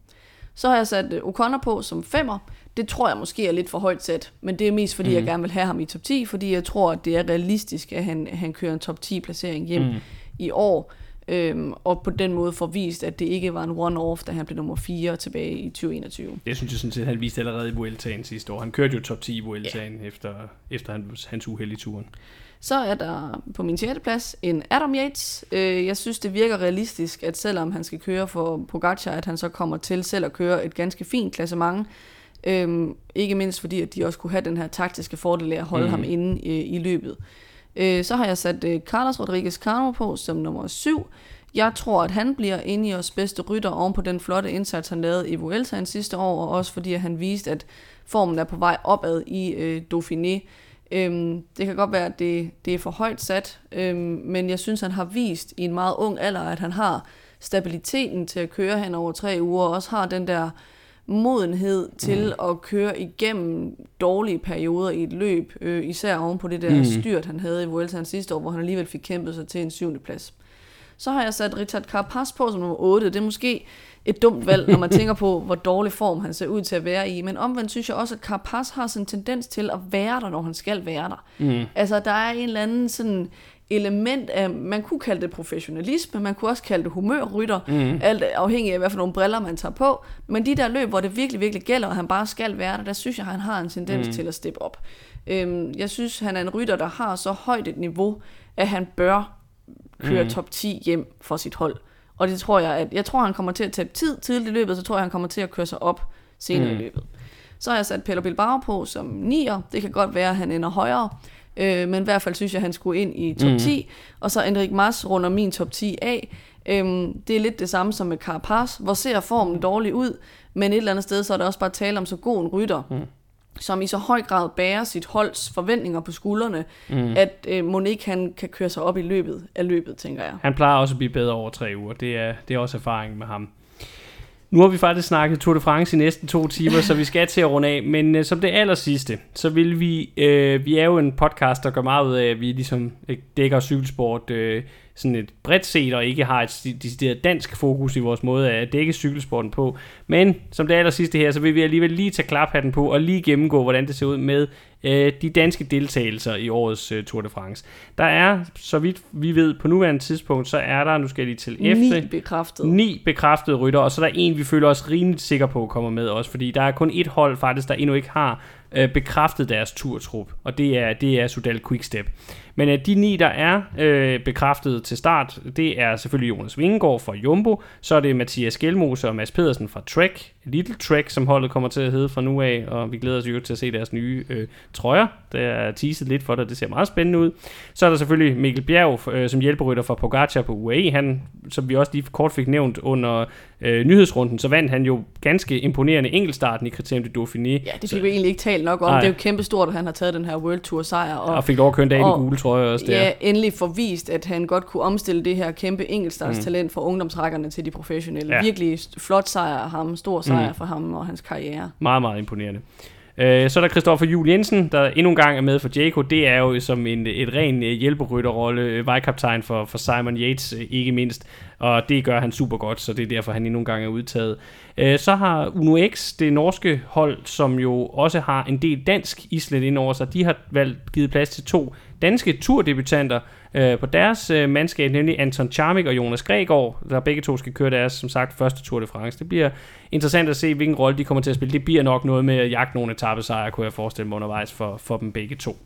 S2: Så har jeg sat øh, O'Connor på som femmer. Det tror jeg måske er lidt for højt sat, men det er mest fordi, mm. jeg gerne vil have ham i top 10, fordi jeg tror, at det er realistisk, at han, han kører en top 10 placering hjem mm. i år. Øhm, og på den måde får vist, at det ikke var en one-off, da han blev nummer 4 tilbage i 2021.
S1: Det synes jeg sådan set, han viste allerede i Vueltaen sidste år. Han kørte jo top 10 i Vueltaen ja. efter, efter hans, hans uheld i turen.
S2: Så er der på min 6. plads en Adam Yates. Øh, jeg synes, det virker realistisk, at selvom han skal køre for Pogacar, at han så kommer til selv at køre et ganske fint klassement. Øhm, ikke mindst fordi, at de også kunne have den her taktiske fordel af at holde mm. ham inde i, i løbet. Øh, så har jeg sat øh, Carlos Rodriguez Cano på som nummer 7. Jeg tror, at han bliver inde i os bedste rytter oven på den flotte indsats, han lavede i Vueltaen sidste år, og også fordi at han viste, at formen er på vej opad i øh, Dauphiné. Øhm, det kan godt være, at det, det er for højt sat, øhm, men jeg synes, han har vist i en meget ung alder, at han har stabiliteten til at køre hen over tre uger, og også har den der modenhed til mm. at køre igennem dårlige perioder i et løb, øh, især oven på det der mm. styrt, han havde i Vueltaen sidste år, hvor han alligevel fik kæmpet sig til en syvende plads. Så har jeg sat Richard Carapaz på som nummer 8. Det er måske et dumt valg, når man tænker på, hvor dårlig form han ser ud til at være i. Men omvendt synes jeg også, at Carapaz har sådan en tendens til at være der, når han skal være der. Mm. Altså, der er en eller anden sådan element af, man kunne kalde det professionalisme, man kunne også kalde det humørrytter, mm. alt afhængig af, hvad for nogle briller man tager på. Men de der løb, hvor det virkelig, virkelig gælder, og han bare skal være der, der synes jeg, han har en tendens mm. til at steppe op. Øhm, jeg synes, han er en rytter, der har så højt et niveau, at han bør køre mm. top 10 hjem for sit hold. Og det tror jeg, at jeg tror, han kommer til at tage tid tidligt i løbet, så tror jeg, han kommer til at køre sig op senere mm. i løbet. Så har jeg sat Peter Bilbao på som 9'er. Det kan godt være, at han ender højere. Øh, men i hvert fald synes jeg, at han skulle ind i top mm. 10. Og så Enrik Mas runder min top 10 af. Øhm, det er lidt det samme som med Carapaz, hvor ser formen dårlig ud, men et eller andet sted, så er der også bare tale om så god en rytter. Mm som i så høj grad bærer sit holds forventninger på skuldrene, mm. at øh, Monique han kan køre sig op i løbet af løbet, tænker jeg.
S1: Han plejer også at blive bedre over tre uger. Det er, det er også erfaring med ham. Nu har vi faktisk snakket Tour de France i næsten to timer, så vi skal til at runde af. Men øh, som det aller sidste, så vil vi... Øh, vi er jo en podcast, der gør meget ud af, at vi ligesom øh, dækker cykelsport øh, sådan et bredt set, og ikke har et decideret dansk fokus i vores måde at dække cykelsporten på. Men som det aller sidste her, så vil vi alligevel lige tage klaphatten på og lige gennemgå, hvordan det ser ud med øh, de danske deltagelser i årets øh, Tour de France. Der er, så vidt vi ved på nuværende tidspunkt, så er der, nu skal jeg lige til efter,
S2: ni bekræftede.
S1: ni bekræftede rytter, og så er der en, vi føler os rimelig sikre på kommer med også, fordi der er kun et hold faktisk, der endnu ikke har øh, bekræftet deres turtrup, og det er, det er Sudal Quickstep. Men af de ni, der er øh, bekræftet til start, det er selvfølgelig Jonas Vingegaard fra Jumbo, så er det Mathias Gjelmose og Mads Pedersen fra Trek, Little Trek, som holdet kommer til at hedde fra nu af, og vi glæder os jo til at se deres nye øh, trøjer. Det er teaset lidt for det, det ser meget spændende ud. Så er der selvfølgelig Mikkel Bjerg øh, som hjælperytter fra Pogacar på UAE. Han, som vi også lige kort fik nævnt under øh, nyhedsrunden, så vandt han jo ganske imponerende enkeltstarten i Criterium de Dauphiné.
S2: Ja, det fik så, vi egentlig ikke talt nok om. Nej. Det er jo kæmpestort, at han har taget den her World Tour sejr.
S1: Og, og fik lov at køre en dag i trøje også der.
S2: Ja, endelig forvist, at han godt kunne omstille det her kæmpe enkeltstartstalent mm. fra ungdomsrækkerne til de professionelle. Ja. Virkelig flot sejr af ham, stor sejr mm. for ham og hans karriere.
S1: Meget, meget imponerende. Øh, så er der Christoffer Jul Jensen, der endnu en gang er med for Jaco. Det er jo som en, et ren øh, hjælperytterrolle, øh, vejkaptajn for, for Simon Yates, ikke mindst. Og det gør han super godt, så det er derfor, han endnu en gang er udtaget. Så har Uno X, det norske hold, som jo også har en del dansk islet ind over sig, de har valgt givet plads til to danske turdebutanter øh, på deres øh, mandskab, nemlig Anton Charmik og Jonas Gregor, der begge to skal køre deres, som sagt, første Tour de France. Det bliver interessant at se, hvilken rolle de kommer til at spille. Det bliver nok noget med at jagte nogle etappesejre, kunne jeg forestille mig undervejs for, for dem begge to.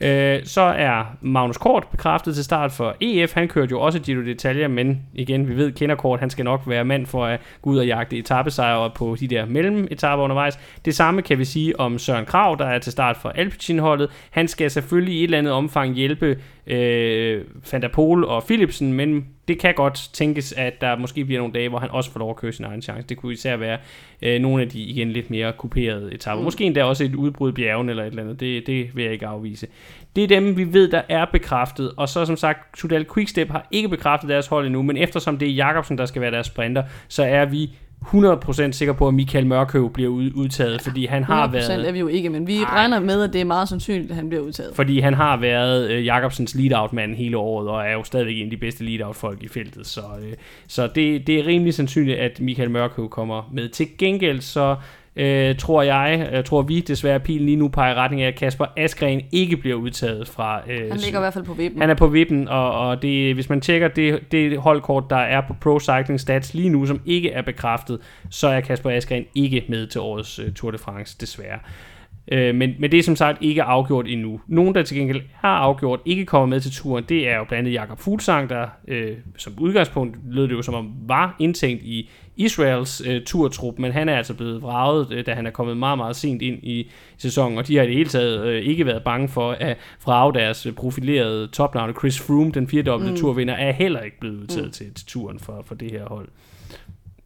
S1: Øh, så er Magnus Kort bekræftet til start for EF. Han kørte jo også Giro d'Italia, men igen, vi ved, kender Kort, han skal nok være mand for at gå ud og jagte etappesejre på de der mellemetapper undervejs. Det samme kan vi sige om Søren Krav, der er til start for Alpecin-holdet. Han skal selvfølgelig i et eller andet omfang hjælpe øh, Van der Pol og Philipsen, men det kan godt tænkes, at der måske bliver nogle dage, hvor han også får lov at køre sin egen chance. Det kunne især være øh, nogle af de igen lidt mere kuperede etapper. Mm. Måske endda også et udbrud i bjergen eller et eller andet. Det, det vil jeg ikke afvise. Det er dem, vi ved, der er bekræftet. Og så som sagt, Sudal Quickstep har ikke bekræftet deres hold endnu, men eftersom det er Jakobsen, der skal være deres sprinter, så er vi 100% sikker på, at Michael Mørkøv bliver udtaget, fordi han har
S2: 100%
S1: været...
S2: er vi jo ikke, men vi
S1: Ej.
S2: regner med, at det er meget sandsynligt, at han bliver udtaget.
S1: Fordi han har været øh, Jakobsens lead-out-mand hele året, og er jo stadigvæk en af de bedste lead-out-folk i feltet. Så, øh, så det, det er rimelig sandsynligt, at Michael Mørkøv kommer med. Til gengæld så øh, tror jeg, øh, tror vi desværre, pilen lige nu peger i retning af, at Kasper Askren ikke bliver udtaget fra... Øh,
S2: Han ligger i hvert fald på vippen.
S1: Han er på vippen, og, og det, hvis man tjekker det, det holdkort, der er på Pro Cycling Stats lige nu, som ikke er bekræftet, så er Kasper Askren ikke med til årets uh, Tour de France, desværre. Øh, men, men det er som sagt ikke afgjort endnu. Nogen, der til gengæld har afgjort, ikke kommer med til turen, det er jo blandt andet Jakob Fuglsang, der øh, som udgangspunkt lød det jo som om var indtænkt i Israels øh, turtrup, men han er altså blevet vraget, øh, da han er kommet meget, meget sent ind i sæsonen, og de har i det hele taget øh, ikke været bange for at vrage deres profilerede topnavne. Chris Froome, den firedobbelte mm. turvinder, er heller ikke blevet udtaget mm. til, til turen for, for det her hold.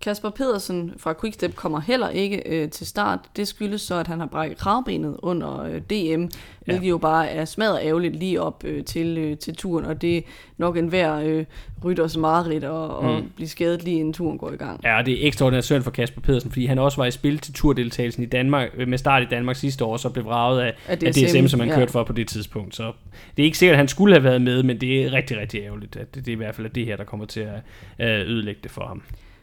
S2: Kasper Pedersen fra Quickstep kommer heller ikke øh, til start. Det skyldes så, at han har brækket kravbenet under øh, DM, hvilket ja. jo bare er smadret ærgerligt lige op øh, til, øh, til turen, og det er nok en hver øh, rytters mareridt at, mm. at blive skadet lige inden turen går i gang.
S1: Ja, og det er ekstraordinært synd for Kasper Pedersen, fordi han også var i spil til turdeltagelsen i Danmark, øh, med start i Danmark sidste år, så blev vraget af, af, DSM, af DSM, som han ja. kørte for på det tidspunkt. Så det er ikke sikkert, at han skulle have været med, men det er rigtig, rigtig ærgerligt, at det, det er i hvert fald det her, der kommer til at øh, ødelægge det for ham.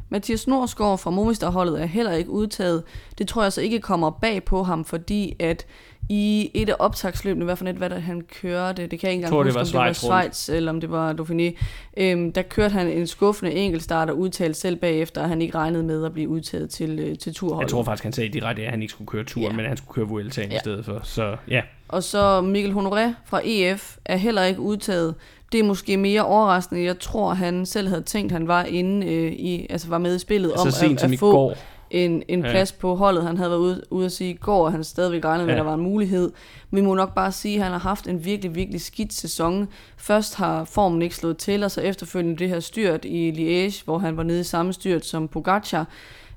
S2: Mathias Norsgaard fra Movistar-holdet er heller ikke udtaget. Det tror jeg så ikke kommer bag på ham, fordi at i et af optagsløbene, hvad for net, hvad der han kørte, det kan jeg ikke engang
S1: tror,
S2: huske,
S1: det
S2: var
S1: om
S2: det var Schweiz, eller om det var Dauphiné, øhm, der kørte han en skuffende enkeltstart og udtalte selv bagefter, at han ikke regnede med at blive udtaget til, øh, til turholdet.
S1: Jeg tror faktisk, han sagde direkte, at han ikke skulle køre turen, ja. men han skulle køre Vueltaen ja. i stedet for. Så ja.
S2: Og så Mikkel Honoré fra EF er heller ikke udtaget. Det er måske mere overraskende. Jeg tror, han selv havde tænkt, han var inde øh, i, altså var med i spillet
S1: så
S2: om at,
S1: at
S2: få
S1: går.
S2: en, en ja. plads på holdet. Han havde været ude, ude at sige i går, at han stadigvæk regnede med, ja. at der var en mulighed. Men vi må nok bare sige, at han har haft en virkelig, virkelig skidt sæson. Først har formen ikke slået til, og så efterfølgende det her styrt i Liège, hvor han var nede i samme styrt som Pogacar.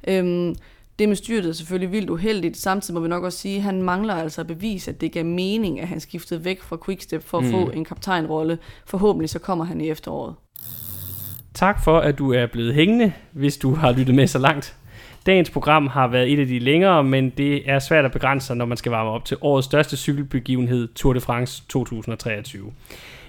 S2: Øhm, det med styrtet er selvfølgelig vildt uheldigt. Samtidig må vi nok også sige, at han mangler altså at bevise, at det gav mening, at han skiftede væk fra Quickstep for at mm. få en kaptajnrolle. Forhåbentlig så kommer han i efteråret.
S1: Tak for, at du er blevet hængende, hvis du har lyttet med så langt. Dagens program har været et af de længere, men det er svært at begrænse sig, når man skal varme op til årets største cykelbegivenhed, Tour de France 2023.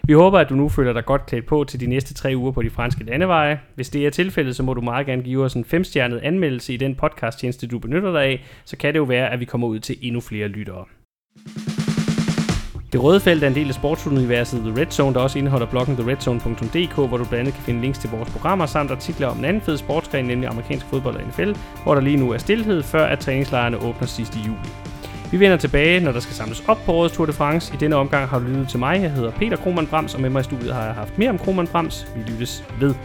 S1: Vi håber, at du nu føler dig godt klædt på til de næste tre uger på de franske landeveje. Hvis det er tilfældet, så må du meget gerne give os en femstjernet anmeldelse i den podcasttjeneste, du benytter dig af, så kan det jo være, at vi kommer ud til endnu flere lyttere. Det røde felt er en del af sportsuniverset The Red Zone, der også indeholder bloggen theredzone.dk, hvor du blandt andet kan finde links til vores programmer samt artikler om en anden fed sportsgren, nemlig amerikansk fodbold og NFL, hvor der lige nu er stillhed, før at træningslejrene åbner sidste juli. Vi vender tilbage, når der skal samles op på årets Tour de France. I denne omgang har du lyttet til mig. Jeg hedder Peter Krohmann Brams, og med mig i studiet har jeg haft mere om Krohmann Brams. Vi lyttes ved.